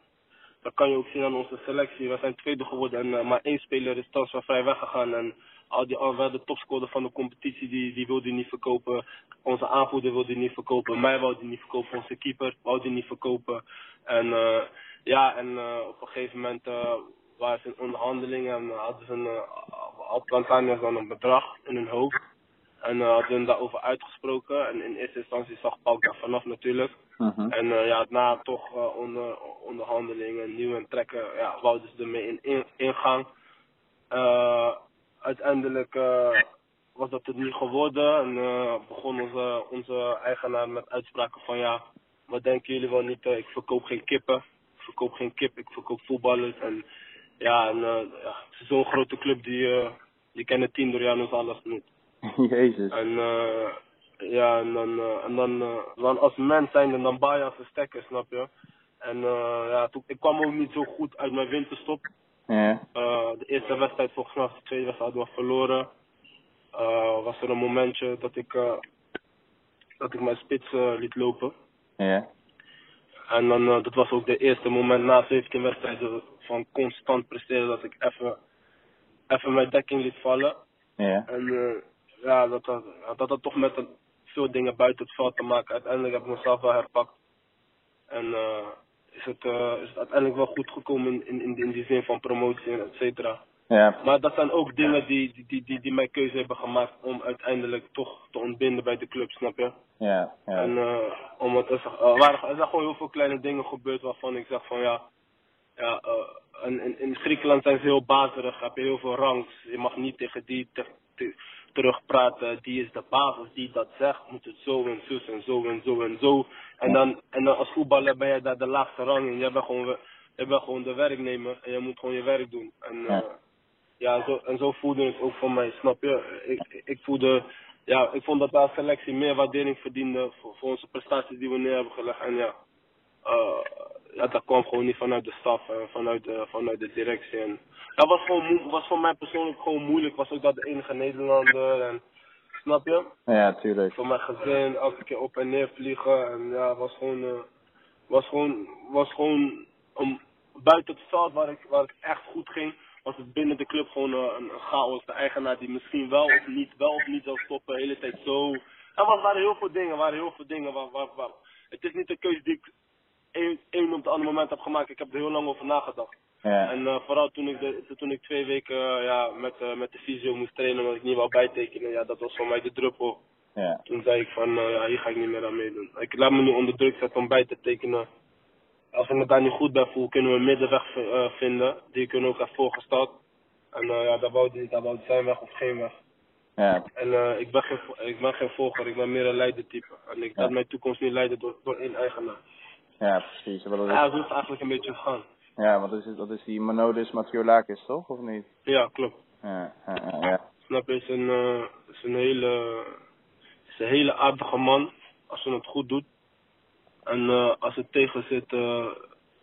Dat kan je ook zien aan onze selectie. We zijn tweede geworden en maar één speler is transfervrij weggegaan. En al die, al, de topscorer van de competitie, die, die wilde niet verkopen. Onze aanvoerder wilde niet verkopen. Mij wilde niet verkopen. Onze keeper wilde niet verkopen. En ja, en op een gegeven moment waren ze in onderhandeling en hadden ze een, had dan een bedrag in hun hoofd. En uh, hadden hun daarover uitgesproken. En in eerste instantie zag Pauk daar vanaf natuurlijk. Mhm. En uh, ja, na toch uh, onder, onderhandelingen, nieuwe trekken, ja, wouden ze ermee in, in ingang. Uh, uiteindelijk was dat het niet geworden. En begon onze, onze eigenaar met uitspraken van ja, wat denken jullie wel niet, ik verkoop geen kippen. Ik verkoop geen kip, ik verkoop voetballers. En ja, en, uh, ja het is zo'n grote club die, uh, die kennen tien door Janus alles niet. Jezus. En eh ja, en dan, eh, en dan, eh, dan als mens zijn, dan baal je als een stekker, snap je? En eh ja, toen, ik kwam ook niet zo goed uit mijn winterstop. Ja. Eh, de eerste wedstrijd volgens mij, de tweede wedstrijd hadden we verloren. Eh, was er een momentje dat ik, eh, dat ik mijn spits eh, liet lopen. Ja. En dan, eh, dat was ook de eerste moment na 17 wedstrijden van constant presteren dat ik even, even mijn dekking liet vallen. Ja. En eh, ja, dat had, dat had toch met een, veel dingen buiten het veld te maken. Uiteindelijk heb ik mezelf wel herpakt. En eh, is, het, eh, is het uiteindelijk wel goed gekomen in, in, in, in die zin van promotie en et cetera. Ja. Maar dat zijn ook dingen die, die, die, die, die mijn keuze hebben gemaakt om uiteindelijk toch te ontbinden bij de club, snap je? Ja. Ja. En omdat er, er, waren, er zijn gewoon heel veel kleine dingen gebeurd waarvan ik zeg van ja, ja eh, in, Griekenland zijn ze heel bazerig, heb je heel veel rangs. Je mag niet tegen die te, te- terugpraten, die is de baas. Als die dat zegt, moet het zo en zo en zo en zo en zo. En dan, en dan als voetballer ben je daar de laagste rang in. Je bent gewoon, je bent gewoon de werknemer en je moet gewoon je werk doen. En Ja. eh, ja, zo, en zo voelde het ook voor mij, snap je? Ik, ik voelde, ja, ik vond dat de selectie meer waardering verdiende voor, voor onze prestaties die we neer hebben gelegd. En ja, eh, ja, dat kwam gewoon niet vanuit de staf en vanuit de, vanuit de directie. En dat was gewoon was voor mij persoonlijk gewoon moeilijk. Was ook dat de enige Nederlander en snap je? Ja, tuurlijk. Voor mijn gezin, elke keer op en neer vliegen. En ja, was gewoon, eh, was gewoon, was gewoon om, buiten het veld waar ik, waar ik echt goed ging, was het binnen de club gewoon eh, een, een chaos. De eigenaar die misschien wel of niet, wel of niet zou stoppen, de hele tijd zo. Er was, waren heel veel dingen, waren heel veel dingen waar, waar, waar. Het is niet een keuze die ik één, één op het andere moment heb gemaakt. Ik heb er heel lang over nagedacht. Ja. En eh, vooral toen ik, de, toen ik twee weken eh, ja, met, eh, met de fysio moest trainen omdat ik niet wou bijtekenen, ja, dat was voor mij de druppel. Ja. Toen zei ik van, ja, hier ga ik niet meer aan meedoen. Ik laat me nu onder druk zetten om bij te tekenen. Als ik me daar niet goed bij voel, kunnen we een middenweg vinden. Die kunnen ook even voorgesteld. En ja, daar wou die, daar wou zijn weg of geen weg. Ja. En ik, ben geen, ik ben geen volger, ik ben meer een leidertype. En ik laat mijn toekomst niet leiden door, door één eigenaar. Ja, precies. Wat dat is- Ja, is het eigenlijk een beetje gegaan. Ja, want dat is, dat is die Monodis Mathiolakis, toch? Of niet? Ja, klopt. Ja, ja, ja, ja. Snap je, is een, eh, is een hele, is een hele aardige man als je het goed doet. En eh, als het tegen zit, eh,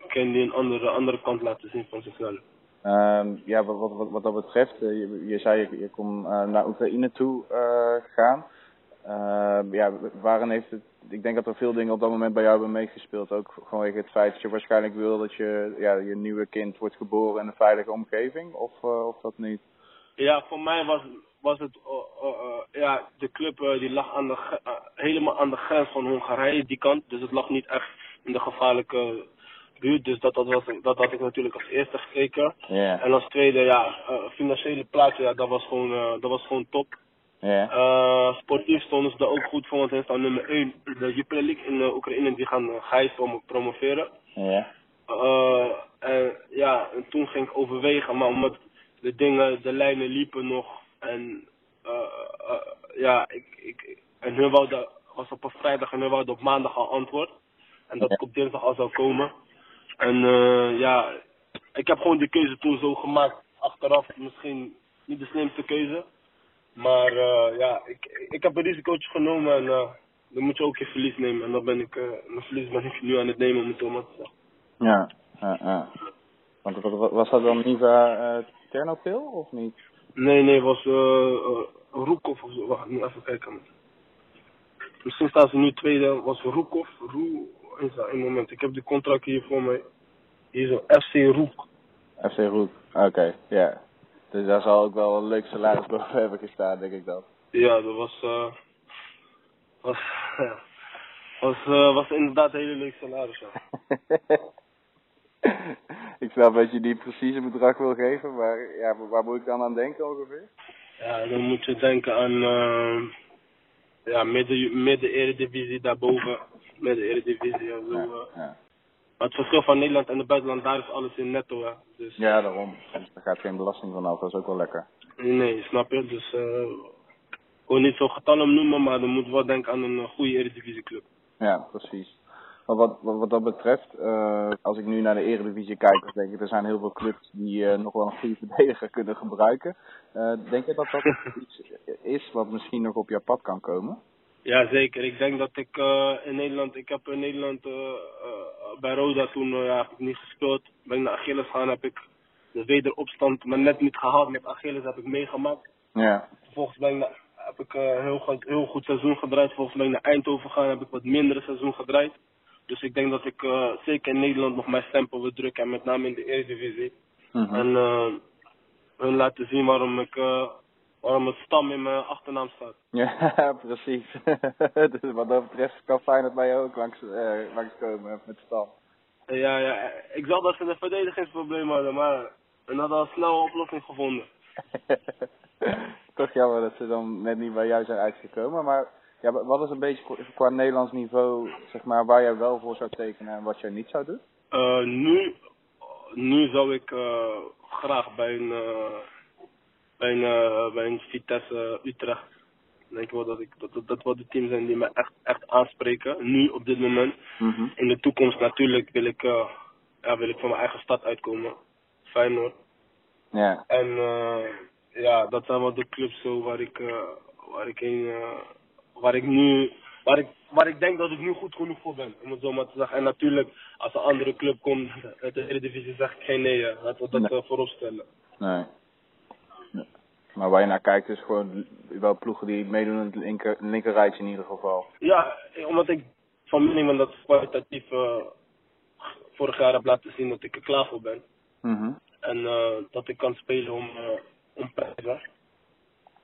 kan hij een andere, andere kant laten zien van zichzelf. Ehm, ja, wat, wat, wat, wat dat betreft, eh, je, je zei je, je kon eh, naar Oekraïne toe eh, gaan. Ehm, ja, waarin heeft het, ik denk dat er veel dingen op dat moment bij jou hebben meegespeeld. Ook vanwege het feit dat je waarschijnlijk wil dat je, ja, je nieuwe kind wordt geboren in een veilige omgeving, of, eh, of dat niet? Ja, voor mij was, was het, eh, eh, ja, de club die lag aan de, helemaal aan de grens van Hongarije, die kant. Dus het lag niet echt in de gevaarlijke buurt. Dus dat, dat, was, dat had ik natuurlijk als eerste gekeken. En als tweede, ja, financiële plaatje, ja, dat was gewoon, dat was gewoon top. Ja, Eh, sportief stonden ze er ook goed voor, want hij staat nummer 1. De Jupiler League in de Oekraïne die gaan uh, gijzen om promoveren. ja, Eh, en ja, en toen ging ik overwegen, maar omdat de dingen, de lijnen liepen nog. En eh, eh, ja, ik, ik, en hun wilde, was op een vrijdag en hun wilde op maandag al antwoord. En dat ik op dinsdag al zou komen. En eh, ja, ik heb gewoon die keuze toen zo gemaakt. Achteraf misschien niet de slimste keuze. Maar eh, ja, ik, ik heb een risicootje genomen en eh, dan moet je ook je verlies nemen. En dan ben ik, eh, mijn verlies ben ik nu aan het nemen om het zo maar te zeggen. ja, ja, ja. Want was dat dan Niva uh, Ternopil, of niet? Nee, nee, was eh uh, Roekov of zo. Wacht, nu even kijken. Misschien staan ze nu tweede. Was Roekov. Roe. Is dat een moment? Ik heb de contract hier voor mij. Hier zo, FC Roek. FC Roek, oké, ja. Dus daar zal ook wel een leuk salaris boven hebben gestaan, denk ik dan. Ja, dat was. eh was, ja, was, eh, was inderdaad een hele leuke salaris. Ja. ik snap dat je die precieze bedrag wil geven, maar ja, waar moet ik dan aan denken ongeveer? ja, dan moet je denken aan. eh ja, midden, midden eredivisie daarboven. Midden eredivisie en zo. Ja, ja. Maar het verschil van Nederland en het buitenland, daar is alles in netto. Hè. Dus, ja daarom. Dus daar gaat geen belasting van af, dat is ook wel lekker. Nee, snap je? Dus eh ik wil niet zo getallen noemen, maar dan moet wel denken aan een eh, goede eredivisieclub. Ja, precies. Maar wat, wat, wat dat betreft, eh, als ik nu naar de Eredivisie kijk, dan denk ik, er zijn heel veel clubs die eh, nog wel een goede verdediger kunnen gebruiken. Eh, denk je dat dat iets is wat misschien nog op jouw pad kan komen? Ja, zeker. Ik denk dat ik eh, in Nederland, ik heb in Nederland eh, eh, bij Roda toen ja, heb ik niet gespeeld. Ben ik naar Achilles gegaan, heb ik de wederopstand, maar net niet gehaald met Achilles, heb ik meegemaakt. Ja. Vervolgens ben ik naar, heb ik een heel, goed- heel goed seizoen gedraaid. Vervolgens ben ik naar Eindhoven gegaan, heb ik wat mindere seizoen gedraaid. Dus ik denk dat ik zeker in Nederland nog mijn stempel wil drukken, en met name in de Eredivisie. Mhm. En hun laten zien waarom ik, waarom het stam in mijn achternaam staat. Ja, precies. dus wat dat betreft kan Feyenoord mij ook langs, eh, langskomen met Stam. Ja, ja, ik zag dat ze een verdedigingsprobleem hadden, maar hun hadden al snel een oplossing gevonden. Toch jammer dat ze dan net niet bij jou zijn uitgekomen. Maar ja, wat is een beetje qua- qua Nederlands niveau, zeg maar, waar jij wel voor zou tekenen en wat jij niet zou doen? Eh, nu, nu zou ik eh, graag bij een, eh, bij een, eh, bij een Vitesse Utrecht. Denk ik wel dat, ik, dat, dat, dat wel de teams zijn die me echt, echt aanspreken. Nu op dit moment. Mhm. In de toekomst natuurlijk wil ik, eh, ja, wil ik van mijn eigen stad uitkomen. Feyenoord. Ja. En eh, ja, dat zijn wel de clubs zo waar ik, eh, waar ik heen, eh, waar ik nu, waar ik, waar ik denk dat ik nu goed genoeg voor ben, om het zo maar te zeggen. En natuurlijk, als een andere club komt uit de Eredivisie, zeg ik geen nee. Laten we dat Nee. eh, voorop stellen. Nee. Maar waar je naar kijkt is gewoon wel ploegen die meedoen in het linker, linker rijtje in ieder geval. Ja, omdat ik van mening ben dat kwalitatief eh, vorig jaar heb laten zien dat ik er klaar voor ben. Mhm. En eh, dat ik kan spelen om, eh om prijzen.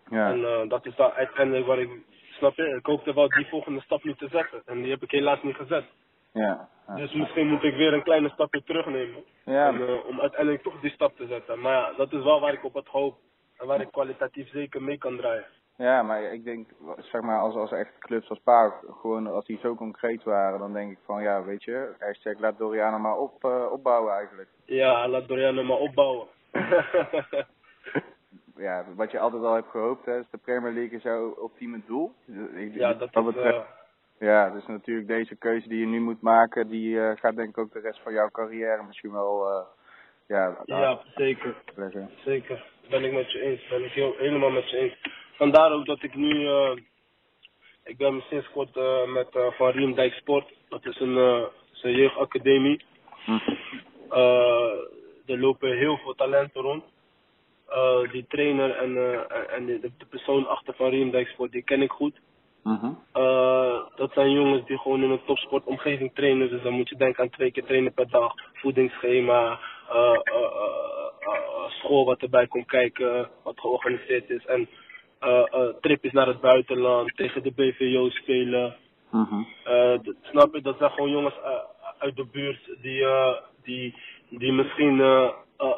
Ja. En dat is dan uiteindelijk waar ik, snap je, ik hoopte wel die volgende stap nu te zetten. En die heb ik helaas niet gezet. Ja. Ja. Dus misschien moet ik weer een kleine stapje terugnemen. Ja. En, om uiteindelijk toch die stap te zetten. Maar ja, dat is wel waar ik op het hoop. En waar ik kwalitatief zeker mee kan draaien. Ja, maar ik denk, zeg maar, als, als echt clubs als PAOK, gewoon als die zo concreet waren, dan denk ik van, ja, weet je, hashtag laat Doriana maar op, eh, opbouwen eigenlijk. Ja, laat Doriano maar opbouwen. Ja, wat je altijd al hebt gehoopt, hè, is de Premier League is jouw ultieme doel. Ik- ja, dat wat is... betreft, eh, ja, dus natuurlijk deze keuze die je nu moet maken, die eh, gaat denk ik ook de rest van jouw carrière misschien wel, ja, ja, zeker. leggen. Zeker. Ben ik met je eens. Ben ik heel, helemaal met je eens. Vandaar ook dat ik nu... eh, ik ben sinds kort eh, met eh, Van Riemdijk Sport. Dat is een, eh, een jeugdacademie. Hm. Er lopen heel veel talenten rond. Die trainer en, en de, de persoon achter Van Riemdijk Sport, die ken ik goed. Mhm. Dat zijn jongens die gewoon in een topsportomgeving trainen. Dus dan moet je denken aan twee keer trainen per dag, voedingsschema, school wat erbij komt kijken, wat georganiseerd is. En eh, eh, tripjes naar het buitenland, tegen de BVO spelen. Mhm. Eh, snap je, dat zijn gewoon jongens eh, uit de buurt die, eh, die, die misschien eh, eh,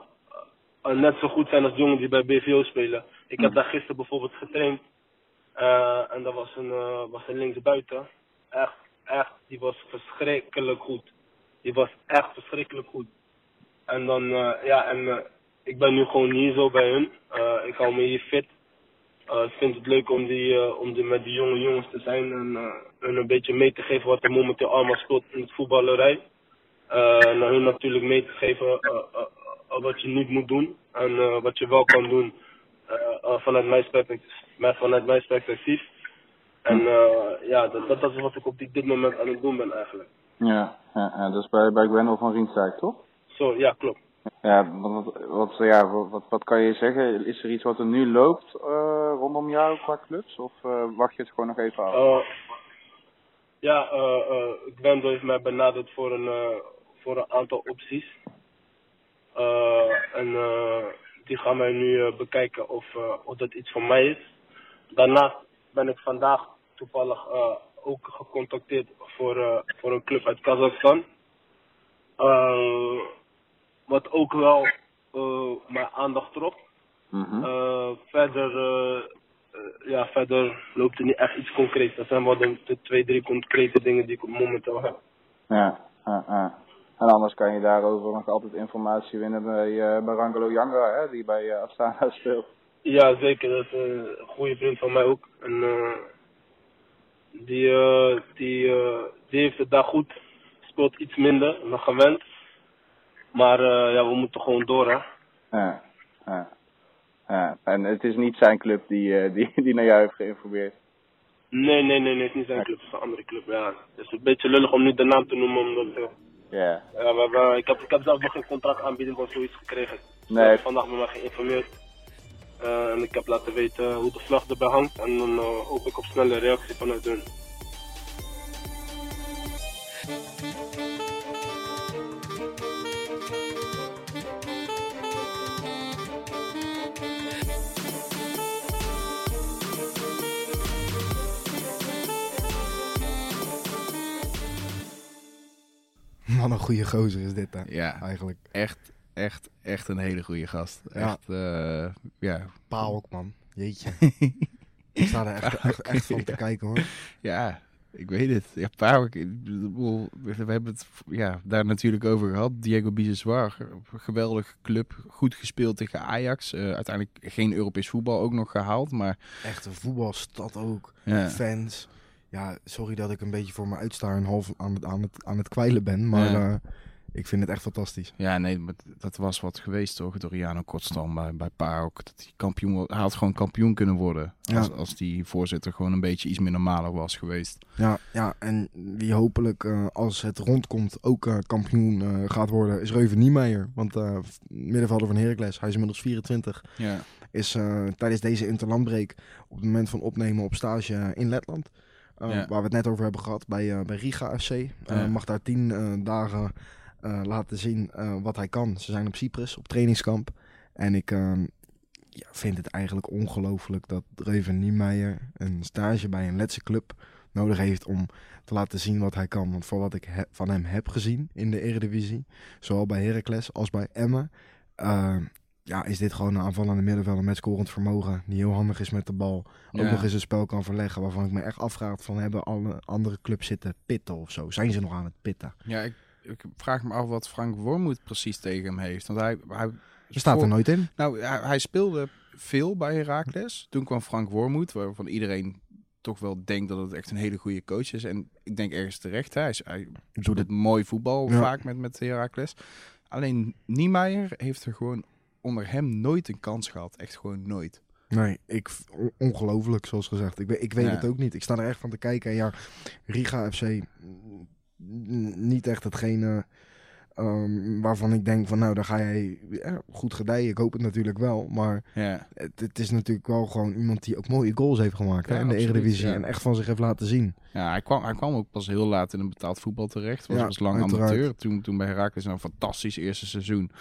eh, net zo goed zijn als jongens die bij BVO spelen. Ik heb daar gisteren bijvoorbeeld getraind. eh, en dat was een, eh, was een linksbuiten. Echt, echt, die was verschrikkelijk goed. Die was echt verschrikkelijk goed. En dan, eh, ja, en eh, ik ben nu gewoon hier zo bij hun. Eh, ik hou me hier fit. Ik vind het leuk om, die, om met die jonge jongens te zijn en hun een beetje mee te geven wat er momenteel allemaal speelt in het voetballerij. En hun natuurlijk mee te geven wat je niet moet doen en wat je wel kan doen vanuit, mijn perspectief, vanuit mijn perspectief. En ja, dat, dat, is wat ik op dit moment aan het doen ben eigenlijk. Ja, ja, dat is bij, bij van Riensdijk, toch? Ja, klopt. Ja, wat, wat, ja, wat, wat kan je zeggen? Is er iets wat er nu loopt eh, rondom jou qua clubs? Of eh, wacht je het gewoon nog even af? Eh, ja, eh Gwendel heeft mij benaderd voor een, voor een aantal opties. En eh, die gaan mij nu bekijken of, of dat iets voor mij is. Daarnaast ben ik vandaag toevallig ook gecontacteerd voor, voor een club uit Kazachstan. Eh, wat ook wel eh, mijn aandacht trok. Mhm. Eh, verder, eh, ja, verder loopt er niet echt iets concreets. Dat zijn wel de, de twee, drie concrete dingen die ik momenteel heb. Ja, ja, ja. En anders kan je daarover nog altijd informatie winnen bij, bij Rangelo Janga, hè, die bij eh, Astana speelt. Ja, zeker. Dat is een goede vriend van mij ook. En die, die, die heeft het daar goed. speelt iets minder dan gewend. Maar eh, ja, we moeten gewoon door, hè. Ja, ja, ja. En het is niet zijn club die, eh, die, die naar jou heeft geïnformeerd. Nee, nee, nee, nee, het is niet zijn club, het is een andere club, ja. Het is een beetje lullig om nu de naam te noemen, omdat... eh, Ja. ja, ik, heb, ik heb zelf nog geen contractaanbieding of zoiets gekregen. Nee. hebben vandaag met mij geïnformeerd. En ik heb laten weten hoe de vlag erbij hangt. En dan hoop ik op snelle reactie vanuit hun. Man, een goede gozer is dit, hè? Ja, Eigenlijk. echt, echt, echt een hele goede gast. Ja. Echt, eh, ja. Ook, man. Jeetje. Ik sta er echt, echt, echt van te kijken, hoor. Ja, ik weet het. Ja, bedoel, we hebben het ja, daar natuurlijk over gehad. Diego Biseswar, geweldige club, goed gespeeld tegen Ajax. Eh, uiteindelijk geen Europees voetbal ook nog gehaald, maar Echt een voetbalstad ook. ja, Fans. Ja, sorry dat ik een beetje voor me uitsta en half aan het, aan het, aan het kwijlen ben. Maar Ja. eh, ik vind het echt fantastisch. ja, nee, maar dat was wat geweest toch, Doriano Kortstam bij, bij Pauwk. Dat hij kampioen, hij had gewoon kampioen kunnen worden Ja. als, als die voorzitter gewoon een beetje iets meer normaler was geweest. Ja, ja en wie hopelijk eh, als het rondkomt ook eh, kampioen gaat worden, is Reuven Niemeyer. Want middenvelder van Heracles, hij is inmiddels 24, Ja, is tijdens deze interlandbreek op het moment van opnemen op stage in Letland. Eh. Waar we het net over hebben gehad bij, eh, bij Riga FC. Eh. Mag daar tien dagen laten zien wat hij kan. Ze zijn op Cyprus op trainingskamp. En ik eh, ja, vind het eigenlijk ongelooflijk dat Reuven Niemeyer een stage bij een Letse club nodig heeft om te laten zien wat hij kan. Want voor wat ik he- van hem heb gezien in de Eredivisie, zowel bij Heracles als bij Emmen, eh, ja, is dit gewoon een aanvallende middenvelder met scorend vermogen, die heel handig is met de bal. Ook Ja. nog eens een spel kan verleggen, waarvan ik me echt afvraag van hebben alle andere clubs zitten pitten of zo? Zijn ze nog aan het pitten? ja ik, ik vraag me af wat Frank Wormoed precies tegen hem heeft. Want hij, hij Je staat voor- er nooit in. Nou, hij, hij speelde veel bij Heracles. Toen kwam Frank Wormoed, waarvan iedereen toch wel denkt dat het echt een hele goede coach is. En ik denk ergens terecht. Hij, is, hij doet het mooi voetbal Ja. vaak met, met Heracles. Alleen Niemeyer heeft er gewoon onder hem nooit een kans gehad. Echt gewoon nooit. Nee, ik, on- ongelooflijk zoals gezegd. Ik, weet- ik weet Ja. het ook niet. Ik sta er echt van te kijken. En ja, Riga FC, niet echt hetgene ehm, waarvan ik denk van nou, daar ga jij ja, goed gedijen. Ik hoop het natuurlijk wel. Maar Ja, het, het is natuurlijk wel gewoon iemand die ook mooie goals heeft gemaakt hè, in de absoluut, Eredivisie. En echt van zich heeft laten zien. ja hij, kwam, hij kwam ook pas heel laat in een betaald voetbal terecht. Was, lang uiteraard. amateur. Toen, toen bij Heracles een fantastisch eerste seizoen.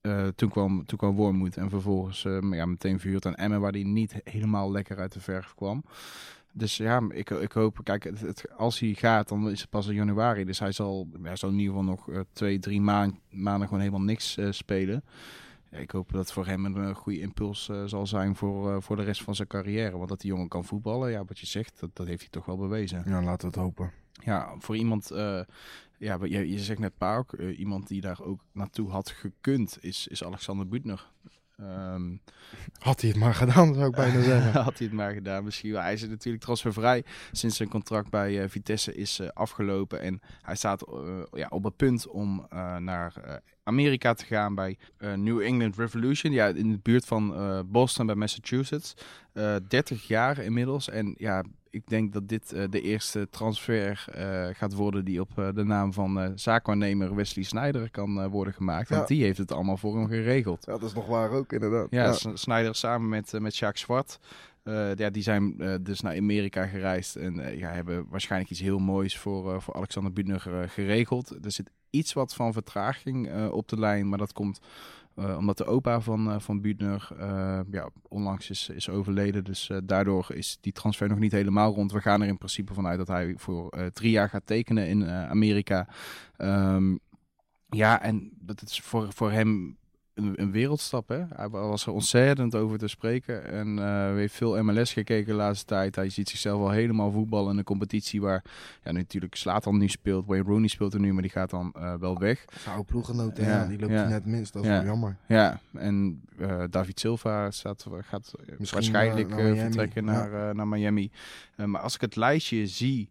Eh, toen, kwam, toen kwam Wormoed en vervolgens eh, ja, meteen verhuurd aan Emmen, waar hij niet helemaal lekker uit de verf kwam. Dus ja, ik, ik hoop, kijk, het, het- als hij gaat, dan is het pas in januari. Dus hij zal, hij zal in ieder geval nog eh, twee, drie maan- maanden gewoon helemaal niks spelen. Ja, ik hoop dat voor hem een goede impuls zal zijn voor, voor de rest van zijn carrière. Want dat die jongen kan voetballen, ja, wat je zegt, dat, dat heeft hij toch wel bewezen. Ja, laten we het hopen. Ja, voor iemand, ja, je, je zegt net Pauk, eh, iemand die daar ook naartoe had gekund, is, is Alexander Butner. Ehm, Had hij het maar gedaan, zou ik bijna zeggen. had hij het maar gedaan misschien wel. Hij is natuurlijk transfervrij sinds zijn contract bij eh, Vitesse is eh, afgelopen. En hij staat ja, op het punt om naar Amerika te gaan bij New England Revolution. Ja, in de buurt van Boston bij Massachusetts. Eh 30 jaar inmiddels. En ja, ik denk dat dit eh, de eerste transfer eh, gaat worden die op eh, de naam van zaakwaarnemer Wesley Snyder kan worden gemaakt. Want Ja. die heeft het allemaal voor hem geregeld. Ja, dat is nog waar ook, inderdaad. Ja, S- Snyder samen met, met Jacques Zwart. ja, die zijn dus naar Amerika gereisd en ja, hebben waarschijnlijk iets heel moois voor, voor Alexander Butner geregeld. Er zit iets wat van vertraging op de lijn, maar dat komt eh, omdat de opa van, eh, van Butner eh, ja, onlangs is, is overleden. Dus daardoor is die transfer nog niet helemaal rond. We gaan er in principe vanuit dat hij voor drie jaar gaat tekenen in Amerika. Ehm, ja, en dat is voor, voor hem een, een wereldstap. Hè? Hij was er ontzettend over te spreken. En uh, heeft veel MLS gekeken de laatste tijd. Hij ziet zichzelf al helemaal voetballen in een competitie waar ja, natuurlijk Slatan nu speelt. Wayne Rooney speelt er nu, maar die gaat dan uh, wel weg. Zou ploeggenoten, ja, ja, die loopt ja. net minst. Dat is wel jammer. Ja, en uh, David Silva staat, gaat Misschien waarschijnlijk naar vertrekken naar, naar Miami. Maar als ik het lijstje zie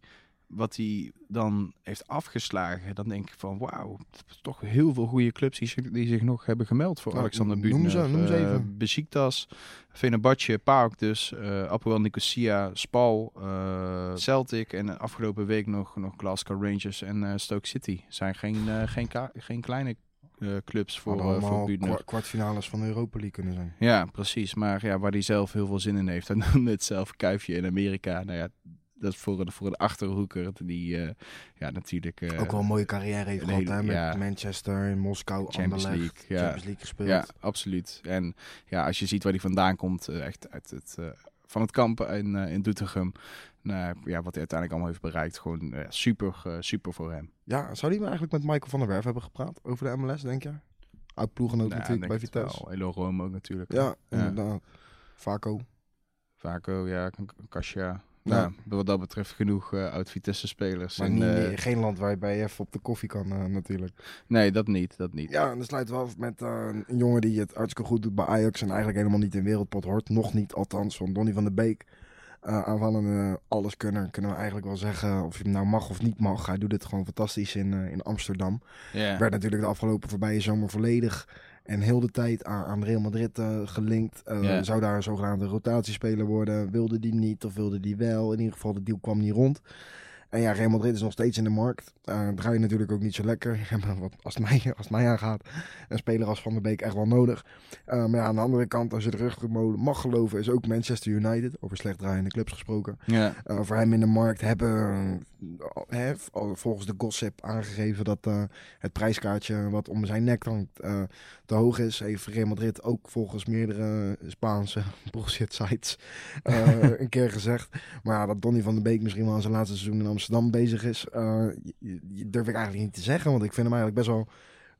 wat hij dan heeft afgeslagen, dan denk ik van wauw, toch heel veel goede clubs die zich, die zich nog hebben gemeld voor Nou, Alexander noem Butner. ze- noem ze Eh, even. Besiktas, Fenerbahce, PAOK dus, eh Apoel Nicosia, Spal, eh, Celtic en afgelopen week nog, nog Glasgow Rangers en Stoke City. Zijn geen, geen, geen kleine clubs voor, eh, voor kwartfinales van de Europa League kunnen zijn. Ja, precies. Maar ja, waar hij zelf heel veel zin in heeft. Hij noemde het zelf kuifje in Amerika. Nou ja, dat is voor een, voor een achterhoeker die eh, ja, natuurlijk... eh, Ook wel een mooie carrière heeft gehad, hè? Met ja. Manchester, in Moskou, Champions Anderlecht, League, ja. Champions League gespeeld. Ja, absoluut. En ja, als je ziet waar hij vandaan komt, eh, echt uit het, van het kamp in, in Doetinchem. Nou, ja, wat hij uiteindelijk allemaal heeft bereikt. Gewoon super, super voor hem. Ja, zou die eigenlijk met Michael van der Werf hebben gepraat over de MLS, denk je? Oud ploegenoot Nou, natuurlijk bij Vitesse. Elo Rome ook natuurlijk. Ja, inderdaad. Vaco. Vaco, ja, K- Kasia. Ja. Nou, wat dat betreft genoeg eh oud-Vitesse-spelers. Maar En, niet, eh, geen land waar je bij even op de koffie kan eh, natuurlijk. nee, dat niet, dat niet. Ja, en dan sluiten we af met een jongen die het hartstikke goed doet bij Ajax. En eigenlijk helemaal niet in wereldpot hoort. Nog niet, althans, van Donny van der Beek. Aanvallende alleskunner, kunnen we eigenlijk wel zeggen. Of je hem nou mag of niet mag. Hij doet het gewoon fantastisch in, in Amsterdam. Ja. Werd natuurlijk de afgelopen voorbije zomer volledig en heel de tijd aan, aan Real Madrid eh, gelinkt. Ja. Zou daar een zogenaamde rotatiespeler worden? Wilde die niet of wilde die wel? In ieder geval, de deal kwam niet rond. En ja, Real Madrid is nog steeds in de markt. Eh draai natuurlijk ook niet zo lekker. Wat, als, het mij, als het mij aangaat, een speler als Van der Beek echt wel nodig. Eh, maar ja, aan de andere kant, als je de rugmolen mag geloven, is ook Manchester United, over slecht draaiende clubs gesproken, Ja. eh, voor hem in de markt hebben, hè, volgens de gossip, aangegeven dat het prijskaartje wat om zijn nek hangt te hoog is. Heeft Real Madrid ook volgens meerdere Spaanse bullshit sites een keer gezegd. Maar ja, dat Donny van der Beek misschien wel aan zijn laatste seizoen in Amsterdam bezig is, eh, durf ik eigenlijk niet te zeggen. Want ik vind hem eigenlijk best wel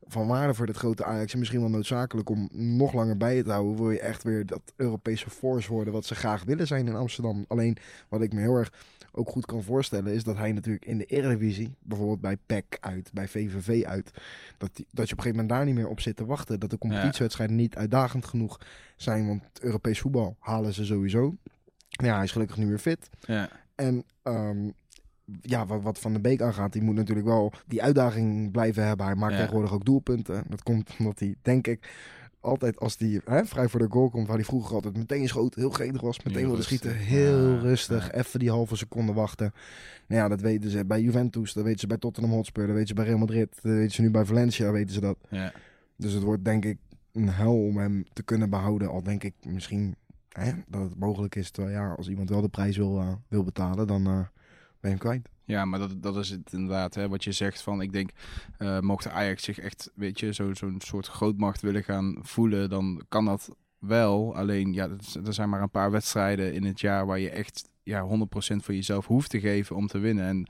van waarde voor dit grote Ajax. En misschien wel noodzakelijk om nog langer bij je te houden. Wil je echt weer dat Europese force worden wat ze graag willen zijn in Amsterdam. Alleen wat ik me heel erg ook goed kan voorstellen is dat hij natuurlijk in de Eredivisie, bijvoorbeeld bij PEC uit, bij VVV uit, dat, die, dat je op een gegeven moment daar niet meer op zit te wachten. Dat de competitiewedstrijden niet uitdagend genoeg zijn, want Europees voetbal halen ze sowieso. Ja, hij is gelukkig nu weer fit. Ja. En ehm, ja, wat, wat Van de Beek aangaat, die moet natuurlijk wel die uitdaging blijven hebben. Hij maakt Ja. tegenwoordig ook doelpunten. Dat komt omdat hij, denk ik, altijd als hij hè, vrij voor de goal komt, waar hij vroeger altijd meteen schoot, heel gretig was, meteen wilde schieten, heel Ja, rustig, ja. even die halve seconde wachten. Nou ja, dat weten ze bij Juventus, dat weten ze bij Tottenham Hotspur, dat weten ze bij Real Madrid, dat weten ze nu bij Valencia, weten ze dat. Ja. Dus het wordt denk ik een hel om hem te kunnen behouden. Al denk ik misschien hè, dat het mogelijk is. Terwijl ja, als iemand wel de prijs wil, eh, wil betalen, dan eh, ben hem. Ja, maar dat, dat is het inderdaad, hè, wat je zegt van, ik denk, eh mocht Ajax zich echt, weet je, zo- zo'n soort grootmacht willen gaan voelen, dan kan dat wel. Alleen, ja, er zijn maar een paar wedstrijden in het jaar waar je echt ja, 100% voor jezelf hoeft te geven om te winnen. En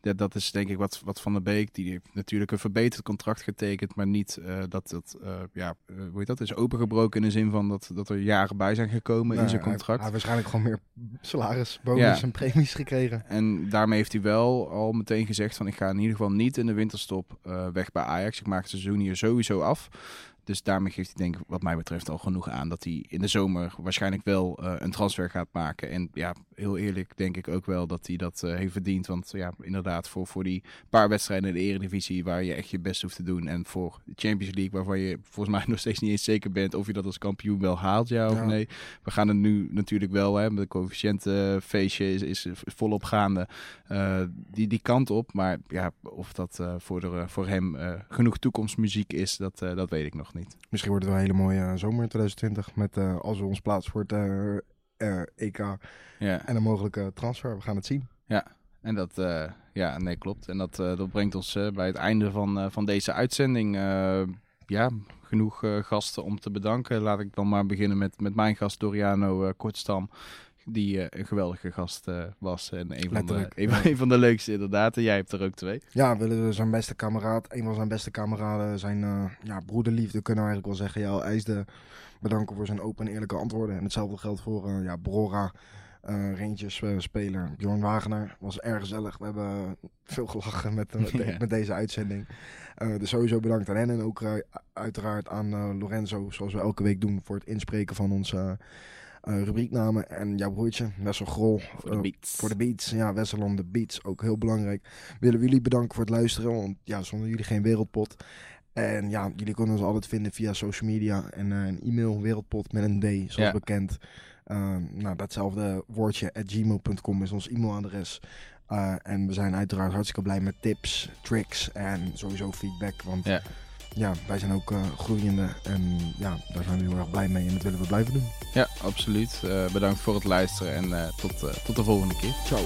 dat, dat is denk ik wat, wat Van der Beek, die heeft natuurlijk een verbeterd contract getekend, maar niet eh, dat dat, eh, ja, eh, hoe heet dat, is opengebroken in de zin van dat, dat er jaren bij zijn gekomen in Nou, zijn hij- contract. Hij, waarschijnlijk gewoon meer salaris, bonus Ja. en premies gekregen. En daarmee heeft hij wel al meteen gezegd van ik ga in ieder geval niet in de winterstop weg bij Ajax. Ik maak het seizoen hier sowieso af. Dus daarmee geeft hij denk ik wat mij betreft al genoeg aan dat hij in de zomer waarschijnlijk wel eh, een transfer gaat maken. En ja, heel eerlijk denk ik ook wel dat hij dat eh, heeft verdiend. Want ja, inderdaad voor, voor die paar wedstrijden in de eredivisie waar je echt je best hoeft te doen. En voor de Champions League waarvan je volgens mij nog steeds niet eens zeker bent of je dat als kampioen wel haalt, ja of Ja. nee. We gaan het nu natuurlijk wel, hè, met de coëfficiëntenfeestje is, is volop gaande eh, die, die kant op. Maar ja, of dat voor, de, voor hem genoeg toekomstmuziek is, dat, dat weet ik nog niet. Misschien wordt het wel een hele mooie eh, zomer in 2020. Met, eh, als we ons plaatsen voor het eh, eh, EK Ja, en een mogelijke transfer. We gaan het zien. en dat, ja, nee, klopt. En dat, dat brengt ons bij het einde van, van deze uitzending. Ja, genoeg gasten om te bedanken. Laat ik dan maar beginnen met, met mijn gast Doriano Kortstam. Die eh, een geweldige gast eh, was. En een van, de, een, van- een van de leukste inderdaad. En jij hebt er ook twee. Ja, we willen zijn beste kameraad, een van zijn beste kameraden, zijn eh, ja, broederliefde kunnen we eigenlijk wel zeggen. Ja, IJsde bedanken voor zijn open en eerlijke antwoorden. En hetzelfde geldt voor ja, Brora, eh Rangers speler Bjorn Wagenaar. Was erg gezellig. We hebben veel gelachen met, met, de- Ja. met deze uitzending. Eh, dus sowieso bedankt aan hen en ook uiteraard aan Lorenzo, zoals we elke week doen, voor het inspreken van ons, eh, rubrieknamen. En jouw broertje, Wessel Grol. Voor de eh, beats. voor de beats. Ja, Wessel on the beats. Ook heel belangrijk. Willen we jullie bedanken voor het luisteren. Want ja, zonder jullie geen wereldpot. En ja, jullie kunnen ons altijd vinden via social media. En eh, een e-mail, wereldpot met een D, zoals Ja. bekend. Ehm, nou, datzelfde woordje at gmail.com is ons e-mailadres. En we zijn uiteraard hartstikke blij met tips, tricks en sowieso feedback. Want Ja. Ja, wij zijn ook eh, groeiende. En ja, daar zijn we heel erg blij mee. En dat willen we blijven doen. Ja, absoluut. Eh, bedankt voor het luisteren en eh, tot, tot de volgende keer. Ciao.